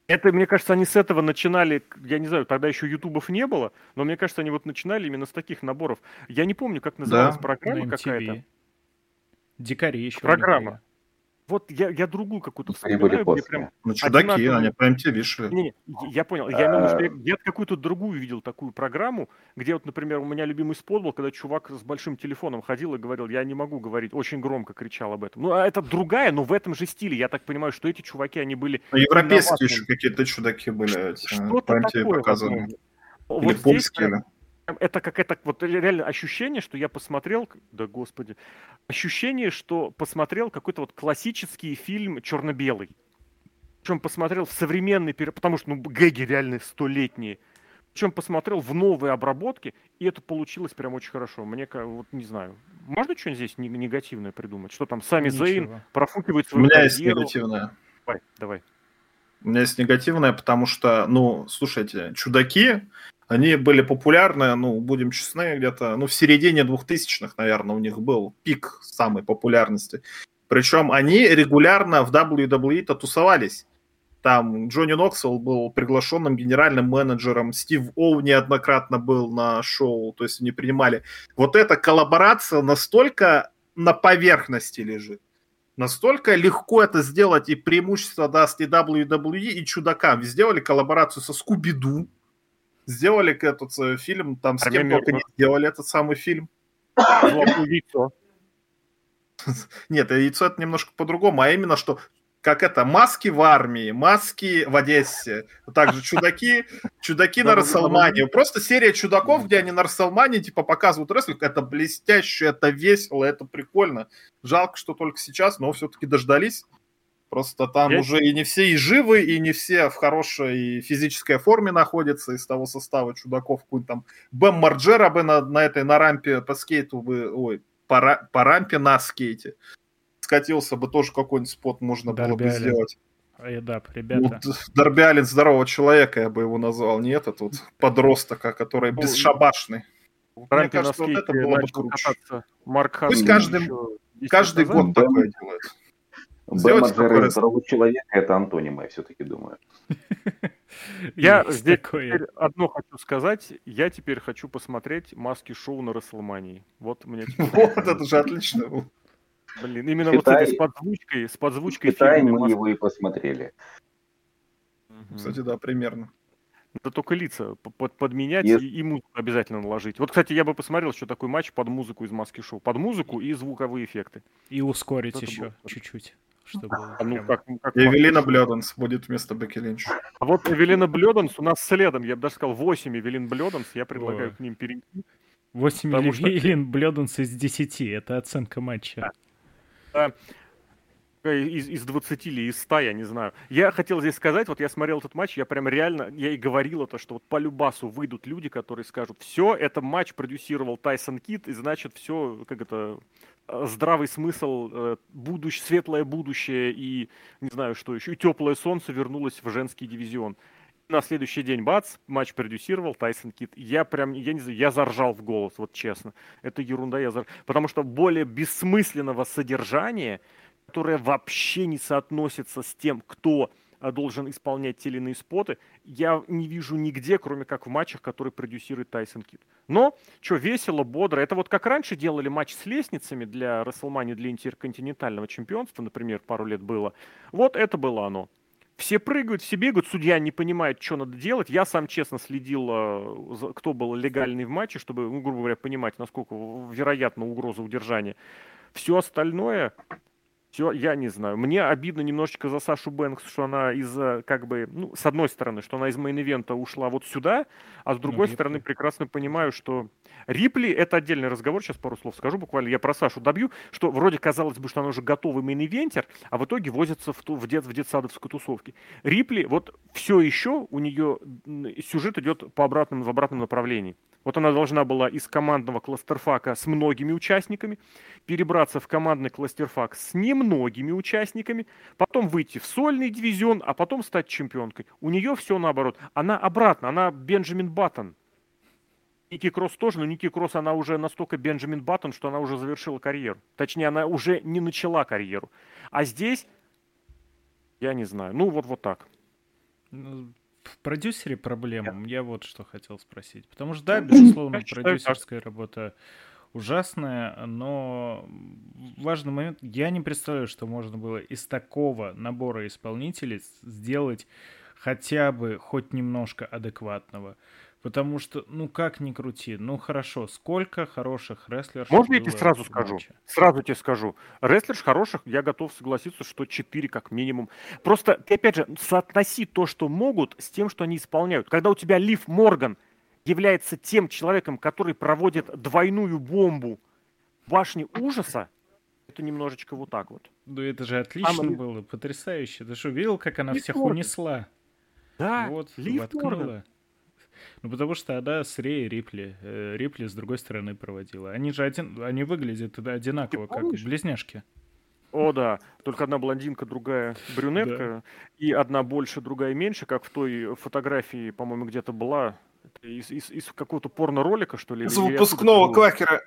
Это, мне кажется, они с этого начинали, я не знаю, тогда еще ютубов не было, но мне кажется, они вот начинали именно с таких наборов. Я не помню, как называлась да. программа какая-то. Дикари еще. Программа. Вот я, я другую какую-то вспоминаю, где прям... Ну, чудаки, одинаковые... они по MTV шли. Не, не, я понял. Я имел в виду, я, я какую-то другую видел такую программу, где вот, например, у меня любимый спот был, когда чувак с большим телефоном ходил и говорил, я не могу говорить, очень громко кричал об этом. Ну, а это другая, но в этом же стиле. Я так понимаю, что эти чуваки, они были... Ну, европейские еще какие-то чудаки были. Что-то такое, показаны. Или вот польские, здесь, это какое-то вот реально ощущение, что я посмотрел, да господи, ощущение, что посмотрел какой-то вот классический фильм черно-белый. Причем посмотрел в современный, потому что ну, гэги реально столетние. Причем посмотрел в новой обработке, и это получилось прям очень хорошо. Мне, вот не знаю, можно что-нибудь здесь негативное придумать? Что там, сами Ничего. Зейн профукивает свою У меня карьеру. есть негативное. Давай, давай. У меня есть негативное, потому что, ну, слушайте, чудаки, они были популярны, ну, будем честны, где-то, ну, в середине 2000-х, наверное, у них был пик самой популярности. Причем они регулярно в WWE-то тусовались. Там Джонни Ноксвелл был приглашенным генеральным менеджером, Стив Оу неоднократно был на шоу, то есть они принимали. Вот эта коллаборация настолько на поверхности лежит. Настолько легко это сделать, и преимущество даст и WWE, и чудакам. Сделали коллаборацию со Скуби-Ду, сделали этот э, фильм, там с кем только не сделали этот самый фильм. яйцо. Нет, яйцо это немножко по-другому, а именно, что как это, маски в армии, маски в Одессе, также чудаки, чудаки на Расселмане. Просто серия чудаков, где они на Расселмане типа показывают рестлинг, это блестяще, это весело, это прикольно. Жалко, что только сейчас, но все-таки дождались. Просто там уже и не все и живы, и не все в хорошей физической форме находятся из того состава чудаков. Какой там Бэм Марджера бы на, на этой, на рампе по скейту бы, ой, по, по рампе на скейте скатился бы, тоже какой-нибудь спот можно Дарби было бы сделать. Эдап, ребята. Ну, Дарби Аллен здорового человека я бы его назвал, не это тут подростка, который ну, бесшабашный. Мне кажется, вот это было бы круче. Марк Пусть каждый, каждый год такое делает. Бэмаджер здорового человека это антонимы, я все-таки думаю. Я здесь одно хочу сказать. Я теперь хочу посмотреть маски шоу на Расселмании. Вот мне Вот это же отлично. Блин, именно вот с подзвучкой, с подзвучкой Китай мы его и посмотрели. Кстати, да, примерно. Это только лица под, подменять yes. и, и музыку обязательно наложить. Вот, кстати, я бы посмотрел, что такой матч под музыку из маски шоу. Под музыку и звуковые эффекты. И ускорить вот еще чуть-чуть. Чтобы а ну, как, как Эвелина Блёданс будет вместо Бекки Линч. А вот Эвелина Блёданс у нас следом, я бы даже сказал, 8 Эвелин Блёданс, я предлагаю О. к ним перейти. 8 Эвелин что... Блёданс из 10, это оценка матча. Да из, из 20 или из 100, я не знаю. Я хотел здесь сказать, вот я смотрел этот матч, я прям реально, я и говорил это, что вот по-любасу выйдут люди, которые скажут, все, это матч продюсировал Тайсон Кидд, и значит все, как это, э, здравый смысл, э, будущее, светлое будущее и, не знаю что еще, и теплое солнце вернулось в женский дивизион. На следующий день, бац, матч продюсировал Тайсон Кит. Я прям, я не знаю, я заржал в голос, вот честно. Это ерунда, я заржал. Потому что более бессмысленного содержания которая вообще не соотносится с тем, кто а, должен исполнять те или иные споты, я не вижу нигде, кроме как в матчах, которые продюсирует Тайсон Кит. Но, что, весело, бодро. Это вот как раньше делали матч с лестницами для РестлМании, для интерконтинентального чемпионства, например, пару лет было. Вот это было оно. Все прыгают, все бегают, судья не понимает, что надо делать. Я сам честно следил, а, кто был легальный в матче, чтобы, ну, грубо говоря, понимать, насколько вероятна угроза удержания. Все остальное все, я не знаю. Мне обидно немножечко за Сашу Бэнкс, что она из-за, как бы, ну, с одной стороны, что она из main event а ушла вот сюда, а с другой ну, стороны, прекрасно понимаю, что Рипли, это отдельный разговор, сейчас пару слов скажу буквально, я про Сашу добью, что вроде казалось бы, что она уже готовый main eventer, а в итоге возится в, ту, в, дет, в детсадовской тусовке. Рипли, вот все еще у нее сюжет идет по обратным, в обратном направлении. Вот она должна была из командного clusterfuck а с многими участниками перебраться в командный clusterfuck с немногими участниками, потом выйти в сольный дивизион, а потом стать чемпионкой. У нее все наоборот. Она обратно, она Бенджамин Баттон. Ники Кросс тоже, но Ники Кросс, она уже настолько Бенджамин Баттон, что она уже завершила карьеру. Точнее, она уже не начала карьеру. А здесь, я не знаю, ну вот, вот так. Ну, в продюсере проблема, Нет. я вот что хотел спросить. Потому что, да, безусловно, продюсерская работа ужасная, но важный момент, я не представляю, что можно было из такого набора исполнителей сделать хотя бы хоть немножко адекватного. Потому что, ну как ни крути, ну хорошо, сколько хороших рестлеров Можно я тебе сразу скажу? Матче? Сразу тебе скажу. Рестлерш хороших, я готов согласиться, что 4 как минимум. Просто ты опять же соотноси то, что могут, с тем, что они исполняют. Когда у тебя Лив Морган является тем человеком, который проводит двойную бомбу в башне ужаса, это немножечко вот так вот. Ну это же отлично Там... было, потрясающе. Ты что, видел, как она Лив всех Морган. унесла? Да, вот, Лив Морган. Ну, потому что она с Рей Рипли. Э, Рипли с другой стороны проводила. Они же один, они выглядят одинаково, как близняшки. О, да. Только одна блондинка, другая брюнетка. Да. И одна больше, другая меньше, как в той фотографии, по-моему, где-то была. Из, из, из какого-то порно-ролика, что ли? Из выпускного квакера.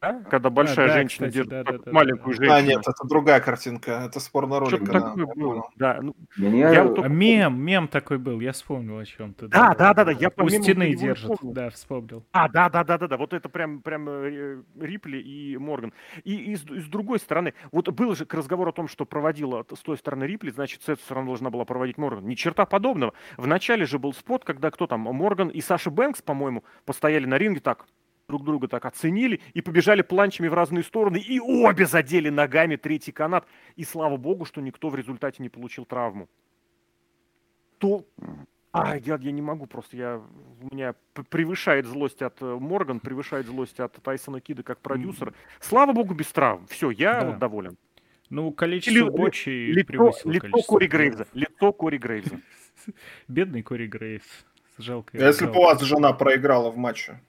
Да? Когда большая а, женщина да, держит да, да, да, маленькую да. женщину. А, нет, это другая картинка. Это спорный ролик. Что-то такое было. Да, ну, я вот... а мем, мем такой был, я вспомнил о чем ты. Да, да, да, да, я У стены держит, да, вспомнил. А, да, да, да, да, да, вот это прям, прям э, Рипли и Морган. И, и, с, и с другой стороны, вот был же разговор о том, что проводила с той стороны Рипли, значит, с этой стороны должна была проводить Морган. Ни черта подобного. В начале же был спот, когда кто там, Морган и Саша Бэнкс, по-моему, постояли на ринге так, друг друга так оценили и побежали планчами в разные стороны, и обе задели ногами третий канат. И слава богу, что никто в результате не получил травму. То... А, я, я не могу просто, я, у меня превышает злость от э, Морган, превышает злость от Тайсона Кида как продюсера. Слава богу, без травм. Все, я да. вот доволен. Ну, количество Ли, бочи лицо, превысило лицо количество. Кори Грейвза. Лицо Кори Грейвза. Бедный Кори Грейвс. Жалко. Если бы у вас жена проиграла в матче.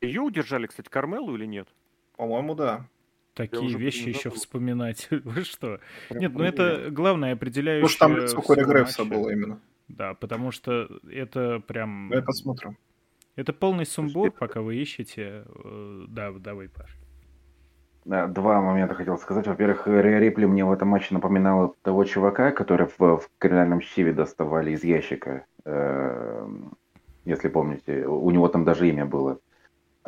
Ее удержали, кстати, Кармелу или нет? По-моему, да. такие вещи еще вспоминать. Вы что? Нет, ну это главное определяющее... Ну, что там лицо Кори Грейвса было именно. Да, потому что это прям... Я посмотрю. Это полный сумбур, пока вы ищете. Э, да, давай, Паш. Два момента хотел сказать. Во-первых, Рипли мне в этом матче напоминала того чувака, который в, в криминальном чтиве доставали из ящика. Э, если помните, у него там даже имя было.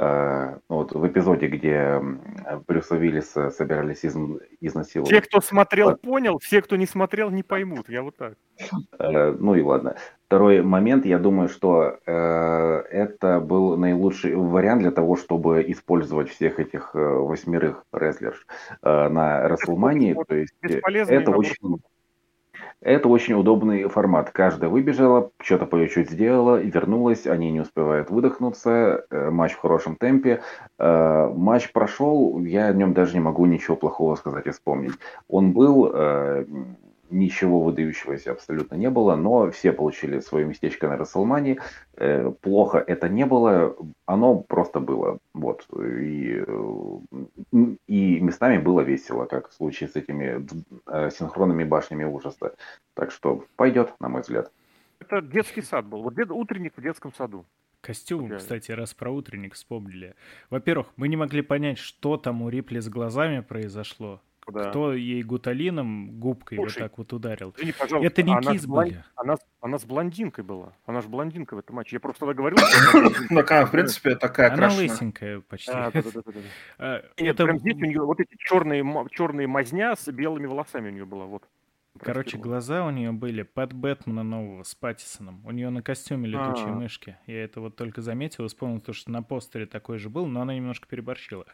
Э, ну вот в эпизоде, где Брюса Уиллиса собирались из, изнасиловать. Те, кто смотрел, понял, все, кто не смотрел, не поймут. Я вот так. Э, ну и ладно. Второй момент, я думаю, что э, это был наилучший вариант для того, чтобы использовать всех этих восьмерых рестлерш на Расселмании. То есть это очень это очень удобный формат. Каждая выбежала, что-то по чуть сделала, вернулась, они не успевают выдохнуться, э, матч в хорошем темпе. Э, матч прошел, я о нем даже не могу ничего плохого сказать и вспомнить. Он был э, ничего выдающегося абсолютно не было, но все получили свое местечко на Расселмане. Э, плохо это не было, оно просто было. Вот. И, и местами было весело, как в случае с этими э, синхронными башнями ужаса. Так что пойдет, на мой взгляд. Это детский сад был. Вот утренник в детском саду. Костюм, okay. кстати, раз про утренник вспомнили. Во-первых, мы не могли понять, что там у Рипли с глазами произошло да. кто ей гуталином губкой Слушай, вот так вот ударил. Извини, Это не она Киз были. Она, она с блондинкой была. Она же блондинка в этом матче. Я просто тогда говорил, Такая, в принципе, такая Она лысенькая почти. А, Нет, прям здесь у нее вот эти черные мазня с белыми волосами у нее была. Вот. Короче, глаза у нее были под Бэтмена нового с Паттисоном. У нее на костюме летучие А-а-а. мышки. Я это вот только заметил, вспомнил, то, что на постере такой же был, но она немножко переборщила.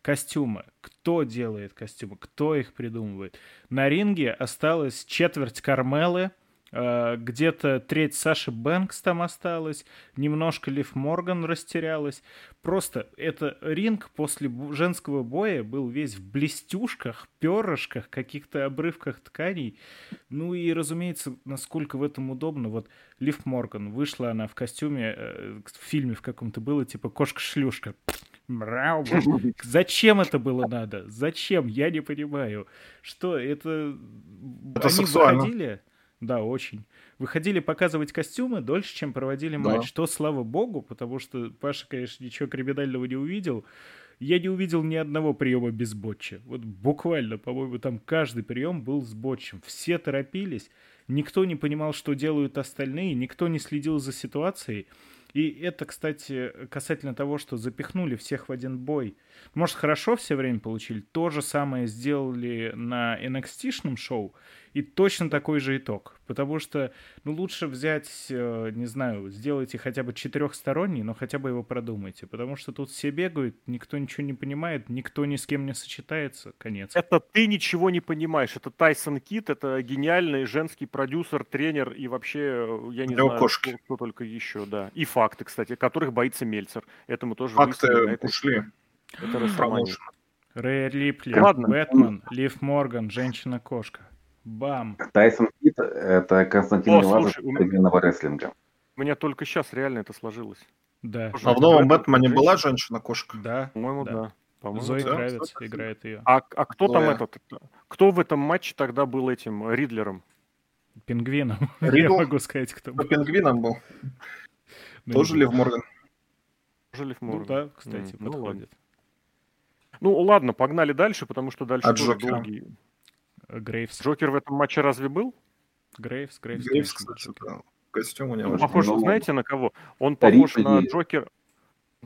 Костюмы. Кто делает костюмы? Кто их придумывает? На ринге осталось четверть Кармелы, где-то треть Саши Бэнкс там осталась, немножко Лив Морган растерялась. Просто это ринг после женского боя был весь в блестюшках, перышках, каких-то обрывках тканей. Ну и, разумеется, насколько в этом удобно. Вот Лив Морган, вышла она в костюме, э, в фильме в каком-то было, типа кошка-шлюшка. Зачем это было надо? Зачем? Я не понимаю. Что, это... Это Они сексуально. выходили... Да, очень. Выходили показывать костюмы дольше, чем проводили матч. Что, слава богу, потому что Паша, конечно, ничего криминального не увидел. Я не увидел ни одного приема без ботча. Вот буквально, по-моему, там каждый прием был с ботчем. Все торопились, никто не понимал, что делают остальные, никто не следил за ситуацией. И это, кстати, касательно того, что запихнули всех в один бой. Может, хорошо все время получили? То же самое сделали на NXT-шном шоу. И точно такой же итог. Потому что, ну, лучше взять, э, не знаю, сделайте хотя бы четырехсторонний, но хотя бы его продумайте. Потому что тут все бегают, никто ничего не понимает, никто ни с кем не сочетается. Конец. Это ты ничего не понимаешь. Это Тайсон Кит, это гениальный женский продюсер, тренер и вообще, э, я не Для знаю, кто, кто только еще, да. И факты, кстати, которых боится Мельцер. Это мы тоже Факты ушли. Это Расселмания. Рэй Рипли, Ладно. Бэтмен, Лив Морган, Женщина-кошка. Бам. Тайсон Кит — это Константин Милазов современного рестлинга. У меня только сейчас реально это сложилось. Да. А в новом Бэтмене была женщина-кошка? Да. По-моему, да. да. По-моему, Зои да? Кравец играет ее. А, а кто Зоя. там этот? Кто в этом матче тогда был этим Ридлером? Пингвином. Ридл? Я могу сказать, кто был. Пингвином был. Ну, Тоже Лив Морган. Тоже Лив Морган. Ну да, кстати, mm, подходит. Ну ну ладно, погнали дальше, потому что дальше а тоже долгий. Грейвс. Джокер в этом матче разве был? Грейвс, Грейвс. Грейвс, кстати, да. Костюм у него. Он похож, ну, знаете, на кого? Он похож Рипли. на Джокер.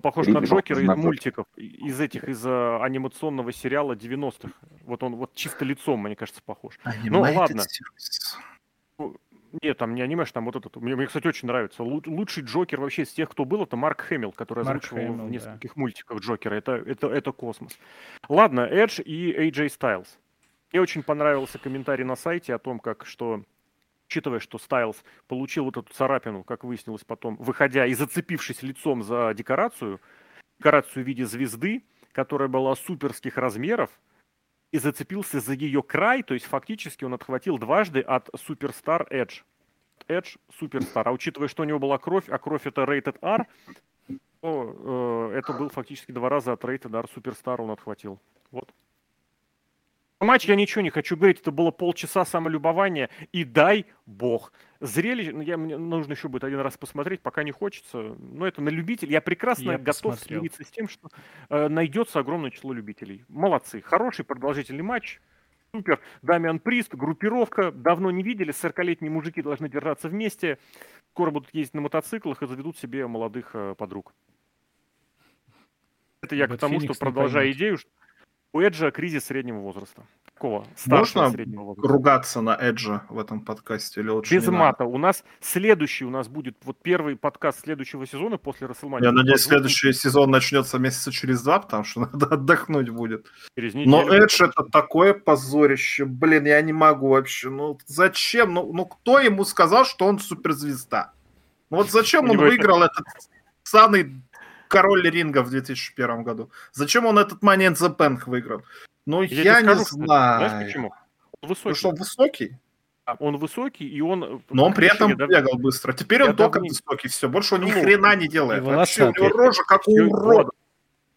Похож Рипли на Джокера из мультиков, из этих, из uh, анимационного сериала 90-х. Вот он вот чисто лицом, мне кажется, похож. Animated ну ладно. Ну, нет, там не анимеш, там вот этот. Мне, мне, кстати, очень нравится. Лучший Джокер вообще из тех, кто был, это Марк Хэмилл, который Марк озвучивал Хэмилл, в нескольких да. мультиках Джокера. Это, это, это космос. Ладно, Эдж и AJ Styles. Мне очень понравился комментарий на сайте о том, как что учитывая, что Стайлз получил вот эту царапину, как выяснилось потом, выходя и зацепившись лицом за декорацию, декорацию в виде звезды, которая была суперских размеров, и зацепился за ее край, то есть фактически он отхватил дважды от Суперстар Edge. Edge Суперстар. А учитывая, что у него была кровь, а кровь это Rated R, то э, это был фактически два раза от Rated R Суперстар он отхватил. Вот. Матч я ничего не хочу говорить, это было полчаса самолюбования, и дай бог. Зрелище, ну, я, мне нужно еще будет один раз посмотреть, пока не хочется. Но это на любителей. Я прекрасно я готов посмотрел. смириться с тем, что э, найдется огромное число любителей. Молодцы. Хороший продолжительный матч. Супер. Дамиан Прист, группировка. Давно не видели. 40-летние мужики должны держаться вместе. Скоро будут ездить на мотоциклах и заведут себе молодых э, подруг. Это я Бэт к тому, Феникс что продолжаю идею, что у Эджа кризис среднего возраста. Какого? Можно среднего возраста. ругаться на Эджа в этом подкасте? Или лучше Без мата. У нас следующий у нас будет вот первый подкаст следующего сезона после Расселмани. Я надеюсь, следующий сезон начнется месяца через два, потому что надо отдохнуть будет. Через неделю. Но Эдж это такое позорище. Блин, я не могу вообще. Ну зачем? Ну, ну кто ему сказал, что он суперзвезда? Ну вот зачем он выиграл этот самый король ринга в 2001 году. Зачем он этот Money in the Bank выиграл? Ну, я, я не скажу, знаю. Знаешь почему? Он высокий. Ну что, высокий? Он высокий, и он... Но он при этом я бегал даже... быстро. Теперь он только не... высокий, все. Больше он ни ну, хрена не делает. Вообще, у него рожа как у урода.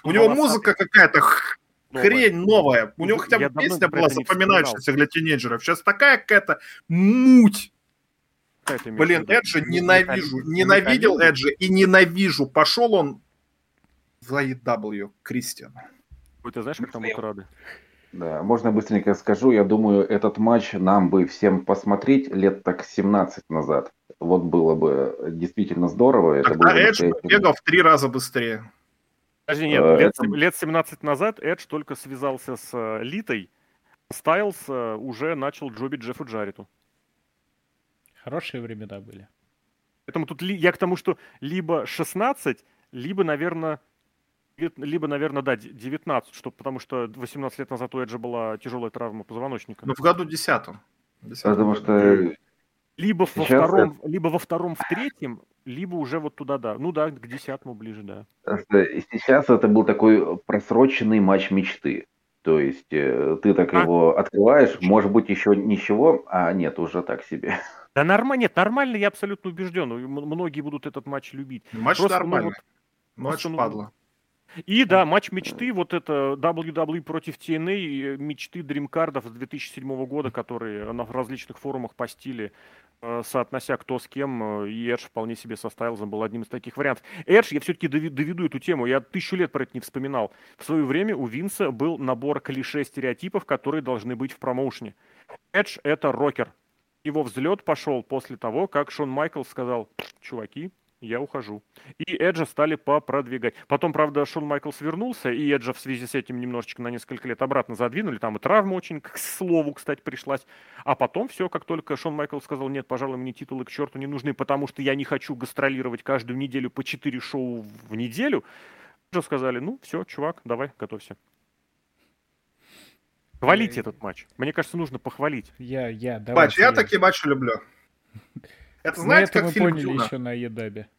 У него музыка какая-то хрень новая. У него хотя бы песня была запоминающаяся для тинейджеров. Сейчас такая какая-то муть. Блин, Эджи ненавижу. Ненавидел Эджи и ненавижу. Пошел он за EW, Кристиан. Ты знаешь, как там будут рады? Да, можно быстренько скажу. Я думаю, этот матч нам бы всем посмотреть лет так 17 назад. Вот было бы действительно здорово. Это Тогда Эдж бегал в три раза быстрее. Подожди, нет, а, лет, это... лет 17 назад Эдж только связался с э, Литой, Стайлз э, уже начал джобить Джеффу Джариту. Хорошие времена были. Поэтому тут ли, я к тому, что либо 16, либо, наверное, либо, наверное, да, 19, что, потому что 18 лет назад у Эджа была тяжелая травма позвоночника. Ну, в году 10 Потому что... Либо во, втором, это... либо во втором, в третьем, либо уже вот туда, да. Ну да, к десятому ближе, да. Сейчас это был такой просроченный матч мечты. То есть э, ты так а? его открываешь, может быть, еще ничего, а нет, уже так себе. Да нормально, нет, нормально, я абсолютно убежден. Многие будут этот матч любить. Матч Просто, нормальный. Ну, вот, матч ну, падла. И да, матч мечты, вот это WWE против TNA, мечты дримкардов с 2007 года, которые на различных форумах постили, э, соотнося кто с кем, и Эдж вполне себе со Стайлзом был одним из таких вариантов. Эдж, я все-таки доведу эту тему, я тысячу лет про это не вспоминал. В свое время у Винса был набор клише стереотипов, которые должны быть в промоушене. Эдж — это рокер. Его взлет пошел после того, как Шон Майкл сказал, чуваки, я ухожу. И Эджа стали попродвигать. Потом, правда, Шон Майклс вернулся, и Эджа в связи с этим немножечко на несколько лет обратно задвинули. Там и травма очень, к слову, кстати, пришлась. А потом все, как только Шон Майклс сказал, нет, пожалуй, мне титулы к черту не нужны, потому что я не хочу гастролировать каждую неделю по 4 шоу в неделю, Эджа сказали, ну, все, чувак, давай, готовься. Хвалите я... этот матч. Мне кажется, нужно похвалить. Я, я, давай. Матч, я такие матчи люблю. Это знаете, как мы фильм поняли Дюна? еще на Едабе.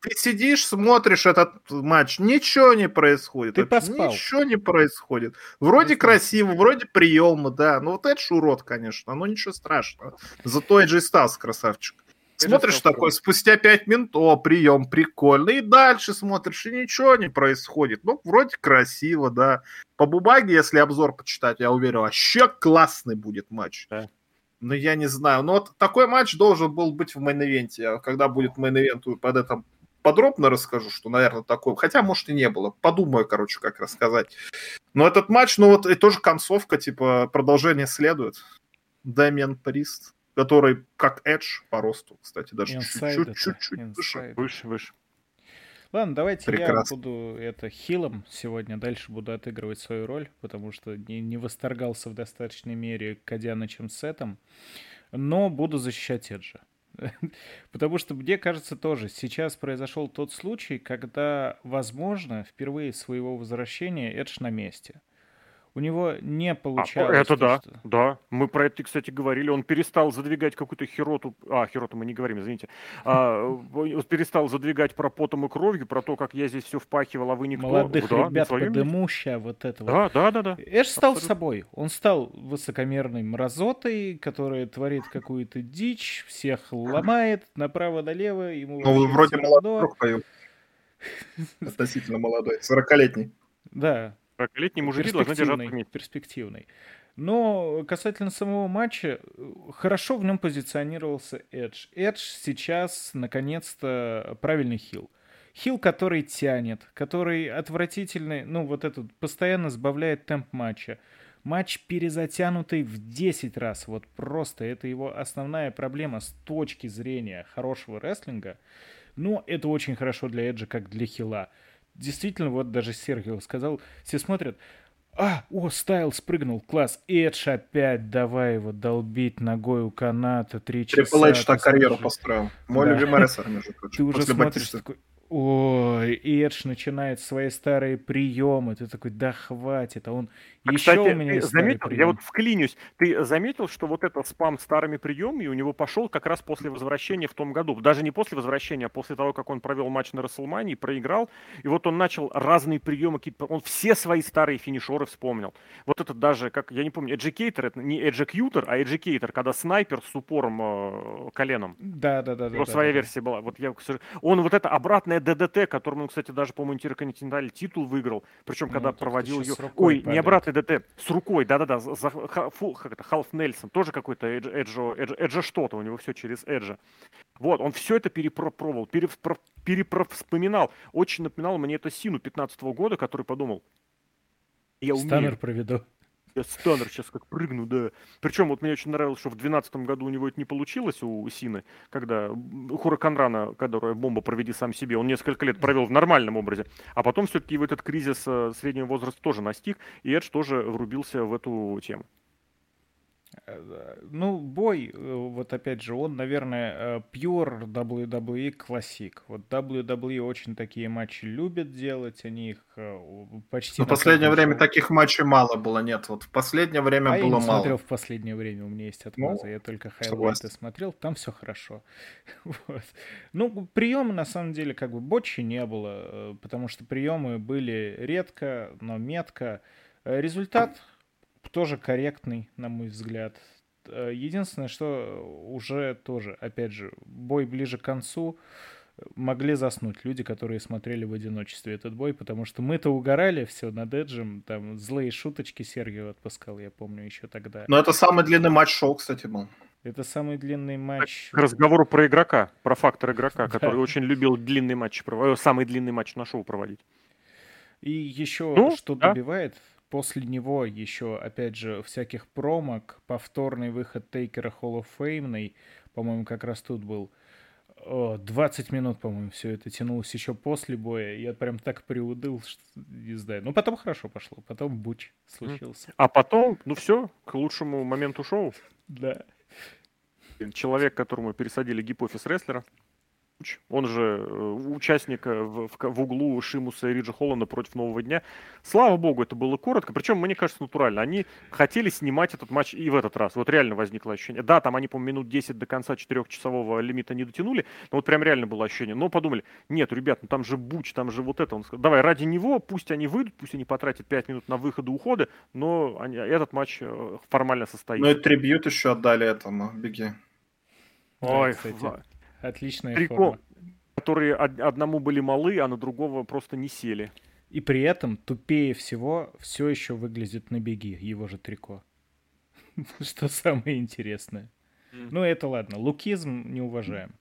Ты сидишь, смотришь этот матч, ничего не происходит. Ты поспал. Ничего не происходит. Вроде ты красиво, вроде приемно, да. Ну вот это ж урод, конечно, но ничего страшного. Зато Эджи Стас красавчик. Смотришь такой, спустя пять минут, о, прием, прикольно. И дальше смотришь, и ничего не происходит. Ну, вроде красиво, да. По бумаге, если обзор почитать, я уверен, вообще классный будет матч. Да. Ну, я не знаю. Но вот такой матч должен был быть в main event е. А когда будет main event, под это подробно расскажу, что, наверное, такое. Хотя, может, и не было. Подумаю, короче, как рассказать. Но этот матч, ну вот и тоже концовка, типа, продолжение следует. Дэмиан Прист, который как Эдж по росту, кстати, даже чуть-чуть выше. Выше, выше. Ладно, давайте Прекрасно. я буду это хилом сегодня, дальше буду отыгрывать свою роль, потому что не, не восторгался в достаточной мере Кадянычем Сетом, но буду защищать Эджа. Потому что мне кажется тоже, сейчас произошел тот случай, когда, возможно, впервые своего возвращения Эдж на месте у него не а, получалось. А, это да, что... да. Мы про это, кстати, говорили. Он перестал задвигать какую-то хероту. А, хероту мы не говорим, извините. А, перестал задвигать про потом и кровью, про то, как я здесь все впахивал, а вы никто. Молодых да, ребят подымуща, вот это да, вот. Да, да, да. Эш стал Абсолютно. собой. Он стал высокомерной мразотой, которая творит какую-то дичь, всех ломает направо-налево. Ему ну, вроде молодой. Относительно молодой, 40-летний. Да, 40-летние мужики должны держаться вместе. Перспективный. Но касательно самого матча, хорошо в нем позиционировался Эдж. Эдж сейчас, наконец-то, правильный хил. Хил, который тянет, который отвратительный, ну, вот этот, постоянно сбавляет темп матча. Матч перезатянутый в 10 раз. Вот просто это его основная проблема с точки зрения хорошего рестлинга. Но это очень хорошо для Эджа, как для хила. Действительно, вот даже Сергио сказал, все смотрят, а, о, Стайл спрыгнул, класс. Эдж опять, давай его долбить ногой у каната, три часа. Трипл Эдж так карьеру построил. Мой да. любимый рестлер, между прочим. Ты уже смотришь, такой, Ой, Эдж начинает свои старые приемы. Ты такой, да хватит, а он а, еще кстати, у меня есть заметил, прием. я вот вклинюсь, ты заметил, что вот этот спам старыми приемами у него пошел как раз после возвращения в том году. Даже не после возвращения, а после того, как он провел матч на Расселмании, проиграл, и вот он начал разные приемы, он все свои старые финишеры вспомнил. Вот это даже, как, я не помню, Educator, это не Educator, а Educator, когда снайпер с упором э, коленом. Да, да, да. Его да, своя да, версия да. была. Вот я, он вот это обратное ДДТ, которым он, кстати, даже, по-моему, интерконтинентальный титул выиграл. Причем, ну, когда проводил ее... Ой, падает. не обратный ДДТ, с рукой, да-да-да, как это, Халф Нельсон, тоже какой-то Эджо, Эджо, что-то, у него все через Эджа. Вот, он все это перепробовал, перепровспоминал. Очень напоминал мне это Сину 15 -го года, который подумал, я умею. Станнер проведу. Я Станнер сейчас как прыгну, да. Причем вот мне очень нравилось, что в 2012 году у него это не получилось, у Сины, когда у Хураканрана, которая бомба проведи сам себе, он несколько лет провел в нормальном образе. А потом все-таки его этот кризис э, среднего возраста тоже настиг, и Эдж тоже врубился в эту тему. Э, ну, бой, э, вот опять же, он, наверное, э, pure WWE классик. Вот WWE очень такие матчи любят делать, они их почти... Но в последнее время шоу. таких матчей мало было, нет, вот в последнее время а было я не мало. смотрел в последнее время, у меня есть отмаза, ну, я только хайлайты смотрел, там все хорошо. вот. Ну, приемы, на самом деле, как бы бочи не было, потому что приемы были редко, но метко. Результат тоже корректный, на мой взгляд. Э, единственное, что уже тоже, опять же, бой ближе к концу могли заснуть люди, которые смотрели в одиночестве этот бой, потому что мы-то угорали все над Эджем, там злые шуточки Сергею отпускал, я помню еще тогда. Но это самый длинный матч шоу, кстати, был. Это самый длинный матч. К разговору про игрока, про фактор игрока, который очень любил длинный матч, э, самый длинный матч на шоу проводить. И еще ну, что добивает, После него еще, опять же, всяких промок, повторный выход Тейкера Hall of Fame, по-моему, как раз тут был. 20 минут, по-моему, все это тянулось еще после боя. Я прям так приудыл, что не знаю. Ну, потом хорошо пошло. Потом буч случился. А потом, ну все, к лучшему моменту шоу. Да. Человек, которому пересадили гипофиз рестлера. Он же э, участник э, в, в, в углу Шимуса и Риджа Холланда против Нового Дня. Слава богу, это было коротко. Причем, мне кажется, натурально. Они хотели снимать этот матч и в этот раз. Вот реально возникло ощущение. Да, там они, по минут 10 до конца четырехчасового лимита не дотянули. Но вот прям реально было ощущение. Но подумали, нет, ребят, ну там же Буч, там же вот это. Он сказал, давай, ради него, пусть они выйдут, пусть они потратят 5 минут на выходы и уходы, но они, этот матч э, формально состоится. Ну и трибьют еще отдали этому, беги. Ой, кстати. Отличная Трико, форма. которые одному были малы, а на другого просто не сели. И при этом тупее всего все еще выглядит на беги, его же трико. Что самое интересное. Ну, это ладно. Лукизм не уважаем.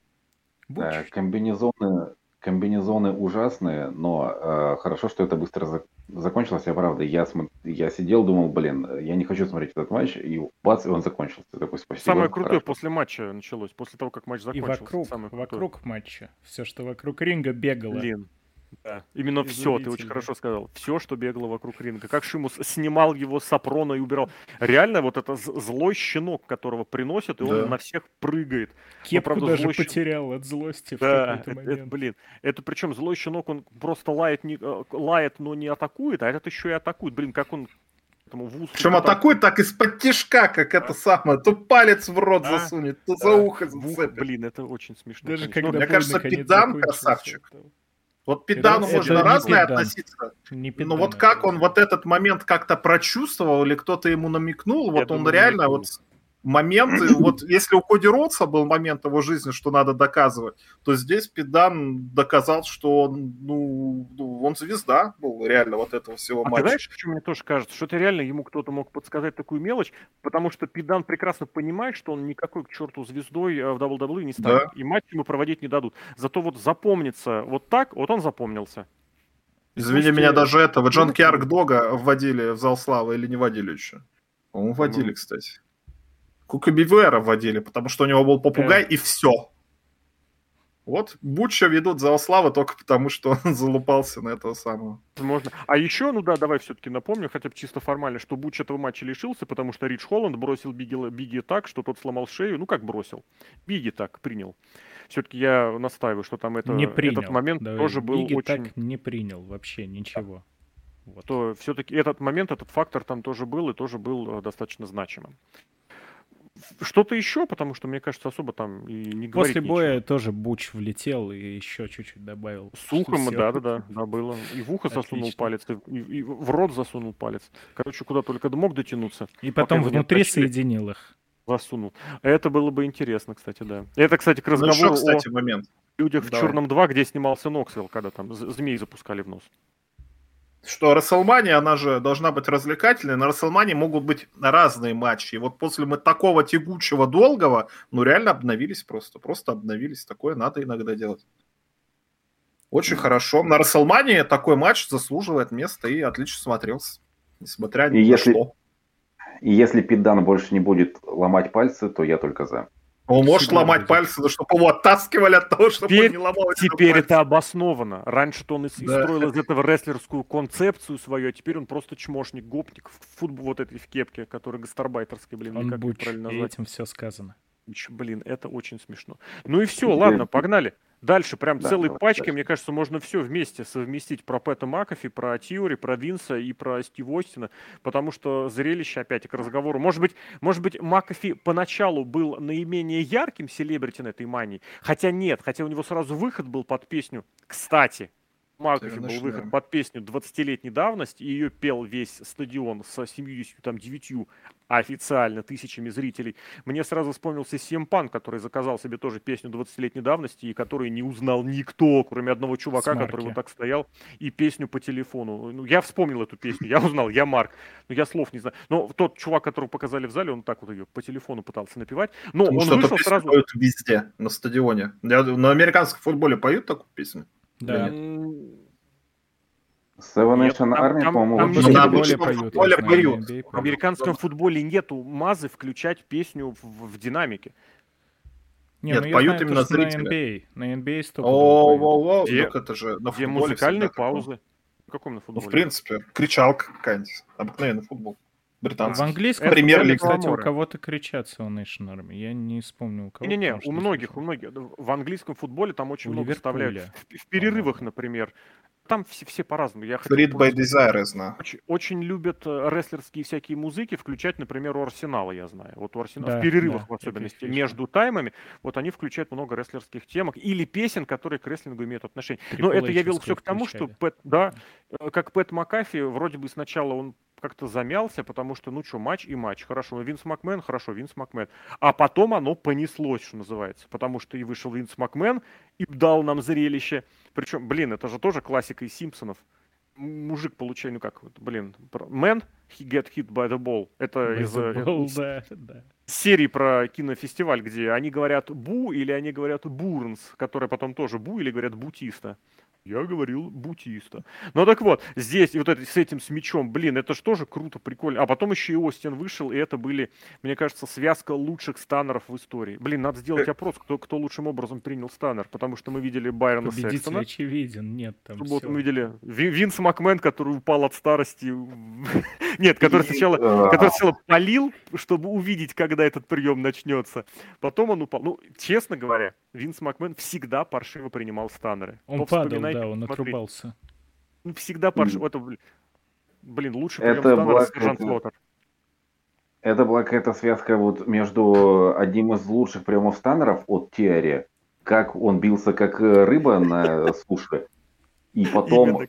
Комбинезоны комбинезоны ужасные, но э, хорошо, что это быстро за, закончилось. Я правда, я, см... я сидел, думал, блин, я не хочу смотреть этот матч, и бац, и он закончился. Такой, спасибо. Самое крутое хорошо. после матча началось, после того, как матч закончился. И вокруг, вокруг матча. Все, что вокруг ринга бегало. Блин, да, именно все, ты очень хорошо сказал. Все, что бегало вокруг ринга. Как Шимус снимал его с Апрона и убирал. Реально, вот это злой щенок, которого приносят, и да. он на всех прыгает. Кепку правда, даже потерял от злости да, в какой-то момент. Это, блин, это причем злой щенок, он просто лает, не, э, лает, но не атакует, а этот еще и атакует. Блин, как он Этому Причем атакует так из-под тишка, как а? это самое. То палец в рот а? засунет, то да. за ухо зацепит. Блин, это очень смешно. Даже когда Мне кажется, Педан красавчик. Это... Вот Педану это, можно это разное педан. относиться. Не педан, но вот как он вот этот момент как-то прочувствовал, или кто-то ему намекнул, вот Я он думаю, реально намекнул. вот моменты, вот если у Коди Ротса был момент его жизни, что надо доказывать, то здесь Педан доказал, что он, ну, ну, он звезда был реально вот этого всего а матча. Ты знаешь, почему мне тоже кажется, что это реально ему кто-то мог подсказать такую мелочь, потому что Педан прекрасно понимает, что он никакой к черту звездой э, в WWE не станет, да. и матч ему проводить не дадут. Зато вот запомнится вот так, вот он запомнился. Извини Пусть меня, даже этого Джон Киарк Дога вводили в зал славы или не вводили еще? По-моему, вводили, кстати. Кука Бивера вводили, потому что у него был попугай, и все. Вот Буча ведут за славы только потому, что он залупался на этого самого. Можно. А еще, ну да, давай все-таки напомню, хотя бы чисто формально, что Буч этого матча лишился, потому что Рич Холланд бросил Биги, Биги так, что тот сломал шею. Ну как бросил? Биги так принял. Все-таки я настаиваю, что там это, не принял. этот момент Давай. тоже был Биги очень... так не принял вообще ничего. Вот. То все-таки этот момент, этот фактор там тоже был и тоже был э, достаточно значимым. Что-то еще, потому что, мне кажется, особо там и не говорить После боя ничего. тоже Буч влетел и еще чуть-чуть добавил. С ухом, да-да-да, да, было. И в ухо засунул Отлично. палец, и, и в рот засунул палец. Короче, куда только мог дотянуться. И потом внутри соединил их. Засунул. Это было бы интересно, кстати, да. Это, кстати, к разговору ну, еще, кстати, о момент. людях Давай. в Черном 2, где снимался Ноксвилл, когда там змей запускали в нос что Расселмания, она же должна быть развлекательной, на Расселмане могут быть разные матчи. И вот после мы такого тягучего, долгого, ну реально обновились просто, просто обновились. Такое надо иногда делать. Очень хорошо. На Расселмане такой матч заслуживает места и отлично смотрелся. Несмотря ни и на если, что. И если Питдан больше не будет ломать пальцы, то я только за. Он может ломать пальцы, но чтобы его оттаскивали от того, чтобы теперь, он не ломал Теперь это обосновано. Раньше-то он да. строил из этого рестлерскую концепцию свою, а теперь он просто чмошник, гопник в футбол вот этой в кепке, который гастарбайтерский, блин, он как буч, правильно назвать. этим все сказано. Блин, это очень смешно. Ну и все, ладно, погнали. Дальше прям да, целой пачкой, дальше. мне кажется, можно все вместе совместить про Пэта Макафи, про Тиори, про Винса и про Стив Остина, потому что зрелище, опять к разговору, может быть, может быть, Макафи поначалу был наименее ярким селебрити на этой мании, хотя нет, хотя у него сразу выход был под песню, кстати, Макафи был выход под песню 20-летней давности, и ее пел весь стадион со 79 официально тысячами зрителей. Мне сразу вспомнился Семпан, который заказал себе тоже песню 20-летней давности, и который не узнал никто, кроме одного чувака, Смарки. который вот так стоял, и песню по телефону. Ну, я вспомнил эту песню, я узнал, я Марк, но я слов не знаю. Но тот чувак, которого показали в зале, он так вот ее по телефону пытался напевать. Но Потому он вышел сразу... поют везде, на стадионе. Я, на американском футболе поют такую песню? Да. Seven Nation Army, по-моему, там на футболе поют. Футболе поют. В американском футболе нету мазы включать песню в, в динамике. Не, Нет, ну поют знаю, именно зрители. На NBA, на NBA столько о, о, о, где, это же на где музыкальные паузы. В каком на футболе? Ну, в принципе, кричалка какая-нибудь. Обыкновенный футбол. Британский. В английском Премьер футболе, кстати, у кого-то кричат Army. Я не вспомню у кого. Не-не-не, у многих, у многих. В английском футболе там очень у много вставляют. В, в перерывах, например там все, все по-разному. Я Read by Desire, я знаю. Очень, очень любят э, рестлерские всякие музыки включать, например, у Арсенала, я знаю. Вот у Арсенала, да, в перерывах да, в особенности, между таймами, вот они включают много рестлерских темок или песен, которые к рестлингу имеют отношение. Но это я вел все к тому, что Пэт, да, э, как Пэт Макафи, вроде бы сначала он как-то замялся, потому что, ну что, матч и матч. Хорошо, ну Винс Макмен, хорошо, Винс Макмен. А потом оно понеслось, что называется. Потому что и вышел Винс Макмен и дал нам зрелище. Причем, блин, это же тоже классика из Симпсонов. Мужик получает, ну как, блин, man, he get hit by the ball. Это by из, э, ball, из да, да. серии про кинофестиваль, где они говорят бу или они говорят бурнс, которые потом тоже бу или говорят бутиста. Я говорил бутиста. Ну так вот, здесь вот это, с этим с мечом, блин, это же тоже круто, прикольно. А потом еще и Остин вышел, и это были, мне кажется, связка лучших станнеров в истории. Блин, надо сделать э. опрос, кто, кто лучшим образом принял станнер, потому что мы видели Байрона Победитель Секстона. очевиден, нет там Вот мы видели Винс Макмен, который упал от старости. Нет, который сначала, который сначала полил, чтобы увидеть, когда этот прием начнется. Потом он упал. Ну, честно говоря, Винс Макмен всегда паршиво принимал станнеры. Он падал, да, он смотреть. отрубался. Ну, всегда паршиво. Это, блин, лучше прием это станнера сержант Флотер. Это была какая-то связка вот между одним из лучших приемов станнеров от Тиари, как он бился как рыба на суше, и потом...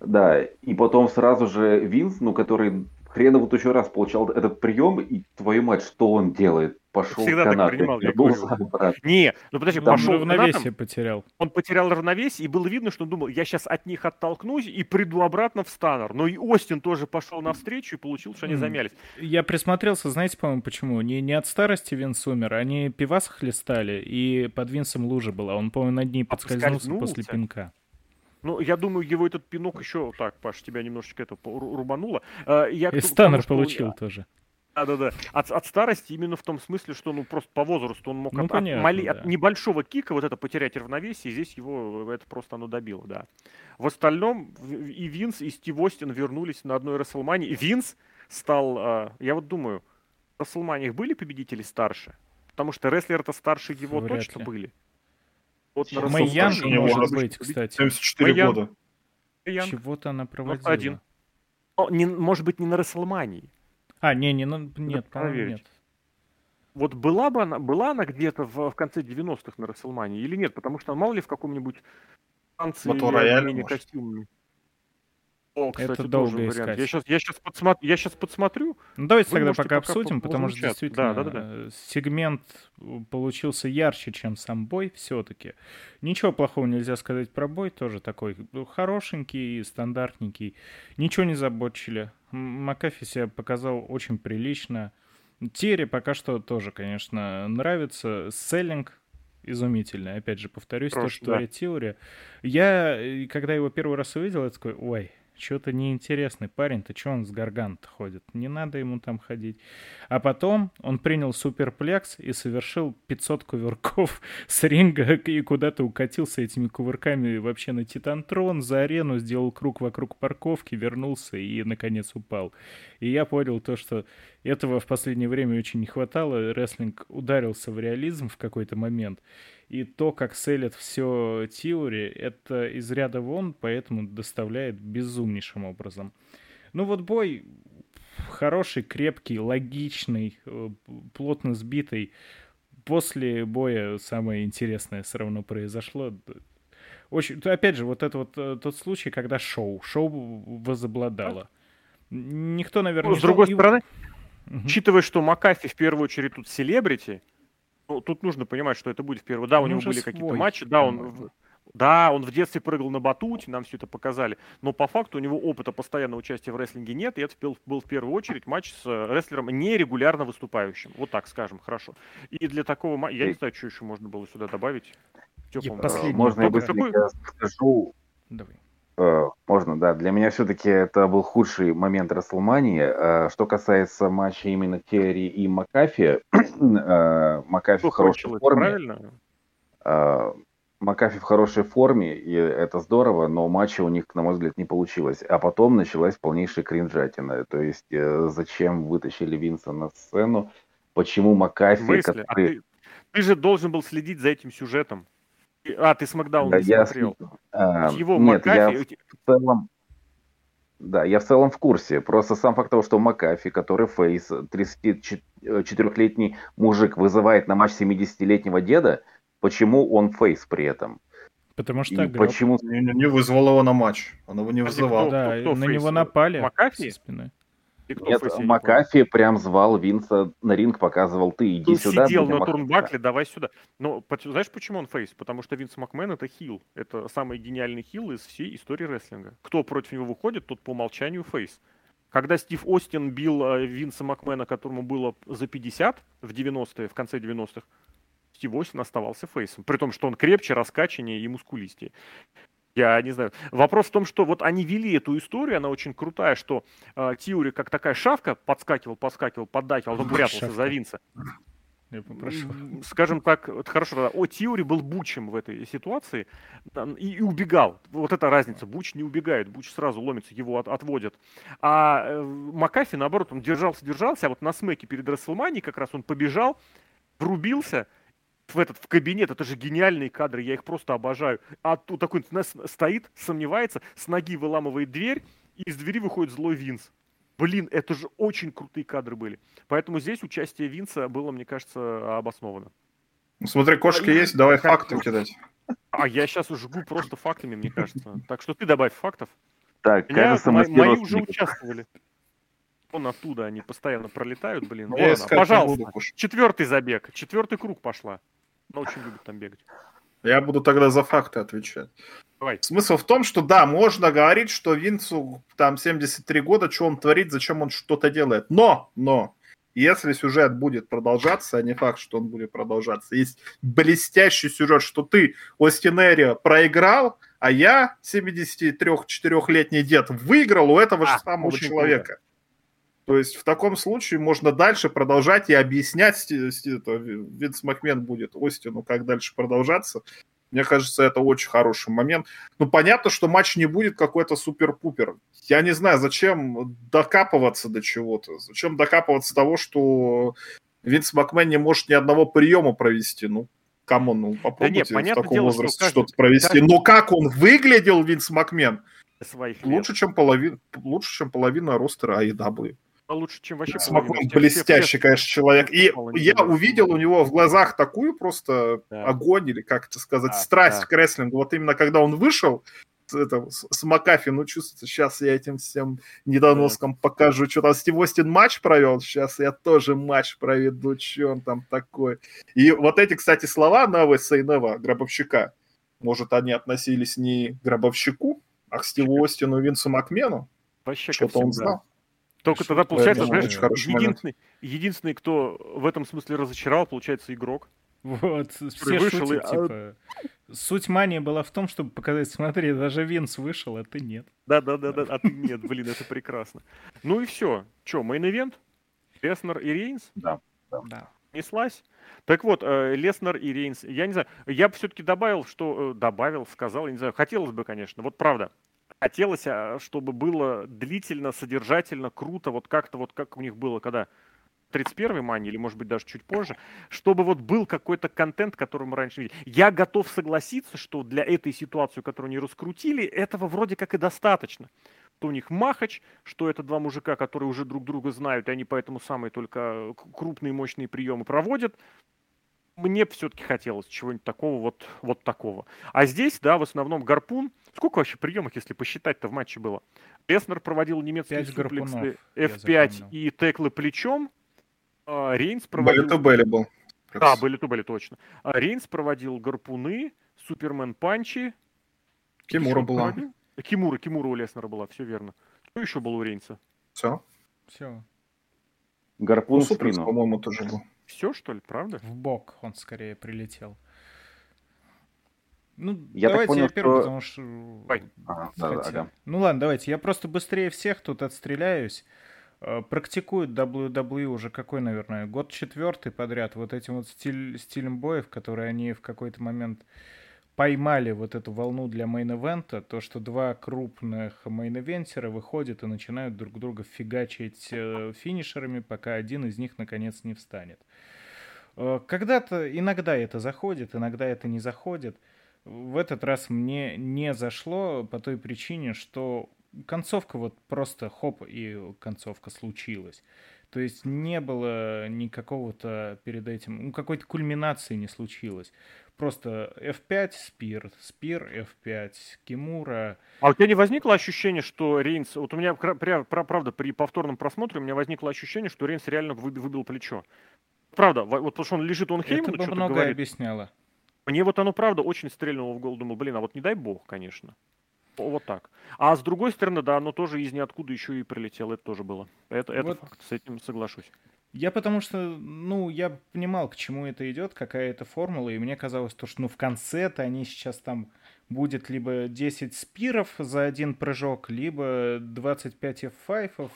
Да, и потом сразу же Винс, ну, который хреново еще раз получал этот прием, и твою мать, что он делает? Пошел Всегда канат, так принимал, я обратно. Не, ну подожди, Там пошел равновесие канатом, потерял. он потерял равновесие, и было видно, что он думал, я сейчас от них оттолкнусь и приду обратно в станнер. Но и Остин тоже пошел навстречу и получил, что они замялись. Я присмотрелся, знаете, по-моему, почему? Не, не от старости Винс умер, они пивас хлестали, и под Винсом лужа была. Он, по-моему, над ней А подскользнулся после поскользнулся? пинка. Ну, я думаю, его этот пинок еще... Так, Паш, тебя немножечко это рубануло. Э, Я И Станнер получил тоже. Да-да-да. От, от старости именно в том смысле, что ну просто по возрасту он мог Ну, от, от понятно, мали- да. от небольшого кика вот это потерять равновесие, и здесь его это просто оно добило, да. В остальном и Винс, и Стив Остин вернулись на одной Расселмане. Винс стал, а, я вот думаю, в Расселманиях были победители старше? Потому что рестлеры-то старше его Вряд точно ли. были. Вот на Расселмане может быть, кстати. 74 Баян. года. Чего-то она проводила. один. Ну, не- может быть, не на Расселмании. А, не, не, ну, нет, по-моему, проверить. нет. Вот была бы она, была она где-то в, в конце 90-х на Расселмане или нет? Потому что мало ли в каком-нибудь станции Royale, обмене может. костюмами. О, кстати, Это тоже долго вариант. искать. Я сейчас, я сейчас, подсмотр- я сейчас подсмотрю. Ну, давайте Вы тогда пока обсудим, по- потому что действительно Да, да, да, сегмент получился ярче, чем сам бой все-таки. Ничего плохого нельзя сказать про бой, тоже такой ну, хорошенький, стандартненький. Ничего не забочили. Макафи себя показал очень прилично. Терри пока что тоже, конечно, нравится. Селлинг изумительный. Опять же, повторюсь, то, Хорош, что да. творит Теория. Я, э, когда его первый раз увидел, я такой, ой, что-то неинтересный парень-то, что он с гаргант ходит? Не надо ему там ходить. А потом он принял суперплекс и совершил 500 кувырков с ринга и куда-то укатился этими кувырками вообще на Титантрон, за арену, сделал круг вокруг парковки, вернулся и, наконец, упал. И я понял то, что этого в последнее время очень не хватало. Рестлинг ударился в реализм в какой-то момент. И то, как селят все Тиори, это из ряда вон, поэтому доставляет безумнейшим образом. Ну вот бой хороший, крепкий, логичный, э, плотно сбитый. После боя самое интересное все равно произошло. Очень, опять же, вот это вот э, тот случай, когда шоу, шоу возобладало. Никто, наверное, Ну, с другой ждал. И- Мгм. учитывая, что Макафи в первую очередь тут селебрити, ну, тут нужно понимать, что это будет в первую. Да, У у него него были какие-то матчи, да, он, да, он в детстве прыгал на батуте, нам все это показали, но по факту у него опыта постоянного участия в рестлинге нет, и это был, в первую очередь матч с э, рестлером нерегулярно выступающим, вот так скажем, хорошо. И для такого матча, я не знаю, что еще можно было сюда добавить. Тёплому. последний Можно я быстренько скажу? Давай. Э, Можно, да. Для меня все-таки это был худший момент РестлМании. Э, Что касается матча именно Тиори и Макафи, э, Макафи в хорошей форме. правильно? Макафи в хорошей форме, и это здорово, но матча у них, на мой взгляд, не получилось. А потом началась полнейшая кринжатина. То есть, зачем вытащили Винса на сцену? Почему Макафи? А который... ты, ты же должен был следить за этим сюжетом. А, ты Смакдаун Да, не я смотрел. с- э, Его Нет, я Макафи... в целом... Да, я в целом в курсе. Просто сам факт того, что Макафи, который фейс, 34-летний мужик, вызывает на матч 70-летнего деда, почему он фейс при этом? Потому что И огреб. почему... Не, не- не вызвал его на матч. Он его не Подожди, вызывал. кто- Да, кто на face? него напали Макафи? со спины. Нет, Макафи прям звал Винса на ринг, показывал, ты иди Он сюда. сидел на махаться». турнбакле, давай сюда. Но знаешь, почему он фейс? Потому что Винс Макмен это хил. Это самый гениальный хил из всей истории рестлинга. Кто против него выходит, тот по умолчанию фейс. Когда Стив Остин бил э, Винса Макмена, которому было за 50 в 90-е, в конце 90-х, Стив Остин оставался фейсом. При том, что он крепче, раскачаннее и мускулистее. Я не знаю. Вопрос в том, что вот они вели эту историю, она очень крутая, что э, Тиори как такая шавка подскакивал, подскакивал, поддакивал, он прятался Шавка. за Винса. Я попрошу. Скажем так, вот хорошо, да, о Тиори был бучем в этой ситуации и, и убегал. Вот эта разница. Буч не убегает, Буч сразу ломится, его от- отводят. А э, Макафи, наоборот, он держался, держался, а вот на Смэке перед РестлМанией как раз он побежал, врубился в этот в кабинет. Это же гениальные кадры, я их просто обожаю. А тут такой стоит, сомневается, с ноги выламывает дверь, и из двери выходит злой Винс. Блин, это же очень крутые кадры были. Поэтому здесь участие Винса было, мне кажется, обосновано. Ну, Смотри, кошки И- есть, давай как- факты кидать. А я сейчас жгу просто фактами, мне кажется. Так что ты добавь фактов. Так, Меня, кажется, мо- мы с мои уже участвовали. Он оттуда, они постоянно пролетают, блин. Ладно, пожалуйста, четвертый забег, четвертый круг пошла. Она очень любит там бегать. Я буду тогда за факты отвечать. Давай. Смысл в том, что да, можно говорить, что Винцу там 73 года, что он творит, зачем он что-то делает. Но, но, если сюжет будет продолжаться, а не факт, что он будет продолжаться, есть блестящий сюжет, что ты, Остинерио, проиграл, а я, 73-4-летний дед, выиграл у этого а, же самого человека. Круто. То есть в таком случае можно дальше продолжать и объяснять, Винс Макмен будет Остину, как дальше продолжаться. Мне кажется, это очень хороший момент. Ну, понятно, что матч не будет какой-то супер-пупер. Я не знаю, зачем докапываться до чего-то. Зачем докапываться того, что Винс Макмен не может ни одного приема провести. Ну, come on, ну попробуйте да нет, в таком дело, возрасте что что-то провести. Каждый... Но как он выглядел, Винс Макмен, своих лучше, чем половина, лучше, чем половина ростера AEW лучше, чем вообще половина. блестящий, конечно, человек. И я увидел у него в глазах такую просто да. огонь, или как это сказать, да, страсть да. к рестлингу. Вот именно когда он вышел, это, с Макафи, ну, чувствуется, сейчас я этим всем недоноскам да. покажу, что там Стив Остин матч провел, сейчас я тоже матч проведу, что он там такой. И вот эти, кстати, слова Say Never, Гробовщика, может, они относились не к Гробовщику, а к Стиву Остину и Винсу Макмену? Вообще Что-то он знал. Только тогда, получается, знаешь, единственный, единственный, кто в этом смысле разочаровал, получается, игрок. Вот, все вышел шутят, и... А типа, суть мании была в том, чтобы показать, смотри, даже Винс вышел, а ты нет. Да-да-да, а ты нет, блин, это прекрасно. Ну и все. Че, main event? Леснер и Рейнс? Да, да. Неслась? Так вот, э, Леснер и Рейнс, я не знаю, я бы все-таки добавил, что... Э, добавил, сказал, я не знаю, хотелось бы, конечно, вот правда, хотелось, а, чтобы было длительно, содержательно, круто, вот как-то вот как у них было, когда 31-й мани, или, может быть, даже чуть позже, чтобы вот был какой-то контент, который мы раньше видели. Я готов согласиться, что для этой ситуации, которую они раскрутили, этого вроде как и достаточно. Что у них махач, что это два мужика, которые уже друг друга знают, и они поэтому самые только крупные мощные приемы проводят мне все-таки хотелось чего-нибудь такого, вот, вот такого. А здесь, да, в основном гарпун. Сколько вообще приемов, если посчитать-то в матче было? Леснер проводил немецкие суплексы F5 и теклы плечом. А Рейнс проводил... Белли Белли был. Да, были то были точно. А Рейнс проводил гарпуны, Супермен панчи. Кимура была. Проводил? Кимура, Кимура у Леснера была, все верно. Что еще было у Рейнса? Все. Все. Гарпун ну, спину. по-моему, тоже был. Все, что ли, правда? В бок он скорее прилетел. Ну, я давайте понял, я первый, что... потому что... Ой. Ага, да, да, да. Ну ладно, давайте. Я просто быстрее всех тут отстреляюсь. Э, практикует WWE уже какой, наверное, год четвертый подряд. Вот этим вот стиль, стилем боев, которые они в какой-то момент поймали вот эту волну для main event а, то, что два крупных main eventer а выходят и начинают друг друга фигачить э, финишерами, пока один из них наконец не встанет. Э, когда-то, иногда это заходит, иногда это не заходит. В этот раз мне не зашло по той причине, что концовка вот просто хоп, и концовка случилась. То есть не было никакого-то перед этим, ну, какой-то кульминации не случилось. Просто F5, Спир, Спир, F5, Кимура. А у тебя не возникло ощущение, что Рейнс... Вот у меня, правда, при повторном просмотре у меня возникло ощущение, что Рейнс реально выбил плечо. Правда, вот потому что он лежит, он Хейману что-то говорит. объясняло. Мне вот оно, правда, очень стрельнуло в голову. Думал, блин, а вот не дай бог, конечно. Вот так. А с другой стороны, да, оно тоже из ниоткуда еще и прилетело. Это тоже было. Это, это вот. факт. С этим соглашусь. Я потому что, ну, я понимал, к чему это идет, какая это формула, и мне казалось, то, что, ну, в конце-то они сейчас там будет либо 10 спиров за один прыжок, либо 25 F5,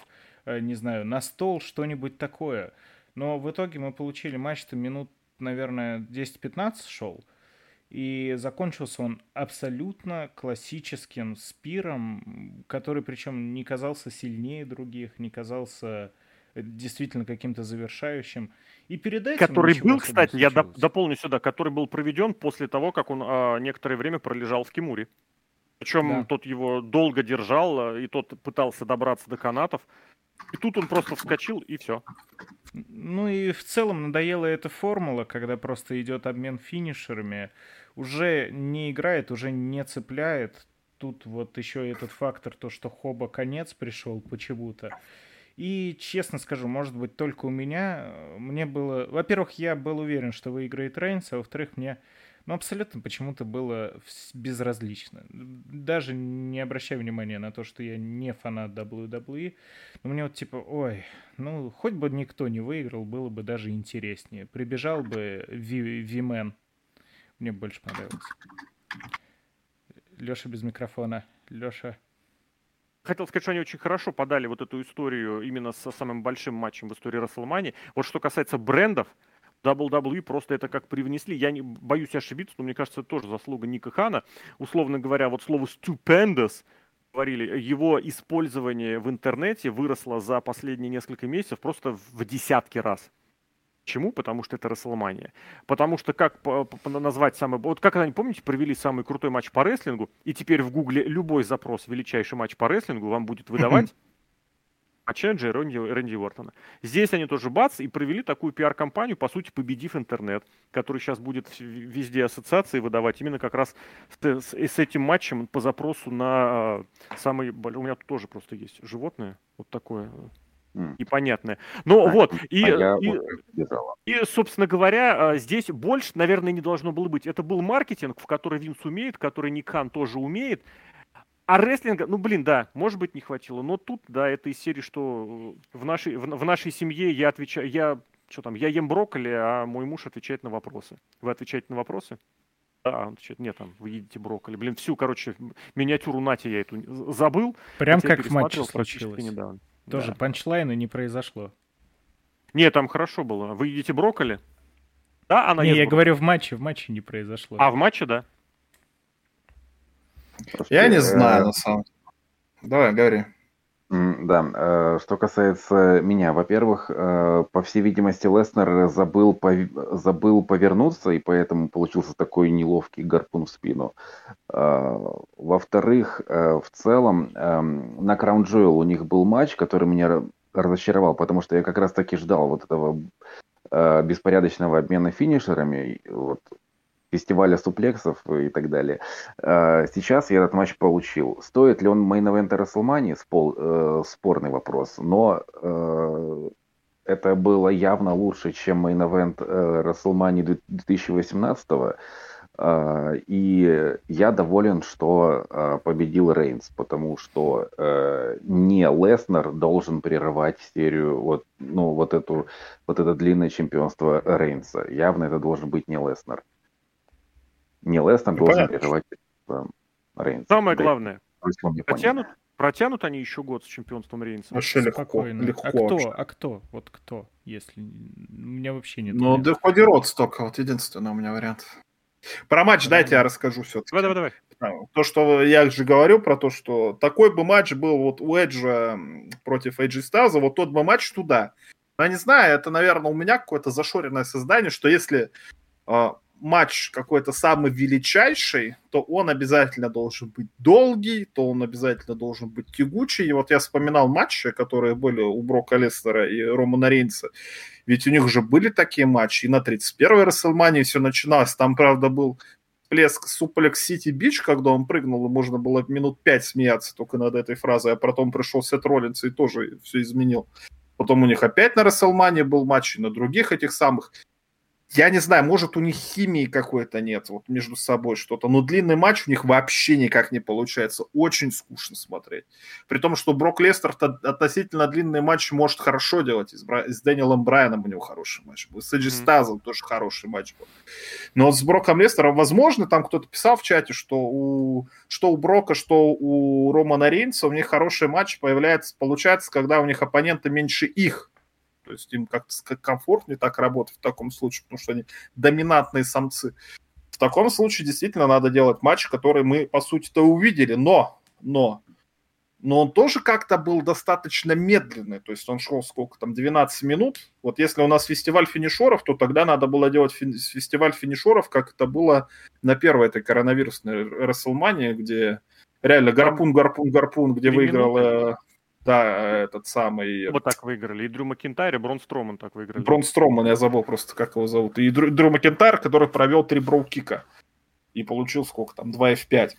э, не знаю, на стол, что-нибудь такое. Но в итоге мы получили матч-то минут, наверное, 10-15 шел, и закончился он абсолютно классическим спиром, который причем не казался сильнее других, не казался действительно каким-то завершающим. И перед этим который был, кстати, я доп- дополню сюда, который был проведен после того, как он а, некоторое время пролежал в Кимуре. Причем да. тот его долго держал, а, и тот пытался добраться до канатов. И тут он просто вскочил, и все. Ну и в целом надоела эта формула, когда просто идет обмен финишерами. Уже не играет, уже не цепляет. Тут вот еще этот фактор, то, что Хоба конец пришел почему-то. И, честно скажу, может быть, только у меня, э, мне было... Во-первых, я был уверен, что выиграет Рейнс, а во-вторых, мне ну, абсолютно почему-то было безразлично. Даже не обращая внимания на то, что я не фанат WWE. Но мне вот типа, ой, ну, хоть бы никто не выиграл, было бы даже интереснее. Прибежал бы V-Man. Мне больше понравилось. Леша без микрофона. Леша. Хотел сказать, что они очень хорошо подали вот эту историю именно со самым большим матчем в истории Расселмани. Вот что касается брендов, WWE просто это как привнесли. Я не боюсь ошибиться, но мне кажется, это тоже заслуга Ника Хана. Условно говоря, вот слово stupendous говорили, его использование в интернете выросло за последние несколько месяцев просто в десятки раз. Почему? Потому что это Расселмания. Потому что как по, по, назвать самый... Вот как они, помните, провели самый крутой матч по рестлингу, и теперь в Гугле любой запрос «величайший матч по рестлингу» вам будет выдавать а Ченджи и Рэнди, Рэнди Уортона. Здесь они тоже бац и провели такую пиар-компанию, по сути, победив интернет, который сейчас будет везде ассоциации выдавать именно как раз с, с, этим матчем по запросу на э, самый... У меня тут тоже просто есть животное, вот такое непонятное. Ну а, вот, и, а и, и, собственно говоря, а, здесь больше, наверное, не должно было быть. Это был маркетинг, в который Винс умеет, который Никан тоже умеет. А рестлинга, ну блин, да, может быть не хватило, но тут, да, это из серии, что в нашей, в, в нашей семье я отвечаю, я, что там, я ем брокколи, а мой муж отвечает на вопросы. Вы отвечаете на вопросы? Да, он отвечает, нет, там, вы едите брокколи. Блин, всю, короче, миниатюру Нати я эту забыл. Прям как в матче случилось. Недавно. Тоже да. панчлайна не произошло. Нет, там хорошо было. Вы едите брокколи? Да, она Не, я брокколи. говорю, в матче, в матче не произошло. А, в матче, да? Я не знаю, на самом деле. Давай, говори. Да, э, что касается меня, во-первых, э, по всей видимости, Леснер забыл, забыл повернуться, и поэтому получился такой неловкий гарпун в спину. Э, во-вторых, в целом, эм, на Краун Джоэл у них был матч, который меня разочаровал, потому что я как раз таки ждал вот этого беспорядочного обмена финишерами. Вот фестиваля суплексов и так далее. А, сейчас я этот матч получил. Стоит ли он main event а Рестлмании? Спол, э, спорный вопрос. Но э, это было явно лучше, чем main event э, Рестлмании 2018 Э, и я доволен, что победил Рейнс, потому что не Леснер должен прерывать серию, вот, ну, вот, эту, вот это длинное чемпионство Рейнса. Явно это должен быть не Леснер. Не Лестер ну, должен прерывать Рейнс. Самое главное, протянут, протянут они еще год с чемпионством Рейнса? Вообще легко, легко. А кто, а кто, вот кто, если... У меня вообще нет... Ну, Ходи Ротс только, вот единственный у меня вариант. Про матч дайте я расскажу все-таки. Давай, давай, давай. То, что я же говорю про то, что такой бы матч был вот у Эджа против Эджи Стаза, вот тот бы матч туда. Я не знаю, это, наверное, у меня какое-то зашоренное сознание, что если а, матч какой-то самый величайший, то он обязательно должен быть долгий, то он обязательно должен быть тягучий. И вот я вспоминал матчи, которые были у Брока Леснера и Романа Рейнса. Ведь у них уже были такие матчи. И на 31-й Рестлмании все начиналось. Там, правда, был всплеск Suplex City, bitch, когда он прыгнул, и можно было минут пять смеяться только над этой фразой, а потом пришел Сет Роллинс и тоже все изменил. Потом у них опять на Расселмане был матч, и на других этих самых я не знаю, может, у них химии какой-то нет вот между собой что-то, но длинный матч у них вообще никак не получается. Очень скучно смотреть. При том, что Брок Лестер относительно длинный матч может хорошо делать. И с, Бра... с Дэниелом Брайаном у него хороший матч был. С Эджи mm-hmm. Стазом тоже хороший матч был. Но вот с Броком Лестером, возможно, там кто-то писал в чате, что у, что у Брока, что у Романа Рейнса у них хороший матч появляется, получается, когда у них оппоненты меньше их. То есть им как-то комфортнее так работать в таком случае, потому что они доминантные самцы. В таком случае действительно надо делать матч, который мы, по сути-то, увидели. Но, но, но он тоже как-то был достаточно медленный. То есть он шел сколько там, 12 минут. Вот если у нас фестиваль финишеров, то тогда надо было делать фи- фестиваль финишеров, как это было на первой этой коронавирусной Расселмании, где реально гарпун, гарпун, гарпун, где выиграл да, этот самый... Вот так выиграли. И Дрю Макентайр, и Брон Строман так выиграли. Брон Строман, я забыл просто, как его зовут. И Дрю, Дрю Макентайр, который провел три brogue kick а. И получил сколько там, 2 F5.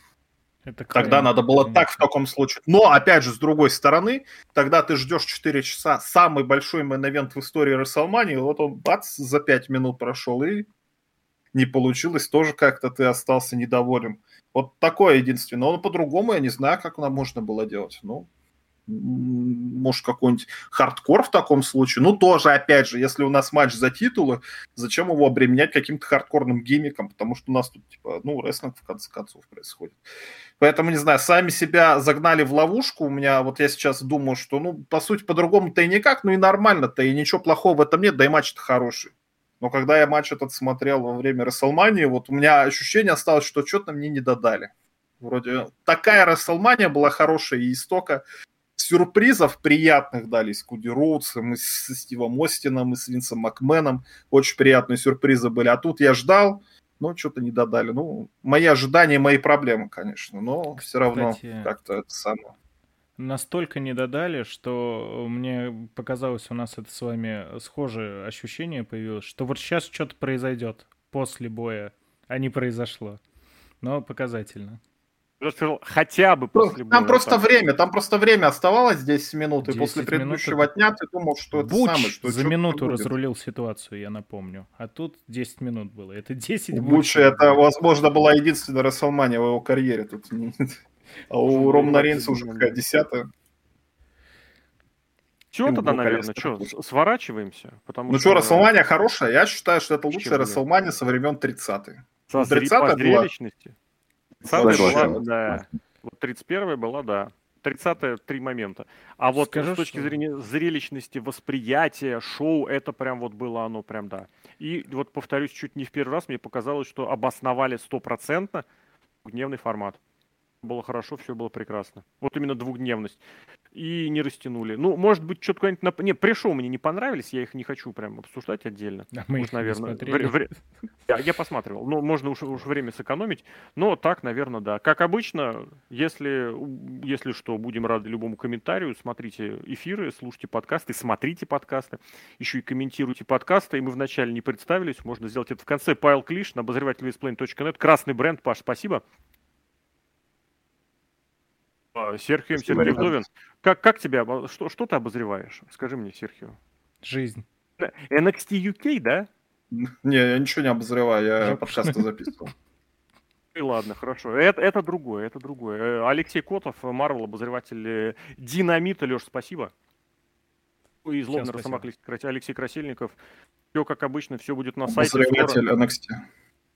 Это тогда надо было так в таком случае. Но, опять же, с другой стороны, тогда ты ждешь 4 часа, самый большой main в истории WrestleMania, вот он, бац, за 5 минут прошел, и не получилось, тоже как-то ты остался недоволен. Вот такое единственное. Но по-другому я не знаю, как нам можно было делать. Ну, может, какой-нибудь хардкор в таком случае. Ну, тоже, опять же, если у нас матч за титулы, зачем его обременять каким-то хардкорным gimmick ом? Потому что у нас тут, типа, ну, рестлинг в конце концов происходит. Поэтому, не знаю, сами себя загнали в ловушку. У меня, вот я сейчас думаю, что, ну, по сути, по-другому-то и никак, ну и нормально-то, и ничего плохого в этом нет, да и матч-то хороший. Но когда я матч этот смотрел во время Расселмании, вот у меня ощущение осталось, что что-то мне не додали. Вроде такая Расселмания была хорошая и истока сюрпризов приятных дали с Куди Роудсом, и с Стивом Остином, и с Винсом Макменом. Очень приятные сюрпризы были. А тут я ждал, но что-то не додали. Ну, мои ожидания, мои проблемы, конечно. Но Кстати, все равно как-то это самое. Настолько не додали, что мне показалось, у нас это с вами схожее ощущение появилось, что вот сейчас что-то произойдет после боя, а не произошло. Но показательно Хотя бы ну, после Там боя, просто так. время, там просто время оставалось 10 минут, 10 и после предыдущего минут... дня ты думал, что это Буч самое, что за минуту будет. разрулил ситуацию, я напомню. А тут 10 минут было. Это 10 У Буча это, возможно, была единственная Расселмания в его карьере. Тут. А у Ромна Рейнса уже какая десятая. Чего тогда, наверное, что, сворачиваемся? Потому ну что, что Расселмания хорошая? Я считаю, что это лучшая Расселмания со времен 30-х. 30-е было... 30 была, да. Вот 31 была, да. 30-е три момента. А вот Скажу, с точки что... зрения зрелищности, восприятия, шоу, это прям вот было оно прям, да. И вот повторюсь, чуть не в первый раз мне показалось, что обосновали стопроцентно гневный формат. Было хорошо, все было прекрасно. Вот именно двухдневность и не растянули. Ну, может быть, что-то какое-нибудь... Нап... Не, пришел мне не понравились, я их не хочу прям обсуждать отдельно. А мы уж, их наверное, вре... Вре... Я, я посматривал. Ну, можно уж, уж время сэкономить. Но так, наверное, да. Как обычно, если, если что, будем рады любому комментарию. Смотрите эфиры, слушайте подкасты, смотрите подкасты. Еще и комментируйте подкасты. И мы вначале не представились. Можно сделать это в конце. Павел Клиш на обозреватель Красный бренд. Паш, спасибо. Серхием Сергей Вдовин. Как, как тебя, что, что ты обозреваешь? Скажи мне, Серхио. Жизнь. NXT UK, да? Не, я ничего не обозреваю, я подкасты записывал. И ладно, хорошо. Это, это другое, это другое. Э, Алексей Котов, Марвел, обозреватель э, Динамита. Леш, спасибо. И злобный росомах Алексей Красильников. Все как обычно, все будет на сайте. Обозреватель NXT.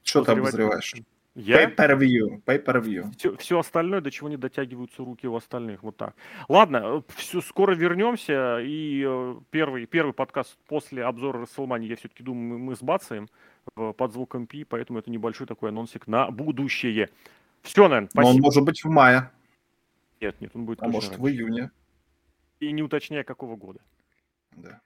Что ты обозреваешь? Я? Pay-per-view. Pay-per-view. Все, все остальное, до чего не дотягиваются руки у остальных. Вот так. Ладно, э, все, скоро вернемся. И э, первый, первый подкаст после обзора Расселмани, я все-таки думаю, мы сбацаем под звуком Пи, поэтому это небольшой такой анонсик на будущее. Все, наверное, спасибо. Но он может быть в мае. Нет, нет, он будет А может раньше. в июне. И не уточняя, какого года. Да.